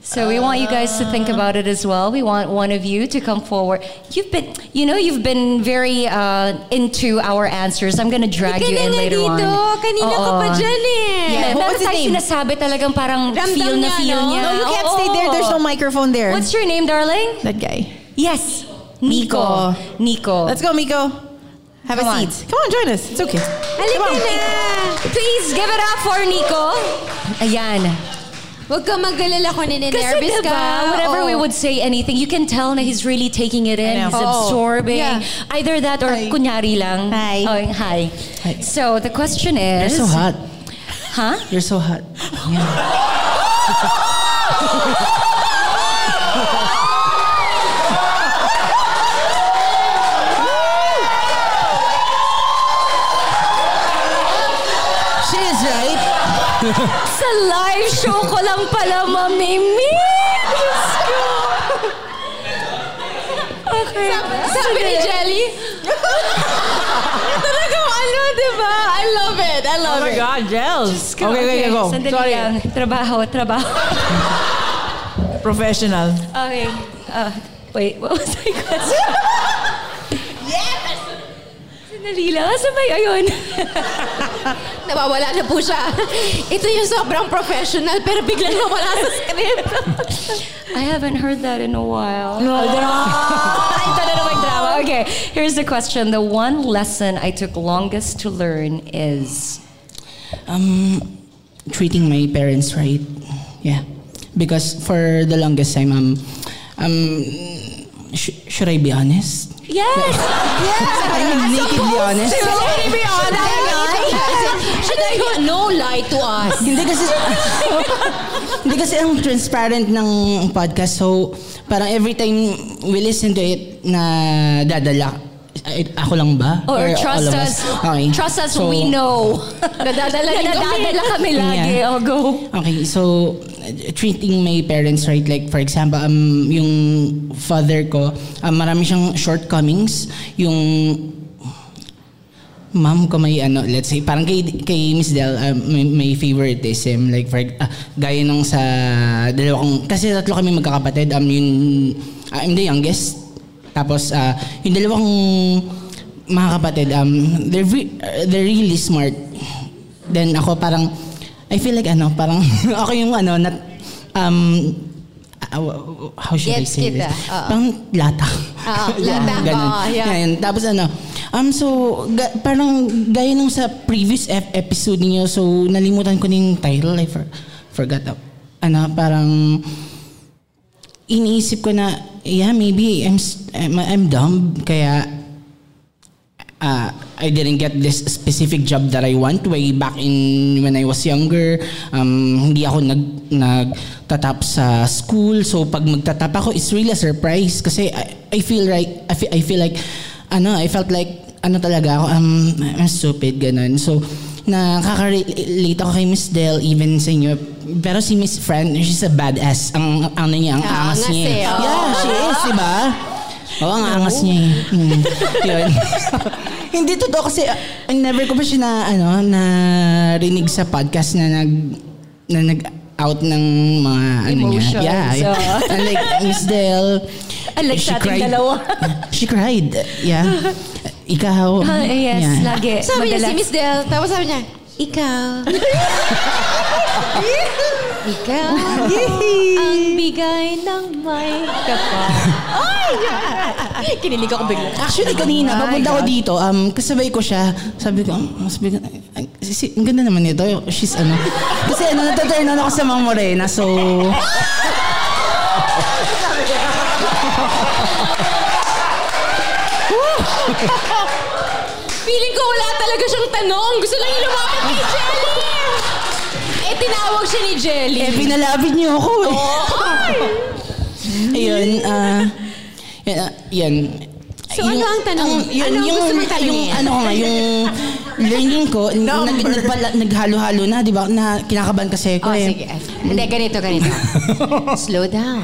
So we want you guys to think about it as well. We want one of you to come forward. You've been, you know, you've been very uh, into our answers. I'm gonna drag you ka in na later on. dito. Kanina ka pa Oo. dyan eh. Yeah, Who- meron what's his name? sinasabi talagang parang Ramdam feel na niya, feel no? niya. No, you can't Oo, stay there. There's no oo. microphone there. What's your name, darling? that guy? Yes, Nico. Nico. Let's go, Miko. Have Come a on. seat. Come on, join us. It's okay. Halika na. Please give it up for Nico. Ayan. Huwag ka mag-alala kung Kasi nininervous diba, ka. whenever Oo. we oh. would say anything, you can tell na he's really taking it in. He's Oo. Oh. absorbing. Yeah. Either that or Hi. kunyari lang. Hi. Oh, hi. Hi. So the question is... You're so hot. Huh? You're so hot. She is right. Sa live show ko lang pala mamimi. Diyos ko. Okay. Sabi ni Jelly. Talagang ano, di ba? I love it. I love Oh my it. God, gels. Okay, okay, okay, go. Sandali Sorry. lang. Trabaho, trabaho. Professional. Okay. Uh, wait, what was my question? Yes! Sandali lang. Asa ba yun? Nawawala na po siya. Ito yung sobrang professional pero biglang nawala sa script. I haven't heard that in a while. No. Ito na naman drama. Okay, here's the question. The one lesson I took longest to learn is... Um, treating my parents right. Yeah. Because for the longest time, um, um, sh- should I be honest? Yes! yes! I'm nakedly honest. Should I be honest? Should I be no lie to us? Hindi kasi Hindi kasi ang transparent ng podcast so parang every time we listen to it na dadala ay, ako lang ba? Or, all trust of us. Okay. Trust us, So, we know. Nadadala, nadadala kami lagi. Yeah. Oh, go. Okay, so uh, treating my parents right like for example um yung father ko um, marami siyang shortcomings yung ma'am ko may ano, let's say, parang kay, kay Miss Del, uh, may, may favoritism. Like, for, ah, gaya nung sa dalawa kong, kasi tatlo kami magkakapatid. Um, yun, ah, I'm the youngest. Tapos, ah, yung dalawang mga kapatid, um, they're, re- uh, they're really smart. Then ako parang, I feel like ano, parang ako yung ano, nat, um, ah, how should I Gets say kita. this? Oo. Parang lata. Oo, lata. Ganun. Oo, yeah. Tapos ano, um, so, ga, parang gaya nung sa previous ep- episode niyo, so nalimutan ko na yung title, I for, forgot. uh, Ano, parang iniisip ko na, yeah, maybe I'm, I'm, I'm dumb, kaya uh, I didn't get this specific job that I want way back in when I was younger. Um, hindi ako nag nagtatap sa school. So pag magtatap ako, it's really a surprise kasi I, I feel like I feel, I feel like ano, I felt like ano talaga ako, um, I'm stupid, ganun. So, nakaka-relate ako kay Miss Del, even sa inyo. Pero si Miss Fran, she's a badass. Ang, ano niya, ang angas niya. eh, oh. Yeah, she is, di ba? Oo, ang angas niya eh. Yun. Hindi totoo kasi uh, never ko pa siya na, ano, narinig sa podcast na nag, na nag out ng mga ano niya. Yeah. yeah. oh. And like Miss Del, Unlike she sa ating cried. dalawa. She cried. Yeah. Ikaw. Ah, yes, yeah. lagi. Sabi niya si Madalas. Miss Del, tapos sabi niya, ikaw. ikaw. ang bigay ng may kapal. Ay! Kinilig ako bigla. Actually, kanina, papunta ko dito, um, kasabay ko siya. Sabi ko, um, sabi ko, ay, si, ang ganda naman nito. She's ano. Kasi ano, nataturn on ako sa mga morena, so... Wala talaga siyang tanong. Gusto lang yung lumapit kay Jelly. Eh, tinawag siya ni Jelly. Eh, pinalapit niyo ako eh. Ayun, ah... yan, ah, yan. So, ano ang tanong? yun, Ano ang yung, gusto mong tanongin? yung, ano ko nga, yung learning ko, nag, nagpala- naghalo-halo na, di ba? Na kinakabahan kasi ako Oh, eh. sige. Hindi, ganito, ganito. Slow down.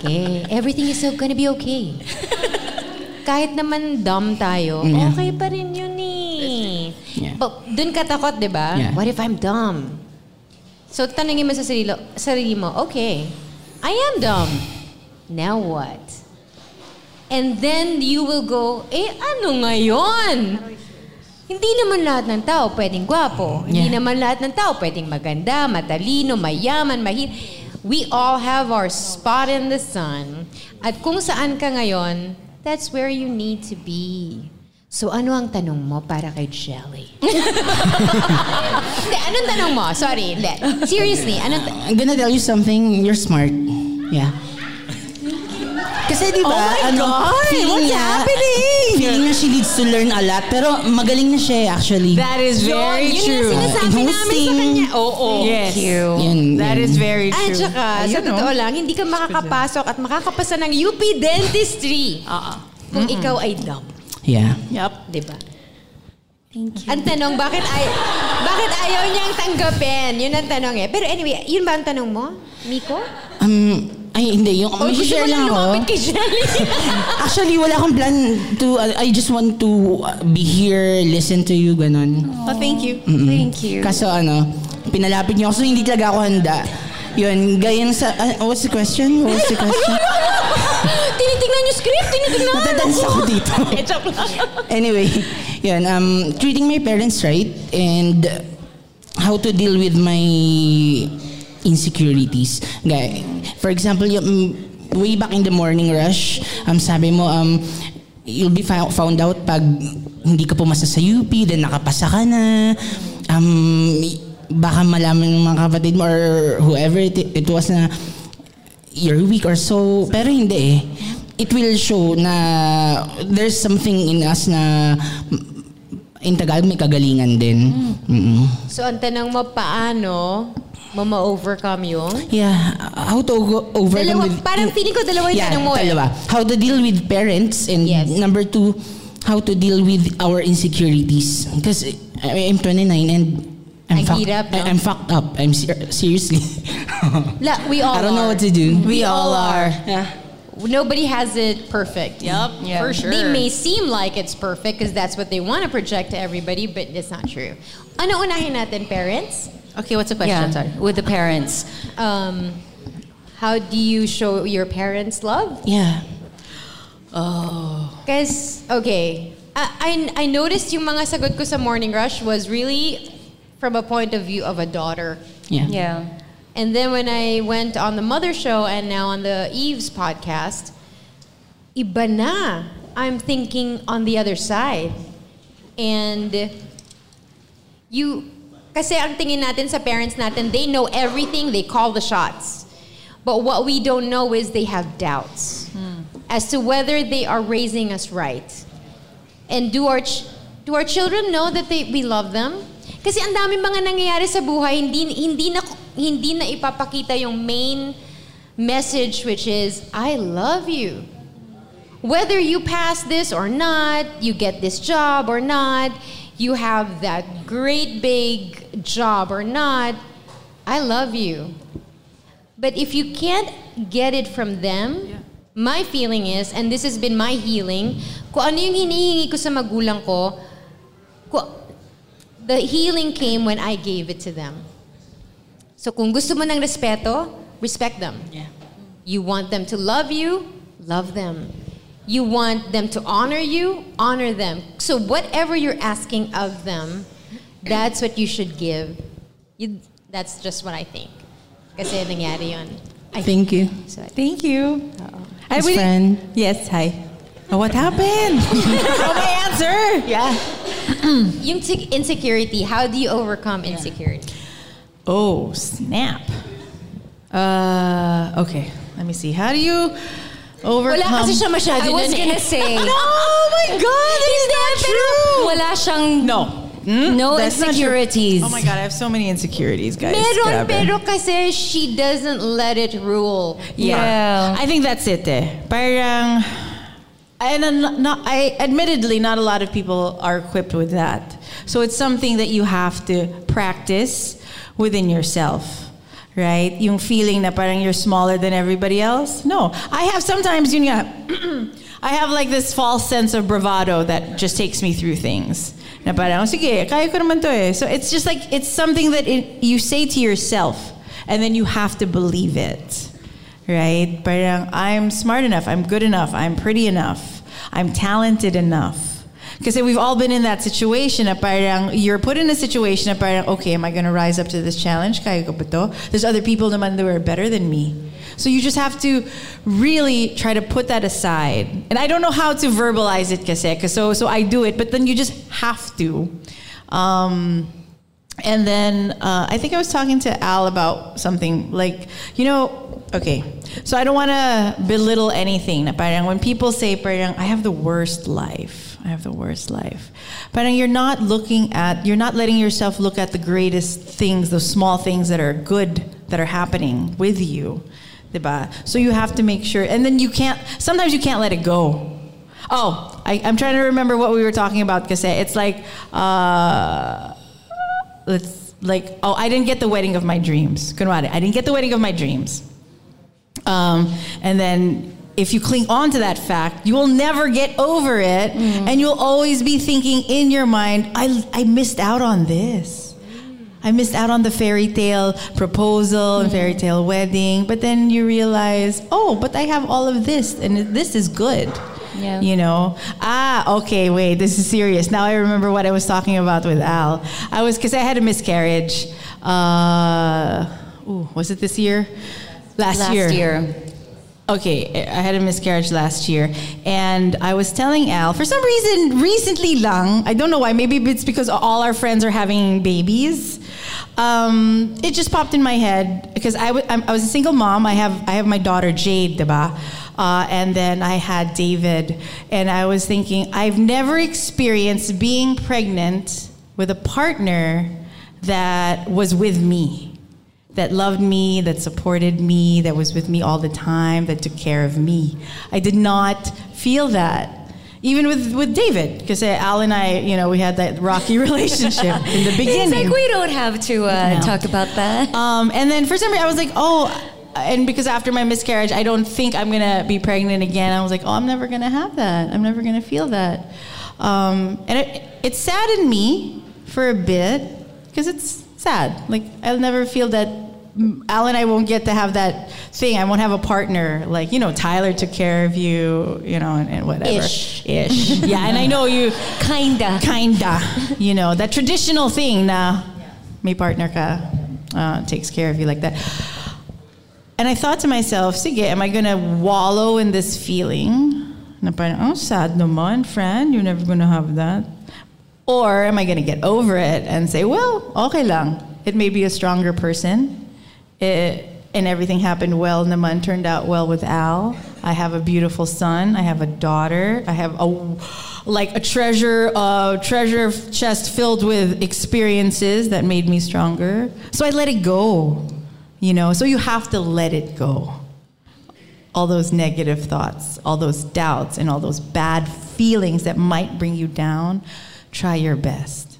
Okay. Everything is so gonna be okay. Kahit naman dumb tayo, okay pa rin yun. Yeah. But dun ka takot, di ba? Yeah. What if I'm dumb? So, tanongin mo sa sarili, sarili mo, okay, I am dumb. Now what? And then you will go, eh ano ngayon? Hindi naman lahat ng tao pwedeng gwapo. Hindi Yeah. naman lahat ng tao pwedeng maganda, matalino, mayaman, mahir. We all have our spot in the sun. At kung saan ka ngayon, that's where you need to be. So ano ang tanong mo para kay Jelly? Hindi, anong tanong mo? Sorry, hindi. Seriously, anong ta- I'm gonna tell you something. You're smart. Yeah. Kasi di ba, Oh my ano, God! feeling What's niya, happening? feeling niya she needs to learn a lot, pero magaling na siya eh, actually. That is very Yun, yun true. yung sinasabi In namin sa kanya. Oo. Yes. Yun, That yun. is very At true. saka, sa Ayun, no? totoo lang, hindi ka makakapasok at makakapasa ng UP Dentistry kung ikaw ay dumb. Yeah. Yep. Diba? Thank you. Ang tanong, bakit, ay, bakit ayaw niyang tanggapin? Yun ang tanong eh. Pero anyway, yun ba ang tanong mo, Miko? Um, ay, hindi. Yung, O may gusto share mo lang ako. lumapit kay Jelly? Actually, wala akong plan to, I just want to uh, be here, listen to you, ganun. Oh, thank you. Mm-mm. Thank you. Kaso ano, pinalapit niyo ako, so hindi talaga ako handa. Yun, gaya sa, ah, what's the question? What's the question? Tinitingnan yung script, tinitingnan. Natadance ako dito. Eh, joke lang. anyway, yun, um, treating my parents right and how to deal with my insecurities. Gaya, for example, yung, um, way back in the morning rush, um, sabi mo, um, you'll be fou- found out pag hindi ka pumasa sa UP, then nakapasa ka na. Um, baka malaman ng mga kapatid mo or whoever it, it was na you're weak or so. Pero hindi eh. It will show na there's something in us na in Tagalog may kagalingan din. Mm-mm. So, ang tanong mo, paano mo ma-overcome yung? Yeah, how to go overcome Dalawa, with... parang feeling ko dalawa yung yeah, tanong mo eh. dalawa. How to deal with parents and Yes. number two, how to deal with our insecurities. Because I'm 29 and I'm, Ang fuck- hirap, no? I'm fucked up. I'm ser- seriously. La, we all I don't know are. what to do. We all are. Yeah. Nobody has it perfect. Yep, Yeah. for sure. They may seem like it's perfect because that's what they want to project to everybody, but it's not true. Ano unahin natin, parents? Okay, what's the question? Yeah, Sorry. with the parents. Um, how do you show your parents love? Yeah. Oh. Guys, okay. I, I, I noticed yung mga sagot ko sa Morning Rush was really from a point of view of a daughter. Yeah. Yeah. And then when I went on the Mother Show and now on the Eve's podcast, iba na. I'm thinking on the other side. And you, kasi ang tingin natin sa parents natin, they know everything, they call the shots. But what we don't know is they have doubts hmm. as to whether they are raising us right. And do our, ch- do our children know that they, we love them? Kasi ang dami mga nangyayari sa buhay, hindi, hindi, na, hindi na ipapakita yung main message which is, I love you. Whether you pass this or not, you get this job or not, you have that great big job or not, I love you. But if you can't get it from them, my feeling is, and this has been my healing, kung ano yung hinihingi ko sa magulang ko, the healing came when I gave it to them. So kung gusto mo ng respeto, respect them. You want them to love you, love them. You want them to honor you, honor them. So whatever you're asking of them, that's what you should give. You, that's just what I think. Kasi nangyari yun. I- Thank you. So, Thank you. I His really- friend. Yes, hi. Oh, what happened? oh, my answer. Yeah. yung tic- insecurity, how do you overcome insecurity? Oh, snap. Uh, okay, let me see. How do you overcome? Wala kasi siya masyado I was nun eh. gonna say. no, oh my God, it's not true. Wala siyang No. no That's not true. insecurities. Oh my God, I have so many insecurities, guys. Meron, Grabe. pero kasi she doesn't let it rule. Yeah. I think that's it eh. Parang, and I'm not, I, admittedly, not a lot of people are equipped with that. So it's something that you have to practice within yourself. Right? Yung feeling na parang you're smaller than everybody else. No. I have sometimes, yun nga, I have like this false sense of bravado that just takes me through things. Na parang, "Oh, sige, kaya ko naman to eh. So it's just like, it's something that it, you say to yourself and then you have to believe it right? Parang I'm smart enough, I'm good enough, I'm pretty enough, I'm talented enough. Because we've all been in that situation na parang you're put in a situation na parang, okay, am I going to rise up to this challenge? Kaya ko? There's other people naman that are better than me. So you just have to really try to put that aside. And I don't know how to verbalize it kasi, so, so I do it, but then you just have to. Um, and then uh, I think I was talking to Al about something like, you know, okay, so I don't want to belittle anything. Parang when people say, parang, I have the worst life. I have the worst life. But you're not looking at, you're not letting yourself look at the greatest things, those small things that are good that are happening with you. Diba? So you have to make sure, and then you can't, sometimes you can't let it go. Oh, I, I'm trying to remember what we were talking about because it's like, uh, let's like oh I didn't get the wedding of my dreams. Kunwari, I didn't get the wedding of my dreams. Um, and then if you cling on to that fact, you will never get over it, and you'll always be thinking in your mind, I I missed out on this. I missed out on the fairy tale proposal and fairy tale wedding, but then you realize, oh, but I have all of this, and this is good. Yeah. You know, ah, okay, wait, this is serious. Now I remember what I was talking about with Al. I was because I had a miscarriage. Uh, ooh, was it this year? Last, Last year. year. Okay, I had a miscarriage last year, and I was telling Al for some reason recently, lang I don't know why. Maybe it's because all our friends are having babies. Um, it just popped in my head because I I'm- I was a single mom. I have I have my daughter Jade, diba? Uh, and then I had David, and I was thinking I've never experienced being pregnant with a partner that was with me that loved me, that supported me, that was with me all the time, that took care of me. I did not feel that. Even with, with David, because Al and I, you know, we had that rocky relationship in the beginning. It's like we don't have to uh, No. talk about that. Um, and then for some reason, I was like, oh, and because after my miscarriage, I don't think I'm gonna be pregnant again. I was like, oh, I'm never gonna have that. I'm never gonna feel that. Um, and it, it saddened me for a bit because it's sad. Like I'll never feel that. Al and I won't get to have that thing. I won't have a partner. Like you know, Tyler took care of you. You know, and, and whatever. Ish. Ish. yeah, and I know you. Kinda. Kinda. You know that traditional thing na may partner ka uh, takes care of you like that. And I thought to myself, sige, am I gonna wallow in this feeling? Na parang, oh, sad naman, friend, you're never gonna have that. Or am I gonna get over it and say, well, okay lang. It may be a stronger person. It, and everything happened well naman, turned out well with Al. I have a beautiful son. I have a daughter. I have a like a treasure uh, treasure chest filled with experiences that made me stronger. So I let it go. You know, so you have to let it go. All those negative thoughts, all those doubts, and all those bad feelings that might bring you down. Try your best.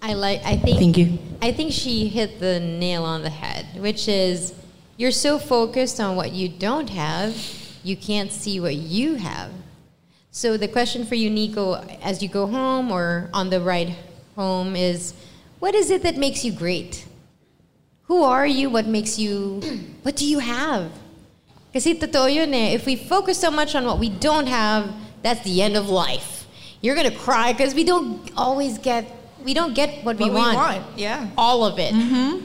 I like. I think. Thank you. I think she hit the nail on the head, which is you're so focused on what you don't have, you can't see what you have. So the question for you, Nico, as you go home or on the ride home, is what is it that makes you great? Who are you? What makes you? What do you have? Kasi totoo yun eh. If we focus so much on what we don't have, that's the end of life. You're gonna cry because we don't always get we don't get what, we, What we want. want, yeah. All of it.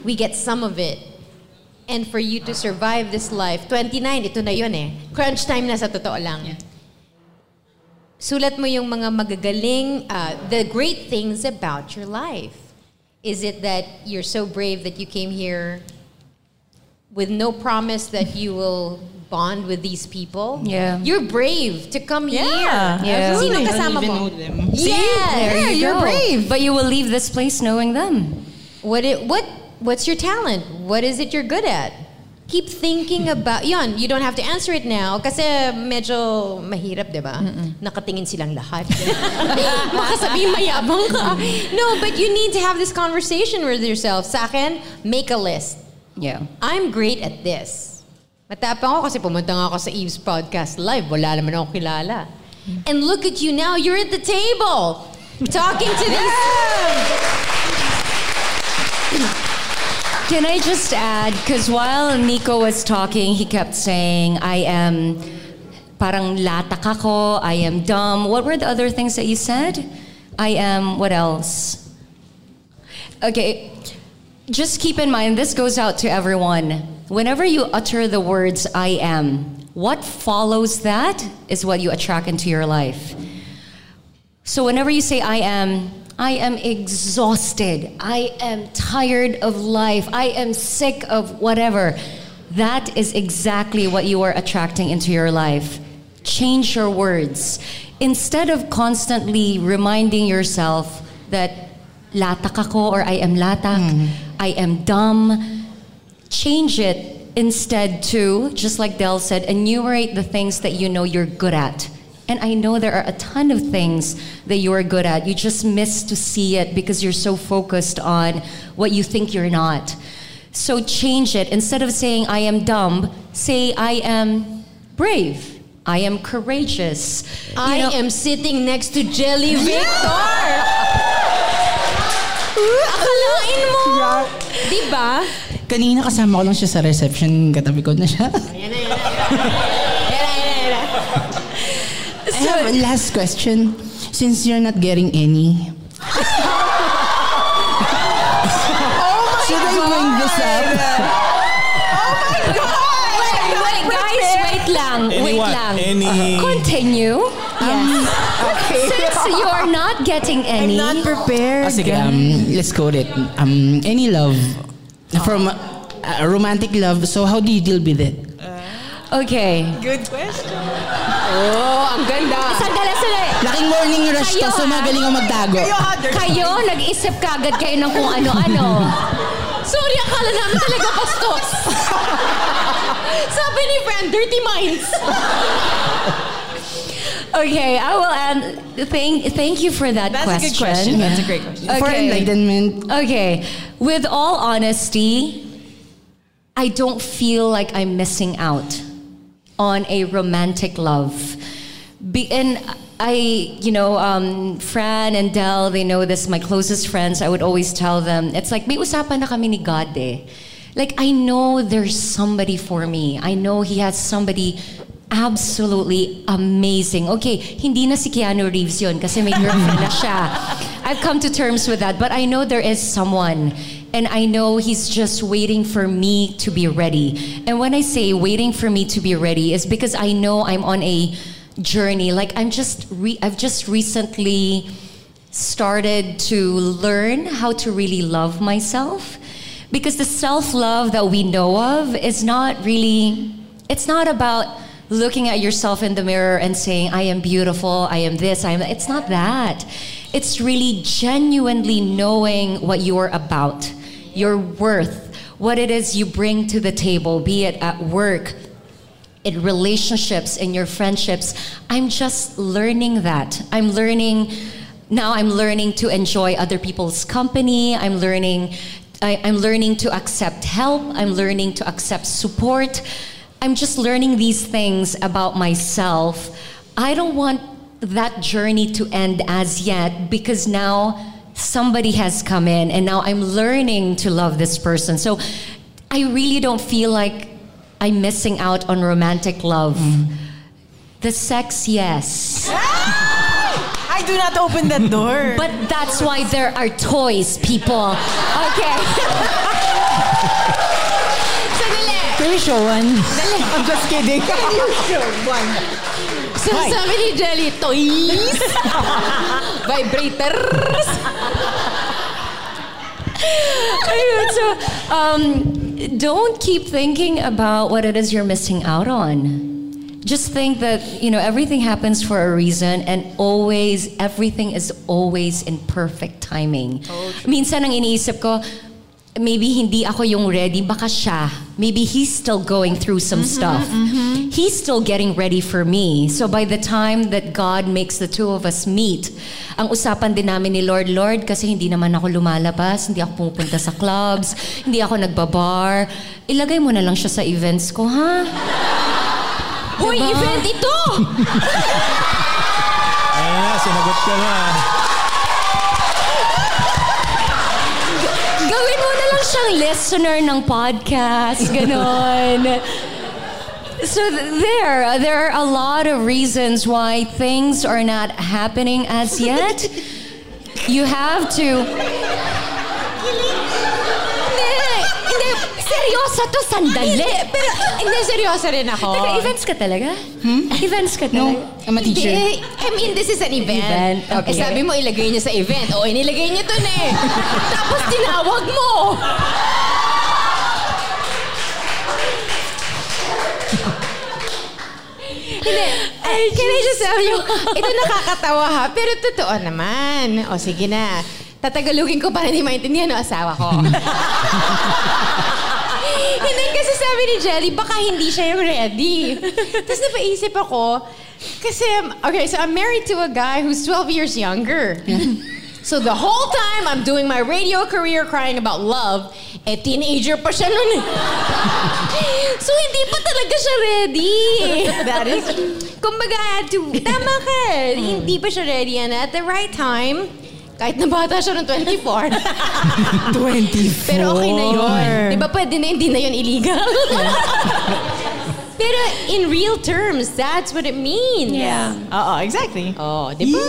We get some of it. And for you to survive this life, 29, ito na yun eh. Crunch time na sa totoo lang. Sulat mo yung mga magagaling, uh, the great things about your life. Is it that you're so brave that you came here with no promise that you will bond with these people? Yeah. You're brave to come Yeah, here. Yeah. Sino I kasama even mo? know them. Yes. There Yeah, you you're go. brave. But you will leave this place knowing them. What it, what what's your talent? What is it you're good at? Keep thinking about yon. You don't have to answer it now kasi medyo mahirap, 'di ba? Nakatingin silang lahat. Baka sabihin mayabang ka. No, but you need to have this conversation with yourself. Sa akin, make a list. Yeah. I'm great at this. Matapang ako kasi pumunta nga ako sa Eve's podcast live. Wala naman ako kilala. And look at you now. You're at the table. Talking to these... Can I just add, because while Nico was talking, he kept saying, I am parang latak ako, I am dumb. What were the other things that you said? I am, what else? Okay, just keep in mind, this goes out to everyone. Whenever you utter the words, I am, what follows that is what you attract into your life. So whenever you say I am, I am exhausted. I am tired of life. I am sick of whatever. That is exactly what you are attracting into your life. Change your words. Instead of constantly reminding yourself that latak ako or I am latak, mm-hmm. I am dumb, change it instead to, just like Delle said, enumerate the things that you know you're good at. And I know there are a ton of things that you are good at. You just miss to see it because you're so focused on what you think you're not. So change it. Instead of saying, I am dumb, say, I am brave. I am courageous. You I know- am sitting next to Gelli Victor. Akalain mo. Di ba? Kanina kasama ko lang siya sa reception, katabi ko na siya. I have a last question. Since you're not getting any, should I bring this up? Wait, wait, guys, wait lang. Any wait what? lang. Any- Continue. Yes. Since you are not getting any. I'm not prepared. Ah, sige, um, let's quote it. Um, any love from uh, a romantic love. So how do you deal with it? Okay. Good question. Oh, ang ganda. Sandali, sandali. Laking morning rush to, Kayo, so ha? magaling ang magtago. Kayo, nag-isip kagad kayo ng kung ano-ano. Sorry, akala namin talaga bastos. Sabi ni Fran, dirty minds. Okay, I will end. Thank, thank you for that That's a question. good question. That's a great question. For enlightenment. Okay, with all honesty, I don't feel like I'm missing out on a romantic love. Be, and I, you know, um, Fran and Delle, they know this, my closest friends, I would always tell them, it's like, may usapan na kami ni God eh. Like, I know there's somebody for me. I know He has somebody absolutely amazing. Okay, hindi na si Keanu Reeves yun kasi may girlfriend na siya. I've come to terms with that, but I know there is someone. And I know he's just waiting for me to be ready. And when I say waiting for me to be ready is because I know I'm on a journey. Like I'm just re- I've just recently started to learn how to really love myself because the self-love that we know of is not really it's not about looking at yourself in the mirror and saying i am beautiful i am this i am it's not that. It's really genuinely knowing what you're about your worth what it is you bring to the table be it at work in relationships in your friendships. I'm just learning that. I'm learning now i'm learning to enjoy other people's company. I'm learning I, i'm learning to accept help. I'm learning to accept support i'm just learning these things about myself i don't want that journey to end as yet because now somebody has come in and now i'm learning to love this person so i really don't feel like i'm missing out on romantic love mm-hmm. the sex yes I do not open that door. But that's why there are toys, people. Okay. Show one? I'm just kidding. Can you show one? So sabi ni Gelli, toys, vibrators. Ayun, so, um, don't keep thinking about what it is you're missing out on. Just think that, you know, everything happens for a reason and always, everything is always in perfect timing. Minsan ang iniisip ko, maybe hindi ako yung ready, baka siya. Maybe he's still going through some stuff. He's still getting ready for me. So by the time that God makes the two of us meet, ang usapan din namin ni Lord, Lord, kasi hindi naman ako lumalabas, hindi ako pumupunta sa clubs, hindi ako nagbabar, ilagay mo na lang siya sa events ko, ha? Hoy, Diba? event ito! Ayan na, sinagot ka na. Siyang listener ng podcast, ganon. So there, there are a lot of reasons why things are not happening as yet. You have to. Seryosa to, sandali. Pero, hindi, seryoso rin ako. Teka, events ka talaga? Events ka talaga? I'm a teacher. Hindi, I mean, this is an event. Event, okay. Eh, sabi mo, ilagay niyo sa event. O, inilagay niyo to eh. Tapos tinawag mo. Hindi. Eh, can I just tell you, ito nakakatawa ha, pero totoo naman. O sige na, tatagalugin ko para hindi maintindihan ng asawa ko. hindi kasi sabi ni Jelly, baka hindi siya yung ready. Tapos napaisip ako, kasi, okay, so I'm married to a guy who's 12 years younger. So the whole time I'm doing my radio career crying about love, eh teenager pa siya nun eh. so hindi pa talaga siya ready. That is Kumbaga, to, tama ka. Hindi pa siya ready and at the right time, kahit na bata siya ng 24. 24. Pero okay na yun. Di ba pwede na, hindi na yun illegal. Pero in real terms, that's what it means. Yeah. Oo, exactly. Oh, di ba?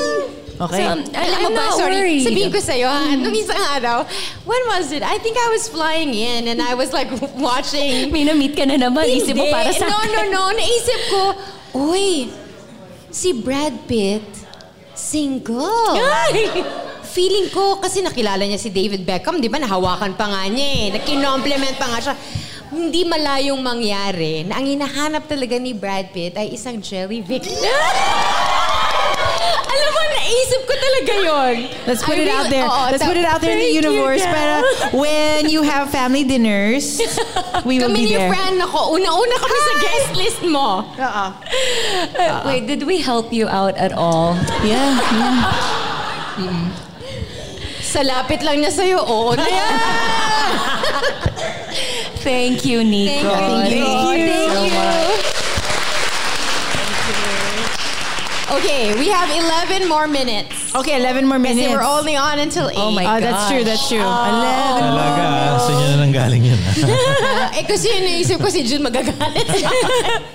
Okay. So, alam mo I'm ba, not sorry, worried. sabihin ko sa'yo ha, nung isang araw, when was it? I think I was flying in and I was like watching. May na-meet ka na naman. Isip mo Hindi. para sa No, no, no. Naisip ko, uy, si Brad Pitt, single. Feeling ko, kasi nakilala niya si David Beckham, di ba? Nahawakan pa nga niya eh. Nakinompliment pa nga siya. Hindi malayong mangyari na ang hinahanap talaga ni Brad Pitt ay isang jellyfish. Alam mo, naisip ko talaga yon. Let's put I it out really- there. Oo, Let's put it out there in the you, universe. Para when you have family dinners, we will Kami be ni there. Fran ako. Una-una kami sa guest list mo. Oo. Wait, did we help you out at all? Yeah. Sa lapit lang niya sa'yo, oo na yan. Thank you, Nico. Thank you. Thank you. much. Okay, we have 11 more minutes. Okay, 11 more minutes. Kasi we're only on until 8. Oh my Oh, that's true, that's true. 11 Talaga, ah. Saan niya na nanggaling yun? ah? eh, kasi yun naisip ko si Jun magagalit sa.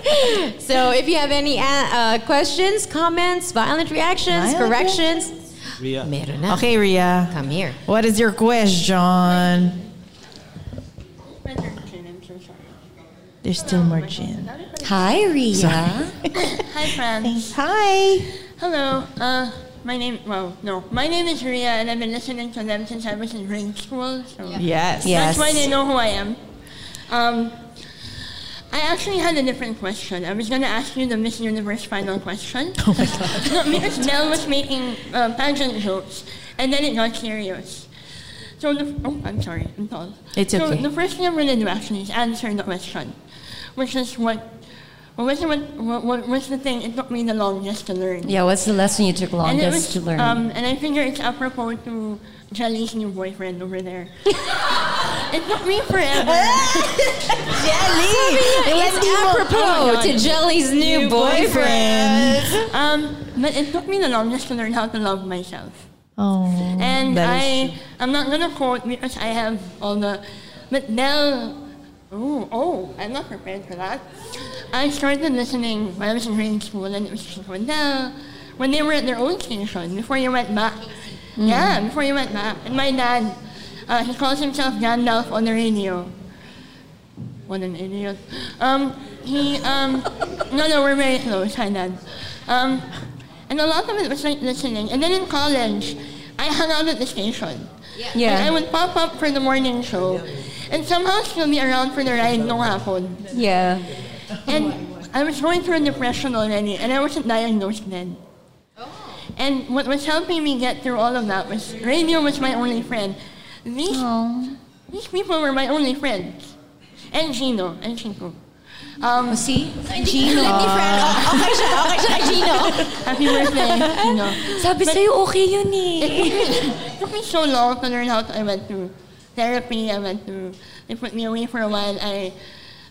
So, if you have any uh, uh, questions, comments, violent reactions, Violent corrections, Ria. meron na. Okay, Ria. Come here. What is your question? There's still more gin. Hi, Ria. Hi, friends. Hi. Hello. Uh, my name. Well, no. My name is Ria, and I've been listening to them since I was in grade school. So Yes. Yes. that's why they know who I am. Um, I actually had a different question. I was going to ask you the Miss Universe final question. Oh my god. no, because Mel was making uh, pageant jokes, and then it got serious. So the oh, I'm sorry, I'm tall. It's so okay. the first thing I'm going to do actually is answer the question, which is what. What was, what, what, what was the thing it took me the longest to learn? Yeah, what's the lesson you took longest was, to learn? Um, and I figure it's apropos to Gelli's new boyfriend over there. it took me forever. Gelli! It's apropos to Gelli's new boyfriend. Um, but it took me the longest to learn how to love myself. Oh. And I, I'm not gonna quote because I have all the, but now, oh, oh, I'm not prepared for that. I started listening when I was in grade school, and it was just when Nell, when they were at their own station before you went back. Yeah, before you went back. And my dad, uh, he calls himself Gandalf on the radio. What an idiot. Um, he, um, no, no, we're very close, hi Dad. Um, and a lot of it was like listening. And then in college, I hung out at the station. Yeah. And I would pop up for the morning show. And somehow still be around for the ride no hapon. yeah. And I was going through a depression already, and I wasn't diagnosed then. And what was helping me get through all of that was radio was my only friend. These, these people were my only friends. And Gino, and Chico. Um, See? Gino. Oh, okay siya. Okay siya Gino. Happy birthday, Gino. Sabi But- sa'yo, okay yun eh. it took me so long to learn how to, I went through therapy, I went through, they put me away for a while. I,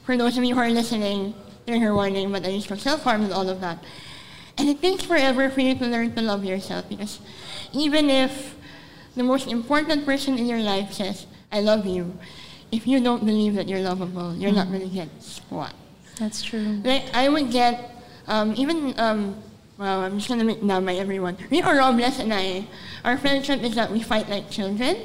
for those of you who are listening, they're her warning, but I used to self-harm and all of that. And it takes forever for you to learn to love yourself because even if the most important person in your life says, I love you, if you don't believe that you're lovable, you're not going to get squat. That's true. Like I would get um, even um, well, I'm just gonna make my everyone. Rico Robles and I, our friendship is that we fight like children.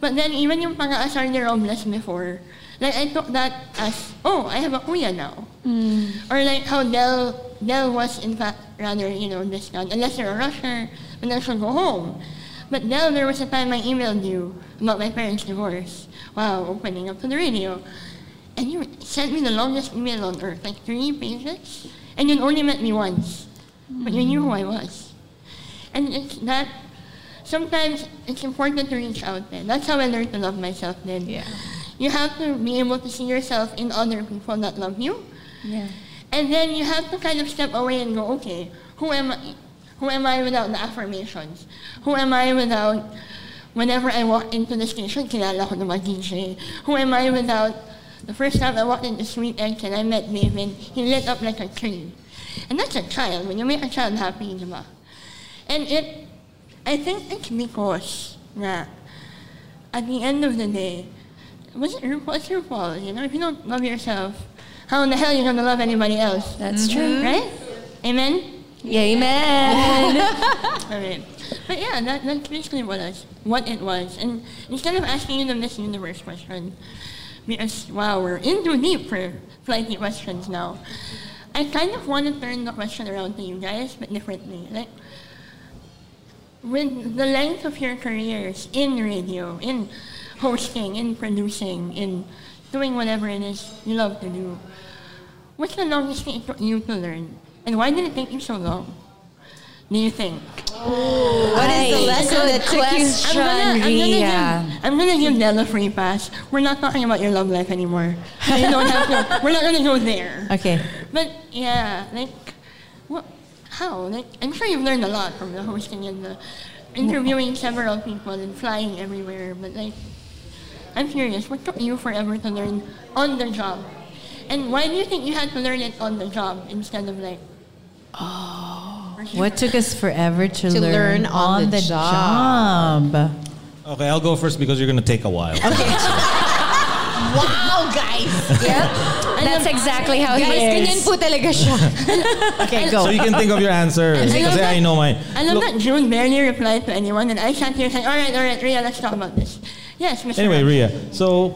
But then even yung pang-aasar ni Robles before, like I took that as, oh, I have a kuya now. Mm. Or like how Delle, Delle was in fact rather, you know, distant. Unless you're a rusher, then Delle should go home. But Delle, there was a time I emailed you about my parents' divorce. Wow, opening up to the radio. And you sent me the longest email on earth, like three pages. And you only met me once. But you knew who I was. And it's that sometimes it's important to reach out there. That's how I learned to love myself then. Yeah. You have to be able to see yourself in other people that love you. Yeah. And then you have to kind of step away and go, okay, who am I? Who am I without the affirmations? Who am I without, whenever I walk into the station, kilala ko na mga DJ. Who am I without, the first time I walked into Sweet Eggs and I met David, he lit up like a tree. And that's a child. When you make a child happy, di ba? And it, I think it's because na at the end of the day, what's your, what's your fault? You know, if you don't love yourself, how in the hell are you going to love anybody else? That's mm-hmm. true. Right? Amen? Yeah, amen. All right. But yeah, that, that's basically what, us, what it was. And instead of asking you the Miss Universe question, because, wow, we're into deep for flighty questions now, I kind of want to turn the question around to you guys, but differently. Like, with the length of your careers in radio, in hosting, in producing, in doing whatever it is you love to do, what's the longest thing it took you to learn? And why did it take you so long? Do you think? What is the lesson that took you? I'm gonna, I'm gonna give, I'm gonna give Delle a free pass. We're not talking about your love life anymore. You don't have to. We're not gonna go there. Okay. But yeah, like, what? How? Like, I'm sure you've learned a lot from the hosting and the interviewing several people and flying everywhere. But like, I'm curious, what took you forever to learn on the job? And why do you think you had to learn it on the job instead of like oh, What took us forever to, To learn on the job? Okay, I'll go first because you're gonna take a while. Okay. Wow, guys. Yep. That's exactly how he Guys, ganyan is. po talaga siya. Okay, go. So you can think of your answer. Kasi I know my. I love Look, that June barely replied to anyone and I sat here saying, Alright, alright, Rhea, let's talk about this. Mr. Anyway, Ria. So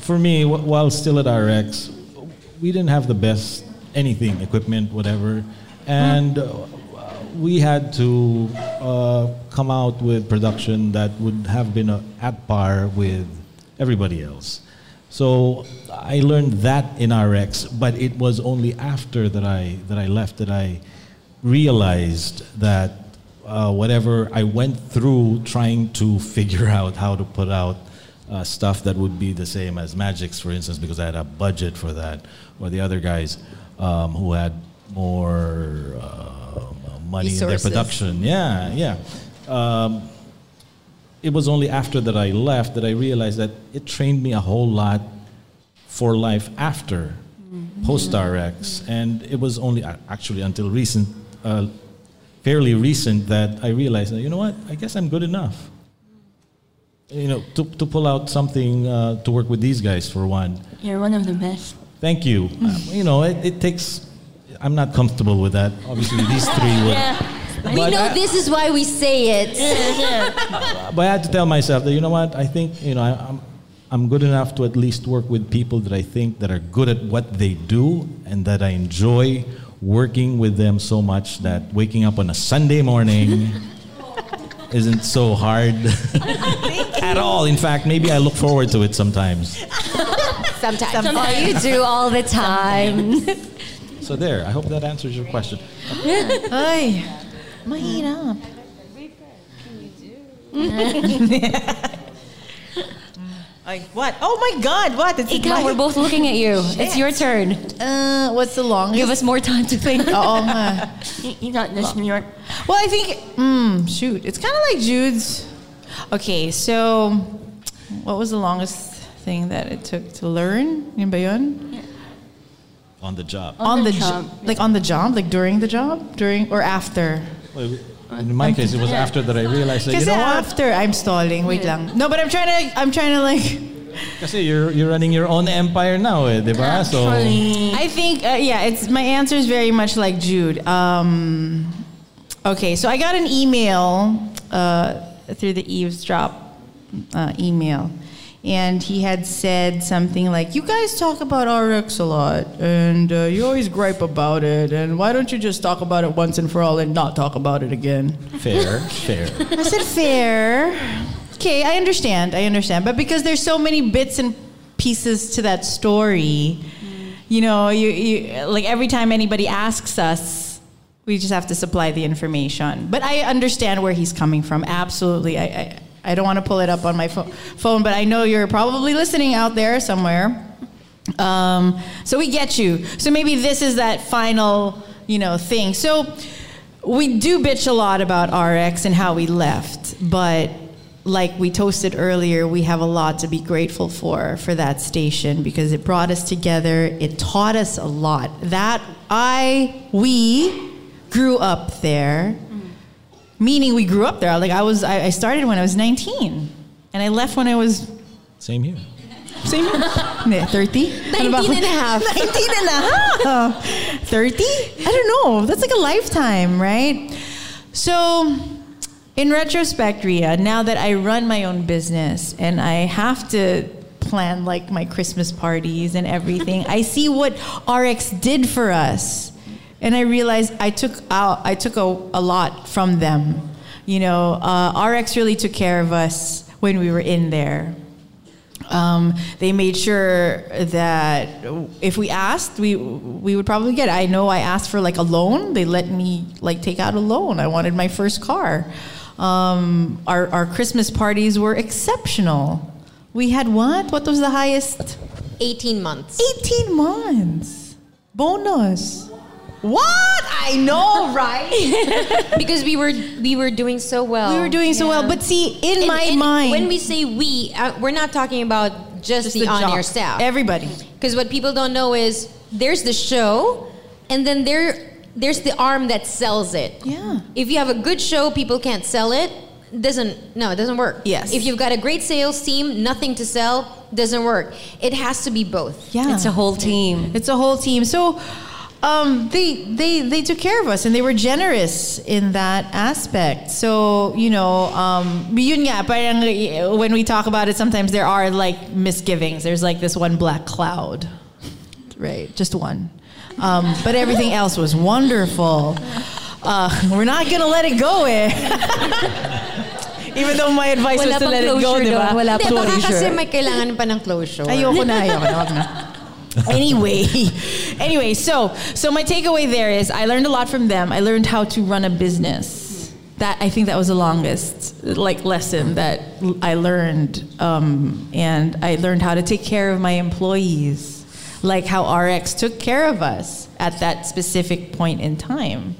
for me, wh- while still at RX, we didn't have the best anything, equipment, whatever, and uh, we had to uh, come out with production that would have been uh, at par with everybody else. So I learned that in RX, but it was only after that I that I left that I realized that uh, whatever I went through trying to figure out how to put out uh, stuff that would be the same as Magic's, for instance, because I had a budget for that, or the other guys um, who had more uh, money in their production. Yeah, yeah. Um, it was only after that I left that I realized that it trained me a whole lot for life after post RX, and it was only actually until recent, uh, fairly recent, that I realized that you know what, I guess I'm good enough. You know, to, to pull out something uh, to work with these guys for one. You're one of the best. Thank you. Um, you know, it, it takes. I'm not comfortable with that. Obviously, these three would. We know I- this is why we say it. but I had to tell myself that you know what I think you know I, I'm I'm good enough to at least work with people that I think that are good at what they do and that I enjoy working with them so much that waking up on a Sunday morning isn't so hard at all. In fact, maybe I look forward to it sometimes. Sometimes. Oh, you do all the time. So there. I hope that answers your question. Ay, mahirap. Ay, what? Oh my God, what? It's Ikaw, my- we're both looking at you. It's your turn. Uh, what's the longest? Give us more time to think. Oo nga. You, you got this, New York. Well, I think, mm, shoot, it's kind of like Jude's. Okay, so what was the longest thing that it took to learn? in ba yun? On the job. On, the, job. like on the job, like during the job, during or after. Well, In my case, it was after that I realized that you Kasi know what? after, I'm stalling. Wait lang. No, but I'm trying to, I'm trying to like. Kasi you're you're running your own empire now, eh, di ba? So I think, uh, yeah, it's my answer is very much like Jude. Um, okay, so I got an email uh, through the eavesdrop uh, email, and he had said something like, "You guys talk about RX a lot, and uh, you always gripe about it, and why don't you just talk about it once and for all and not talk about it again?" fair, fair. I said, fair. Okay, I understand. I understand. But because there's so many bits and pieces to that story, you know, you, you like every time anybody asks us, we just have to supply the information. But I understand where he's coming from. Absolutely. I, I, I don't want to pull it up on my pho- phone, but I know you're probably listening out there somewhere. Um, so we get you. So maybe this is that final, you know, thing. So we do bitch a lot about RX and how we left, but like we toasted earlier, we have a lot to be grateful for for that station because it brought us together. It taught us a lot. That I we grew up there, meaning we grew up there. Like I was, I, I started when I was 19, and I left when I was Same here. same year. Hindi, 30? 19 and a half. 19 and a half. 30? I don't know. That's like a lifetime, right? So, in retrospect, Ria, now that I run my own business and I have to plan like my Christmas parties and everything, I see what RX did for us. And I realized I took out, I took a, a lot from them. You know, uh, RX really took care of us when we were in there. Um, they made sure that if we asked, we we would probably get it. I know I asked for like a loan. They let me like take out a loan. I wanted my first car. Um, our our Christmas parties were exceptional. We had what? What was the highest? 18 months. 18 months. Bonus. What? I know, right? because we were we were doing so well. We were doing so well. But see, in my mind- when we say we, uh, we're not talking about just, Just the, the on-air staff. Everybody. Because what people don't know is there's the show, and then there there's the arm that sells it. Yeah. If you have a good show, people can't sell it. Doesn't no, it doesn't work. Yes. If you've got a great sales team, nothing to sell, doesn't work. It has to be both. Yeah. It's a whole team. It's a whole team. So um, they they they took care of us and they were generous in that aspect. So you know, um, yun nga, parang eh, when we talk about it, sometimes there are like misgivings. There's like this one black cloud, right? Just one, um, but everything else was wonderful. Uh, we're not gonna let it go, eh. Even though my advice Wala was to let it go, closure di ba? doon. Wala Closure. Baka kasi may kailangan pa ng closure. Ayoko na, ayoko na, wag na. Anyway, anyway, so so my takeaway there is I learned a lot from them. I learned how to run a business. That I think that was the longest like lesson that I learned, um, and I learned how to take care of my employees, like how RX took care of us at that specific point in time.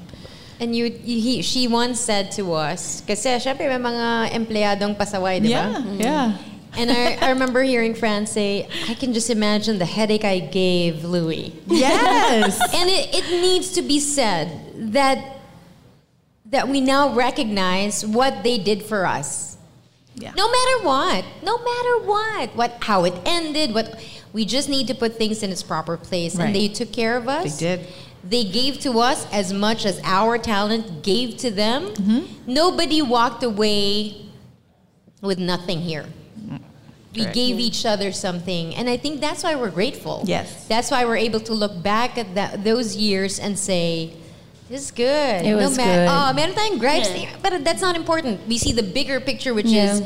And you, he, she once said to us, kasi syempre may mga empleyadong pasaway, di ba? Yeah, yeah. And I, I remember hearing Fran say, I can just imagine the headache I gave Louis. Yes. and it, it needs to be said that that we now recognize what they did for us. Yeah. No matter what. No matter what. What how it ended, what we just need to put things in its proper place. Right. And they took care of us. They did. They gave to us as much as our talent gave to them. Mm-hmm. Nobody walked away with nothing here. We Correct. gave each other something, and I think that's why we're grateful. Yes. that's why we're able to look back at that, those years and say, "This is good." It was ma- good. Oh, meron tayong gripes, but that's not important. We see the bigger picture, which Yeah. is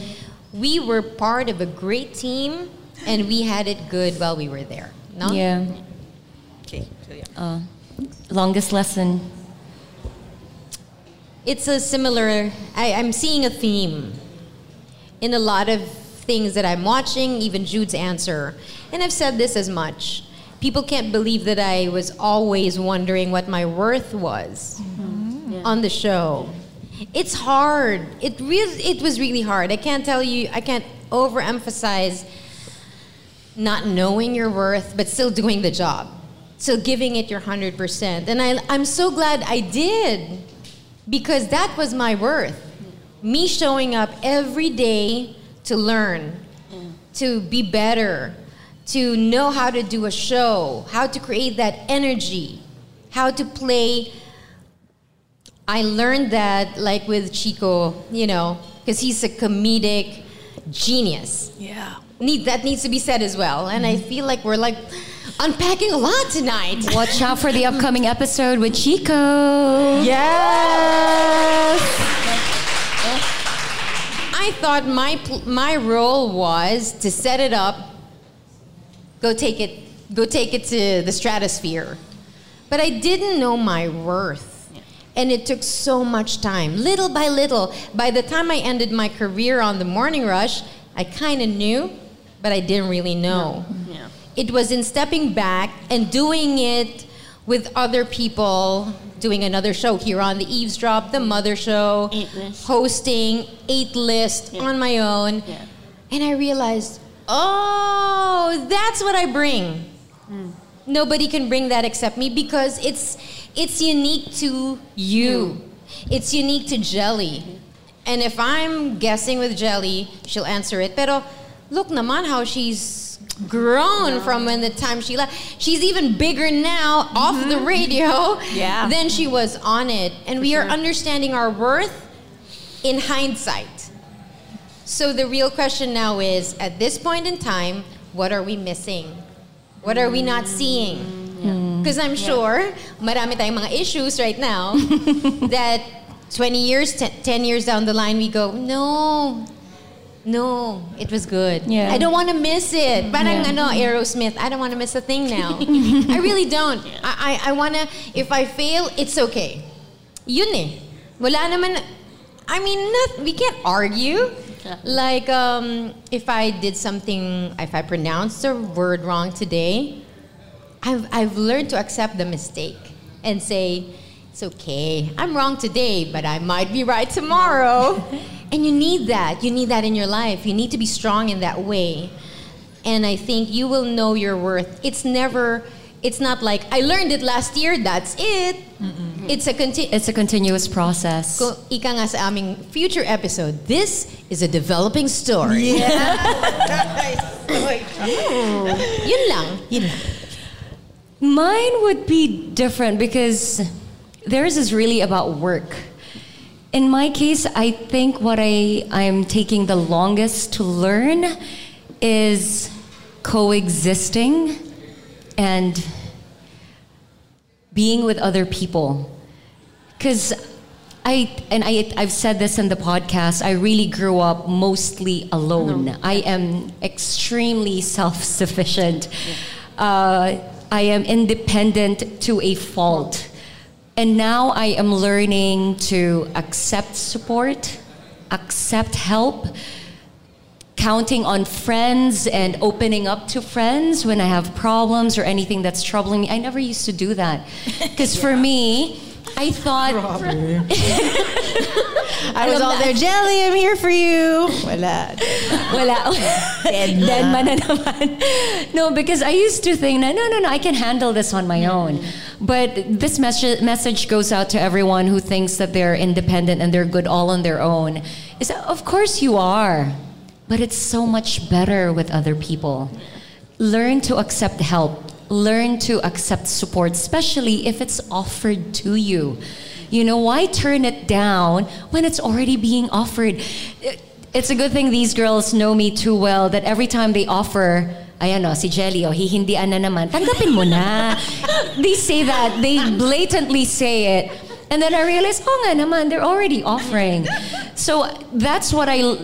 we were part of a great team, and we had it good while we were there. No? Yeah. Okay. Uh, longest lesson. it's a similar I, i'm seeing a theme in a lot of things that i'm watching even jude's answer. And i've said this as much. People can't believe that i was always wondering what my worth was mm-hmm. on the show. It's hard. It really it was really hard. I can't tell you i can't overemphasize not knowing your worth but still doing the job. Still giving it your 100% and I, i'm so glad i did because that was my worth. Me showing up every day to learn, mm. to be better, to know how to do a show, how to create that energy, how to play. I learned that, like with Chico, you know, because he's a comedic genius. Yeah. Need that needs to be said as well, and I mm-hmm. feel like we're like unpacking a lot tonight. Watch out for the upcoming episode with Chico. Yes. I thought my my role was to set it up, go take it, go take it to the stratosphere, but I didn't know my worth, and it took so much time, little by little. By the time I ended my career on the Morning Rush, I kind of knew, but I didn't really know. Yeah. It was in stepping back and doing it with other people, doing another show here on the Eavesdrop, the Mother Show, hosting Eight List on my own. Yeah. And I realized, oh, that's what I bring. Hmm. Nobody can bring that except me because it's it's unique to you. It's unique to Gelli. And if I'm guessing with Gelli, she'll answer it. Pero look naman how she's grown from when the time she left. She's even bigger now off the mm-hmm. radio Yeah. than she was on it. And we are understanding our worth in hindsight. So the real question now is at this point in time, what are we missing? What are we not seeing? Mm. Because I'm sure marami tayong mga issues right now that 20 years, 10, 10 years down the line, we go, no, no, it was good. Yeah. I don't want to miss it. Parang Yeah. ano, Aerosmith, I don't want to miss a thing now. I really don't. I, I, I want to, if I fail, it's okay. Yun eh. Wala naman, I mean, not, we can't argue. Like, um, if I did something, if I pronounced a word wrong today, I've, I've learned to accept the mistake. and say, it's okay. I'm wrong today, but I might be right tomorrow. and you need that. You need that in your life. You need to be strong in that way. And I think you will know your worth. It's never, it's not like, I learned it last year, that's it. It's a conti- It's a continuous process. Kung ika nga sa aming future episode, this is a developing story. Yeah. Yun lang. Yun lang. Mine would be different because theirs is really about work. In my case, I think what I I'm taking the longest to learn is coexisting and being with other people. Cuz I and I I've said this in the podcast, I really grew up mostly alone. I am extremely self-sufficient. Uh, I am independent to a fault. And now I am learning to accept support, accept help, counting on friends and opening up to friends when I have problems or anything that's troubling me. I never used to do that. Because for me, I thought. I was all there, Gelli, I'm here for you. Wala. Wala. Dead, man na naman. No, because I used to think, no, no, no, I can handle this on my own. But this message, message goes out to everyone who thinks that they're independent and they're good all on their own. Is that, of course you are, but it's so much better with other people. Learn to accept help. Learn to accept support, especially if it's offered to you. You know, why turn it down when it's already being offered? It's a good thing these girls know me too well that every time they offer, ayan o, si Gelli, o, hihindian na naman, tanggapin mo na. they say that, they blatantly say it. And then I realize, oh nga naman, they're already offering. So that's what I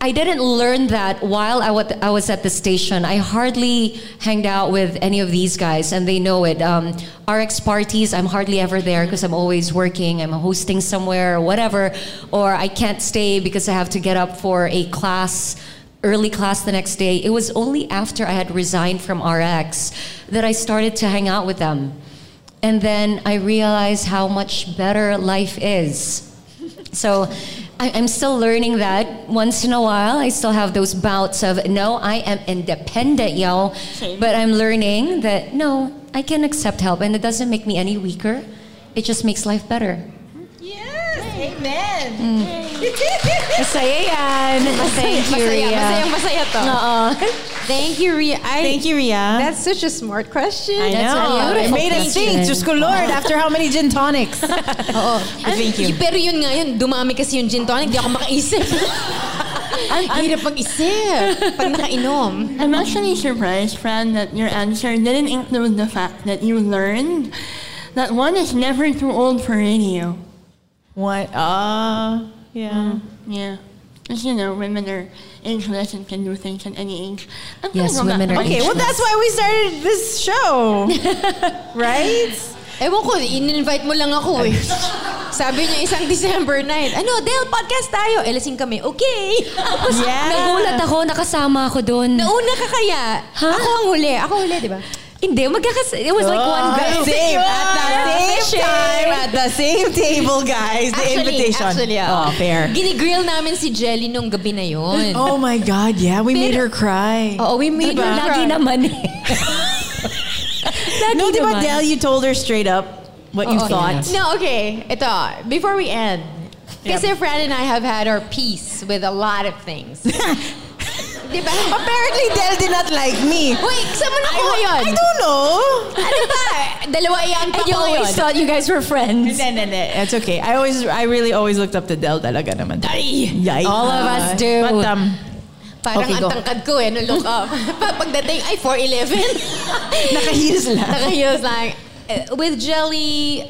I didn't learn that while I was at the station. I hardly hanged out with any of these guys, and they know it. Um, RX parties, I'm hardly ever there because I'm always working. I'm hosting somewhere or whatever, or I can't stay because I have to get up for a class, early class the next day. It was only after I had resigned from RX that I started to hang out with them. And then I realized how much better life is. So I, I'm still learning that once in a while. I still have those bouts of, no, I am independent, yo. But I'm learning that, no, I can accept help and it doesn't make me any weaker. It just makes life better. Amen. Mm. Masaya yan. Thank you, masaya, Ria. Masayang masaya to. Oo. Thank you, Ria. I, Thank you, Ria. That's such a smart question. I That's know. It made us think. Diyos ko, Lord, after how many gin tonics? Oo. Thank you. Pero yun nga yun, dumami kasi yung gin tonic, di ako makaisip. Ang hirap mag-isip pag nakainom. I'm actually surprised, Fran, that your answer didn't include the fact that you learned that one is never too old for radio. What? Ah, yeah. Yeah. Because, you know, women are ageless and can do things at any age. I'm Yes, women are Okay, well, that's why we started this show. right? Ewan ko, in-invite mo lang ako eh. Sabi niya isang December night, ano, Del, podcast tayo. Eh, lasing kami, okay. Tapos, Yeah. Nagulat ako, nakasama ako doon. nauna ka kaya. Ha? Ako ang huli. Ako huli, di ba? Hindi, magkakas... It was like one group. Same, at the same time, at the same table, guys. The Actually, invitation. actually, oh, fair. Ginigrill namin si Jelly nung gabi na yun. Oh my God, yeah. We made her Pero- cry. Oo, we made Diba? her Lagi cry. naman eh. Lagi no, di ba, naman. Del, you told her straight up what you Oo. thought. No, okay. Ito, before we end. Kasi Fran and I have had our peace with a lot of things. di ba? Apparently, Delle did not like me. Wait, saan mo nakuha yun? I don't know. Ano ba? Dalawa yan pa And you ko always yun. thought you guys were friends. Hindi, hindi, hindi. It's okay. I always, I really always looked up to Delle talaga naman. Ay! Yay. All of us do. But, um, Parang Okay, ang go. tangkad ko eh, no look up. Pa- Pagdating, ay, 4'11". Naka-heels lang. Naka-heels lang. Uh, With Gelli,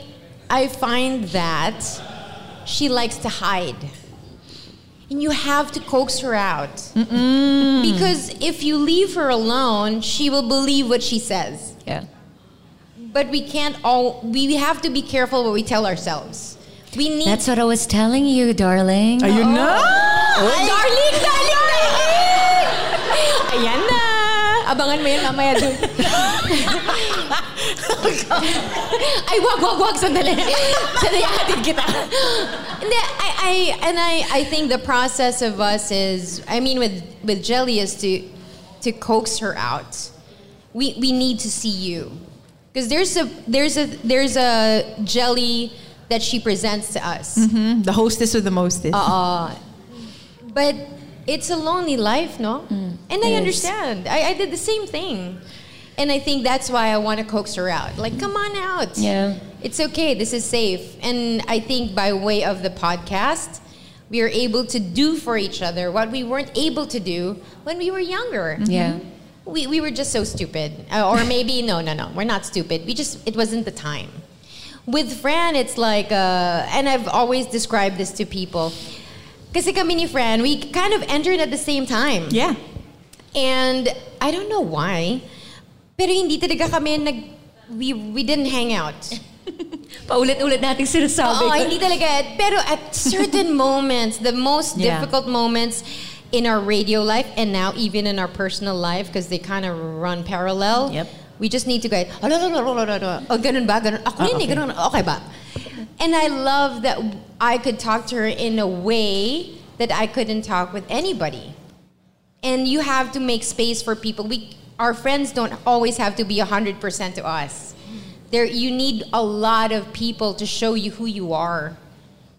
I find that she likes to hide. And you have to coax her out. Because if you leave her alone, she will believe what she says. Yeah. But we can't all, we have to be careful what we tell ourselves. We need That's what I was telling you, darling. Ayun na! Ay, darling, darling, darling! Ayan na! Abangan mo yun mamaya doon. Ay, wag, wag, wag. Sandali. Sandali, hatid kita. Hindi, I, I, and I, I think the process of us is, I mean, with, with Gelli is to, to coax her out. We, we need to see you. Because there's a, there's a, there's a Gelli that she presents to us. Mhm. The hostess with the mostest. Uh, but it's a lonely life, no? And I understand. I, I did the same thing. And I think that's why I want to coax her out. Like, come on out. Yeah. It's okay. This is safe. And I think by way of the podcast, we are able to do for each other what we weren't able to do when we were younger. Yeah. We, we were just so stupid. Uh, or maybe, no, no, no. We're not stupid. We just, it wasn't the time. With Fran, it's like, uh, and I've always described this to people. Kasi kami ni Fran, we kind of entered at the same time. Yeah. And I don't know why, pero hindi talaga kami nag, we, we didn't hang out. Paulit-ulit nating sinasabi. Oo, hindi talaga. Pero at certain moments, the most Yeah. difficult moments in our radio life and now even in our personal life because they kind of run parallel. Yep. We just need to go, oh. Oh, ganun ba? Ganun. Ako eh, okay. ganun. Okay ba? And I love that I could talk to her in a way that I couldn't talk with anybody. And you have to make space for people. We, our friends don't always have to be 100% to us. There, you need a lot of people to show you who you are.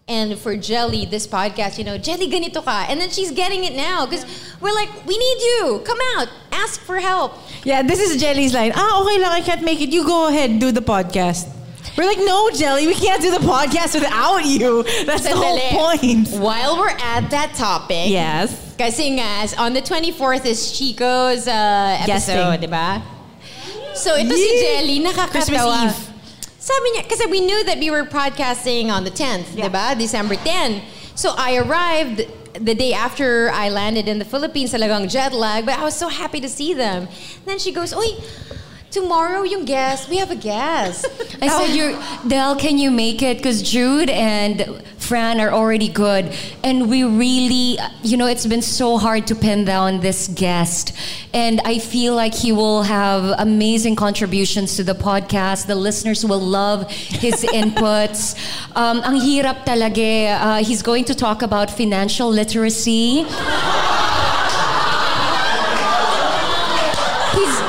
And for Gelli, this podcast, you know, Gelli ganito ka. And then she's getting it now because we're like, we need you. Come out. Ask for help. Yeah, this is Gelli's line. Ah, okay lang, I can't make it. You go ahead, do the podcast. We're like, no, Gelli, we can't do the podcast without you. That's the whole point. While we're at that topic. Yes. Kasi nga, on the 24th is Chico's uh, episode, di ba? So ito si Yee! Gelli, nakakatawa. Christmas Eve. Sabi niya, kasi we knew that we were podcasting on the 10th, di ba? December 10. So I arrived the day after I landed in the Philippines, talagang jet lag, but I was so happy to see them. then she goes, Uy, tomorrow yung guest, we have a guest. I said, "You're Delle. Can you make it? Because Jude and Fran are already good, and we really, you know, it's been so hard to pin down this guest, and I feel like he will have amazing contributions to the podcast. The listeners will love his inputs. Um, ang hirap talaga. Uh, he's going to talk about financial literacy. he's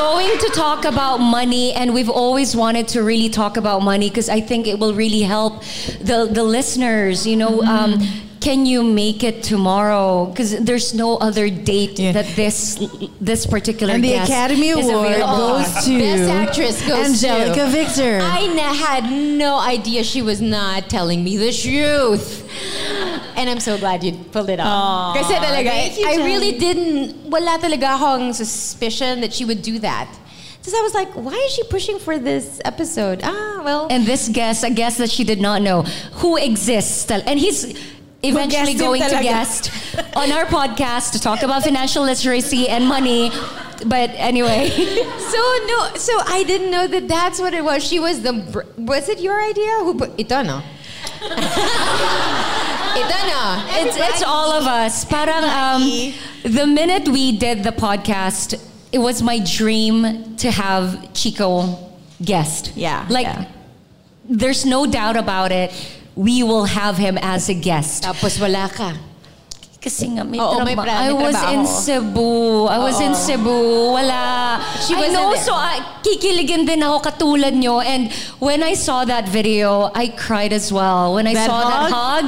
going to talk about money and we've always wanted to really talk about money because I think it will really help the the listeners you know um, can you make it tomorrow? Because there's no other date that this this particular And the Academy Award goes to Best actress goes Angelica to. Victor. I had no idea she was not telling me the truth. And I'm so glad you pulled it off. Kasi talaga, you, I really didn't, wala talaga akong suspicion that she would do that. Because I was like, why is she pushing for this episode? Ah, well. and this guest a guest that she did not know who exists and he's eventually going to guest on our podcast to talk about financial literacy and money but anyway So no, so I didn't know that that's what it was. She was the. Was it your idea? Who put ito no? it's, it's all of us. Parang um, the minute we did the podcast, it was my dream to have Chico guest. Yeah, like yeah. there's no doubt about it. We will have him as a guest. Tapos wala ka. Kasi nga may, Oo, may traba- I may was trabaho. in Cebu. I was in Cebu. Wala. She I wasn't know, there. so uh, kikiligin din ako katulad nyo. And when I saw that video, I cried as well. When I That saw that hug,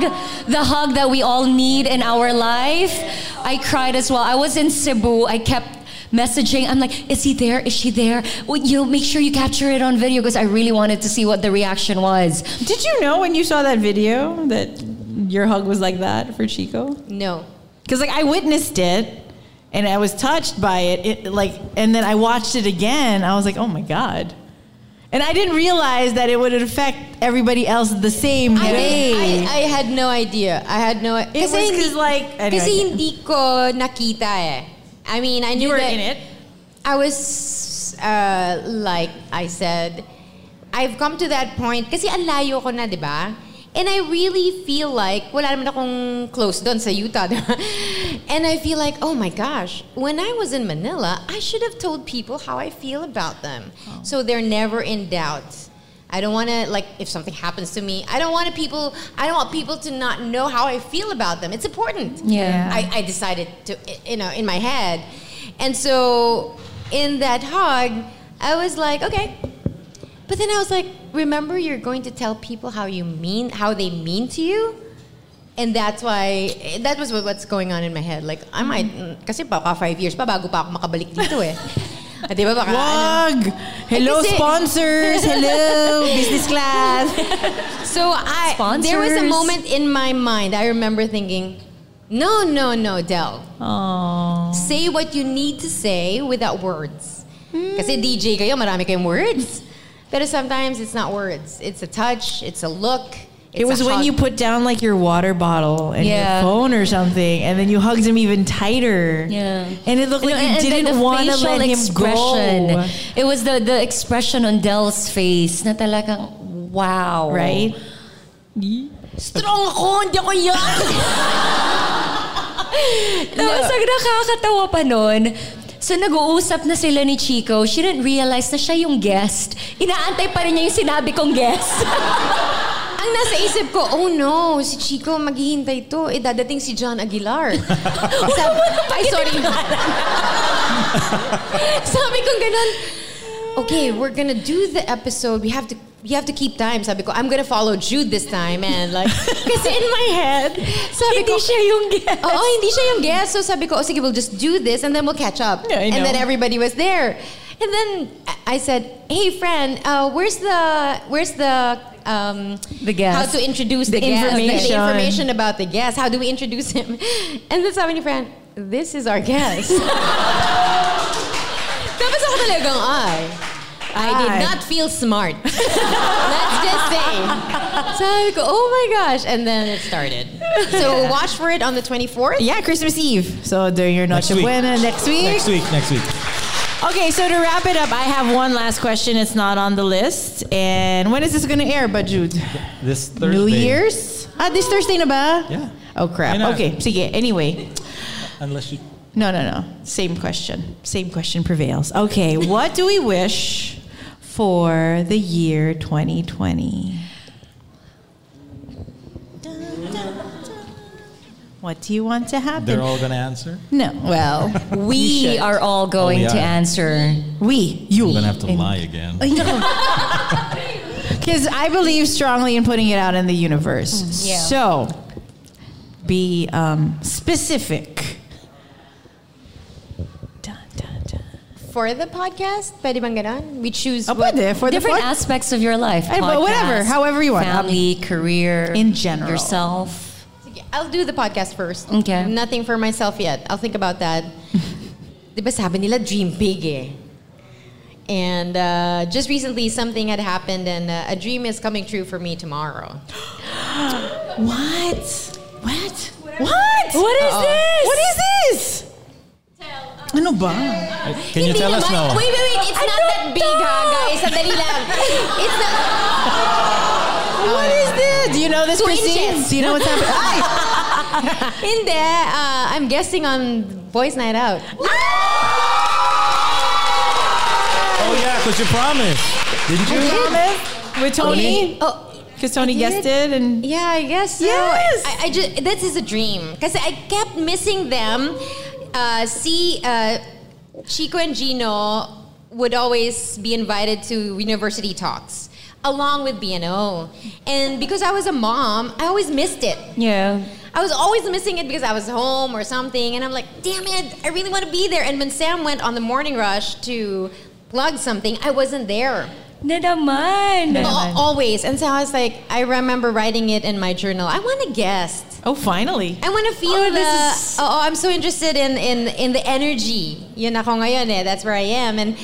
the hug that we all need in our life, I cried as well. I was in Cebu. I kept messaging. I'm like, is he there? Is she there? Well, you know, make sure you capture it on video because I really wanted to see what the reaction was. Did you know when you saw that video that your hug was like that for Chico? No. Because like I witnessed it and I was touched by it, it. Like, and then I watched it again. I was like, oh my god. And I didn't realize that it would affect everybody else the same I, way. I, I had no idea. I had no. It was 'cause, like- anyway. Kasi hindi ko nakita eh. I mean, I knew You were that in it? I was uh, like I said, I've come to that point kasi ang layo ko na, 'di ba? And I really feel like, wala naman akong close doon sa Utah. and I feel like, oh my gosh, when I was in Manila, I should have told people how I feel about them. Oh. So they're never in doubt. I don't want to like if something happens to me. I don't want people. I don't want people to not know how I feel about them. It's important. Yeah. I, I decided to you know in my head, and so in that hug, I was like, okay. But then I was like, remember, you're going to tell people how you mean, how they mean to you, and that's why that was what's going on in my head. Like I might, mm, kasi baka five years pa bago pa ako makabalik dito eh. Ah, Di ba baka Wag! Hello, Eh, kasi- sponsors! Hello, business class! So I there was a moment in my mind I remember thinking, no, no, no, Del. Say what you need to say without words. Kasi DJ kayo, marami kayong words. But sometimes it's not words. It's a touch, it's a look. It was when hug. you put down like your water bottle and Yeah. your phone or something, and then you hugged him even tighter. Yeah. And it looked like And- you and didn't want to let him expression. go. It was the the expression on Delle's face na talagang wow. Right? Strong ako, hindi ako yan. Tapos ang nakakatawa pa nun, So nag-uusap na sila ni Chico. She didn't realize na siya yung guest. Inaantay pa rin niya yung sinabi kong guest. Ang nasa isip ko, oh no, si Chico maghihintay to. Eh, dadating si John Aguilar. Sabi, ay, sorry. Sabi ko ganun, okay, we're gonna do the episode. We have to you have to keep time. Sabi ko, I'm gonna follow Jude this time. And like, kasi in my head, sabi ko, Hindi siya yung guest. Oo, hindi siya yung guest. So sabi ko, oh, sige, we'll just do this and then we'll catch up. Yeah, and then everybody was there. And then I- said, hey, friend, uh, where's the, where's the, um, The guest. How to introduce the, The guest, the- information. the information about the guest. How do we introduce him? And then sabi ni friend, this is our guest. Tapos ako talagang, ay, I did not feel smart. Let's just say. Sabi ko, oh my gosh. And then it started. So watch for it on the 24th. Yeah, Christmas Eve. So during your Next Noche week. Buena next week. Next week, next week. Okay, so to wrap it up, I have one last question. It's not on the list. And when is this going to air, Bud Jude? This Thursday. New Year's? Ah, this Thursday na ba? Yeah. Oh, crap. Why not? Okay, sige. Anyway. Unless you. No, no, no. Same question. Same question prevails. Okay, what do we wish for the year 2020? What do you want to happen? They're all gonna answer. no. Well, We are all going Oh, yeah. to answer. we, you. I'm gonna have to lie again. Because I believe strongly in putting it out in the universe. Yeah. So, be um, specific. Dun, dun, dun. For the podcast, pwede bang ganon? We choose Oh, what... pwede. For the Different pod- aspects of your life. Eh, but whatever, however you want. Family, career. In general. Yourself. I'll do the podcast first. Okay. Nothing for myself yet. I'll think about that. Di ba sabi nila, dream big eh. And uh, just recently, something had happened, and uh, a dream is coming true for me tomorrow. What? What? What? What is Uh-oh. this? What is this? Ano ba? Can you Hindi tell us naman- now? Wait, wait, wait. It's not that big, ha, guys. Sandali lang. It's not... What is this? Do you know this, Two Christine? inches. Do you know what's happening? Ay! Hindi. Uh, I'm guessing on Boys Night Out. Oh yeah, because you promised, didn't you? Promise? With Tony? Oh, Because Tony I guessed it and Yeah, I guess so. Yes! I, I just this is a dream because I kept missing them. Uh, see, uh, Chico and Gino would always be invited to university talks along with BNO, and because I was a mom, I always missed it. Yeah. I was always missing it because I was home or something, and I'm like, damn it, I really want to be there. And when Sam went on the morning rush to plug something, I wasn't there. Na naman. Al- Always. And so I was like, I remember writing it in my journal. I want a guest. Oh, finally. I want to feel Oh, the. this is- oh, I'm so interested in in in the energy. Yun ako ngayon eh. That's where I am, and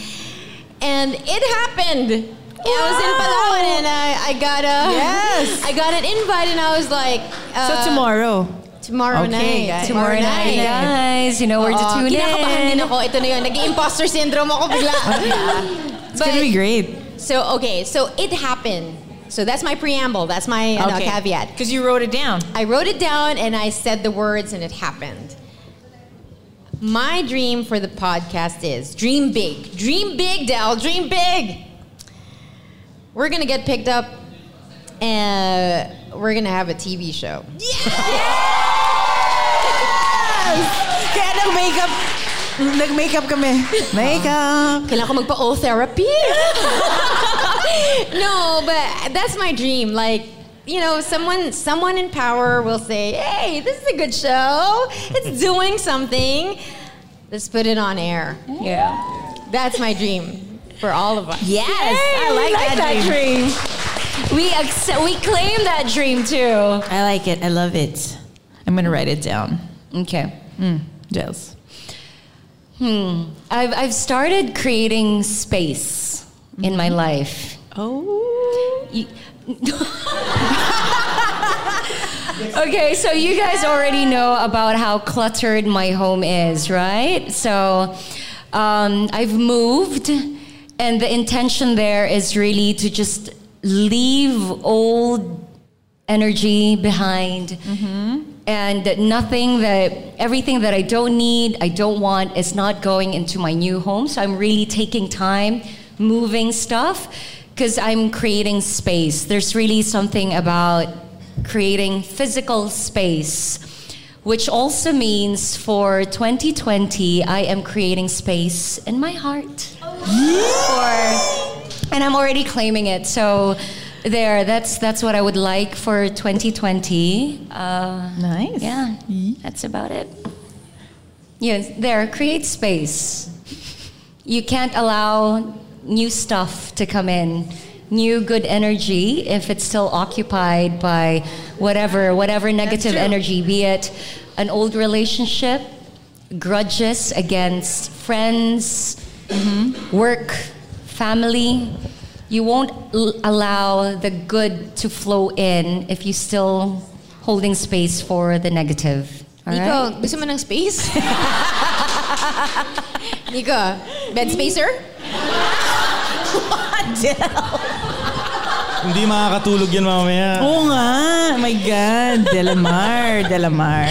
and it happened. I was in Palawan and I, I got a Yes. I got an invite and I was like So uh, tomorrow. tomorrow Okay, night guys. Tomorrow night, guys. You know where to Oo, tune kinakabahan in. din ako. Ito na yun. Nag-imposter syndrome ako bigla. It's gonna be great. So, okay. So, it happened. So that's my preamble. That's my uh, Okay. caveat. Because you wrote it down. I wrote it down and I said the words and it happened. My dream for the podcast is dream big. Dream big, Del. Dream big. We're going to get picked up and we're going to have a TV show. Kaya nag-makeup, nag-makeup kami. Makeup. Kailangan ko magpa-O therapy. no, but that's my dream. Like, you know, someone someone in power will say, "Hey, this is a good show. It's doing something. Let's put it on air." Yeah. That's my dream for all of us. Yes, I like, that, dream. We accept, we claim that dream too. I like it. I love it. I'm gonna write it down. Okay. Mm. Jels. Hmm. I've I've started creating space in my life. Oh. okay, so you guys already know about how cluttered my home is, right? So um, I've moved, and the intention there is really to just leave old energy behind. And nothing that, everything that I don't need, I don't want, is not going into my new home. So I'm really taking time moving stuff because I'm creating space. There's really something about creating physical space, which also means for 2020, I am creating space in my heart. Oh, for, and I'm already claiming it. So there, that's that's what I would like for 2020. Uh, nice. Yeah, that's about it. Yes, there, create space. You can't allow new stuff to come in, new good energy if it's still occupied by whatever, whatever negative energy, be it an old relationship, grudges against friends, work, family. You won't l- allow the good to flow in if you still holding space for the negative. All Nico, right? gusto mo ng space? Nico, bed spacer? Hindi makakatulog yan mamaya. Oo nga. Oh my God. Delamar. Delamar.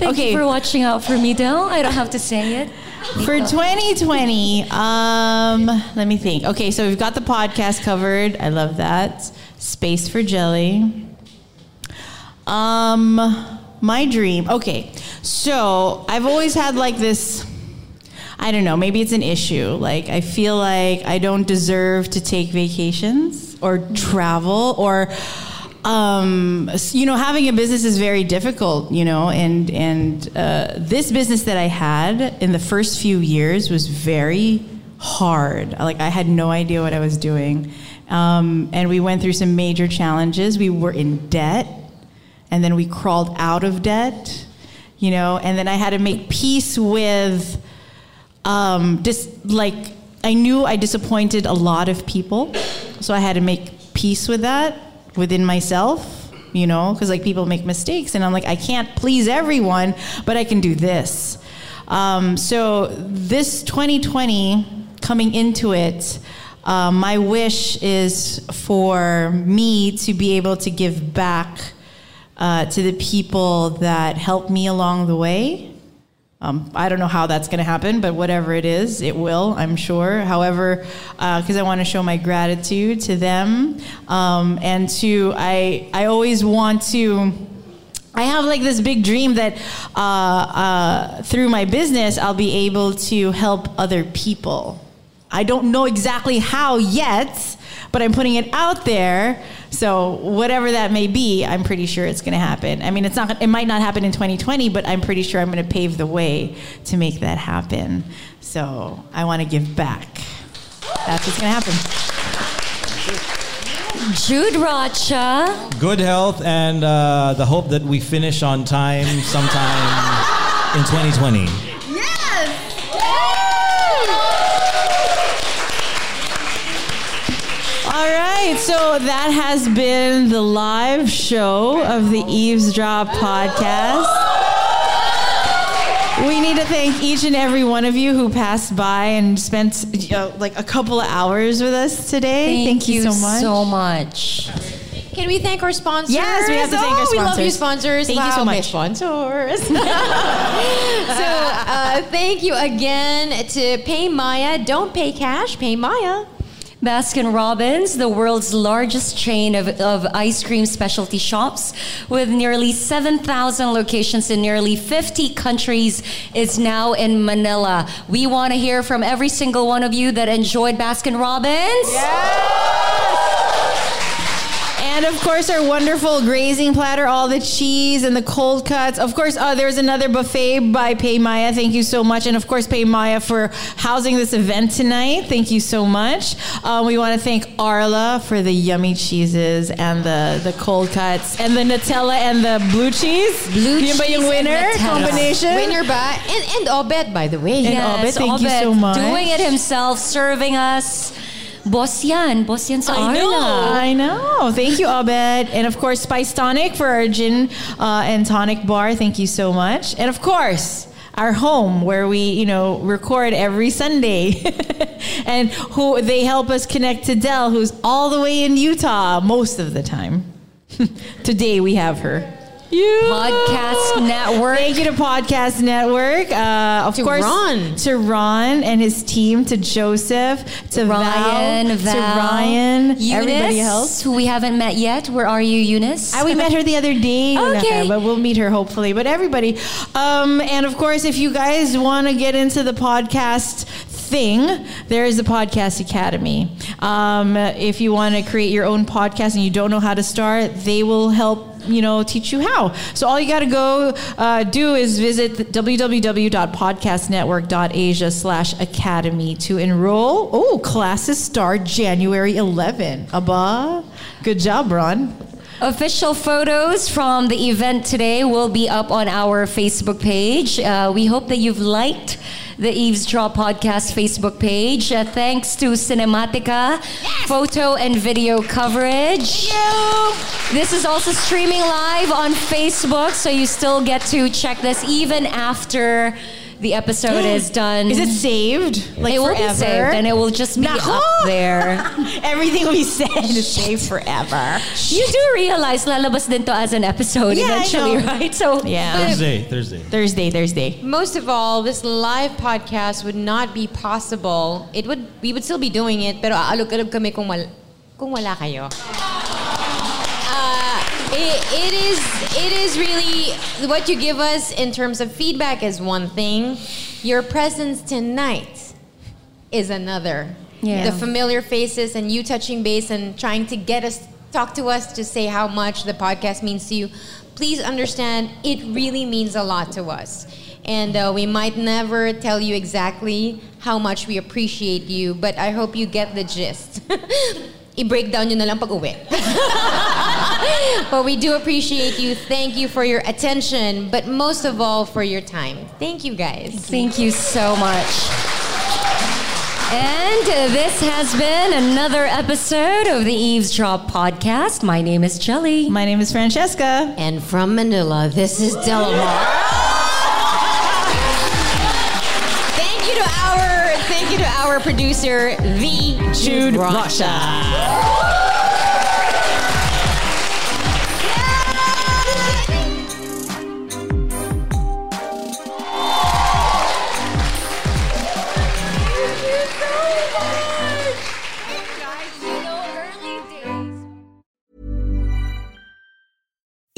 Thank okay. you for watching out for me, Del. I don't have to say it. For 2020, um, let me think. Okay, so we've got the podcast covered. I love that. Space for Gelli. Um, my dream. Okay, so I've always had like this. I don't know. Maybe it's an issue. Like I feel like I don't deserve to take vacations or travel or. Um, you know, having a business is very difficult. You know, and and uh, this business that I had in the first few years was very hard. Like I had no idea what I was doing, um, and we went through some major challenges. We were in debt, and then we crawled out of debt. You know, and then I had to make peace with um, just like I knew I disappointed a lot of people, so I had to make peace with that within myself. You know, because like people make mistakes, and I'm like, I can't please everyone, but I can do this. Um, so this 2020 coming into it, uh, my wish is for me to be able to give back uh, to the people that helped me along the way. Um, I don't know how that's going to happen, but whatever it is, it will, I'm sure. However, because I want to show my gratitude to them, um, and to I, I always want to. I have like this big dream that uh, uh, through my business, I'll be able to help other people. I don't know exactly how yet, but I'm putting it out there. So whatever that may be, I'm pretty sure it's going to happen. I mean, it's not. It might not happen in 2020, but I'm pretty sure I'm going to pave the way to make that happen. So I want to give back. That's what's going to happen. Jude Racha. Good health and uh, the hope that we finish on time sometime in 2020. All right, so that has been the live show of the Eavesdrop podcast. We need to thank each and every one of you who passed by and spent uh, like a couple of hours with us today. Thank Thank, you, you so much. so much. Can we thank our sponsors? Yes, we have to thank oh, our We love you, sponsors. sponsors. Thank you so Wow, may much. sponsors. so, uh, thank you again to PayMaya. Don't pay cash, pay Maya. Baskin Robbins, the world's largest chain of, of ice cream specialty shops with nearly 7,000 locations in nearly 50 countries, is now in Manila. We want to hear from every single one of you that enjoyed Baskin Robbins. And of course, our wonderful grazing platter, all the cheese and the cold cuts. Of course, uh, there's another buffet by PayMaya. Thank you so much. And of course, PayMaya for housing this event tonight. Thank you so much. Uh, we want to thank Arla for the yummy cheeses and the, the cold cuts and the Nutella and the blue cheese. Blue Yun ba yung and winner Nutella. combination? Winner ba? And, and Obed, by the way. And Obed, thank you so much. Doing it himself, serving us. Boss yan. Boss yan sa I know. I know. Thank you, Abed. And of course, Spice Tonic for our gin uh, and tonic bar. Thank you so much. And of course, our home where we, you know, record every Sunday. and who they help us connect to Delle, who's all the way in Utah most of the time. Today we have her. Podcast Network. Thank you to Podcast Network. Uh, of To course, Ron. to Ron and his team, to Joseph, to Ryan, Val, Val, to Ryan, Eunice, everybody else. who we haven't met yet. Where are you, Eunice? Uh, we met her the other day. Okay. But we'll meet her hopefully. But everybody. Um, and of course, if you guys want to get into the podcast thing, there is the Podcast Academy. Um, if you want to create your own podcast and you don't know how to start, they will help you know teach you how so all you got to go uh, do is visit www.podcastnetwork.asia slash academy to enroll oh classes start january 11 abba good job ron Official photos from the event today will be up on our Facebook page. Uh, we hope that you've liked the Eavesdrop Podcast Facebook page. Uh, thanks to Cinematica, photo and video coverage. This is also streaming live on Facebook, so you still get to check this even after the episode is done. Is it saved? Like it will be saved, and it will just be Nako! up there. Everything we said is saved forever. You do realize lalabas din to as an episode Yeah, I eventually, know. right? So Yeah. Thursday, Thursday. Thursday, Thursday. Most of all, this live podcast would not be possible. It would we would still be doing it, pero aalog-alog kami kung wala, kung wala kayo. It, it is it is really what you give us in terms of feedback is one thing. Your presence tonight is another. Yeah. The familiar faces and you touching base and trying to get us talk to us to say how much the podcast means to you. Please understand it really means a lot to us. And uh, we might never tell you exactly how much we appreciate you, but I hope you get the gist. I-breakdown nyo na lang pag uwi. but we do appreciate you. Thank you for your attention, but most of all for your time. Thank you guys. Thank you so much. And this has been another episode of the Eavesdrop podcast. My name is Gelli. My name is Francesca. And from Manila, this is Delamar. thank you to our thank you to our producer, the Jude, Rocha.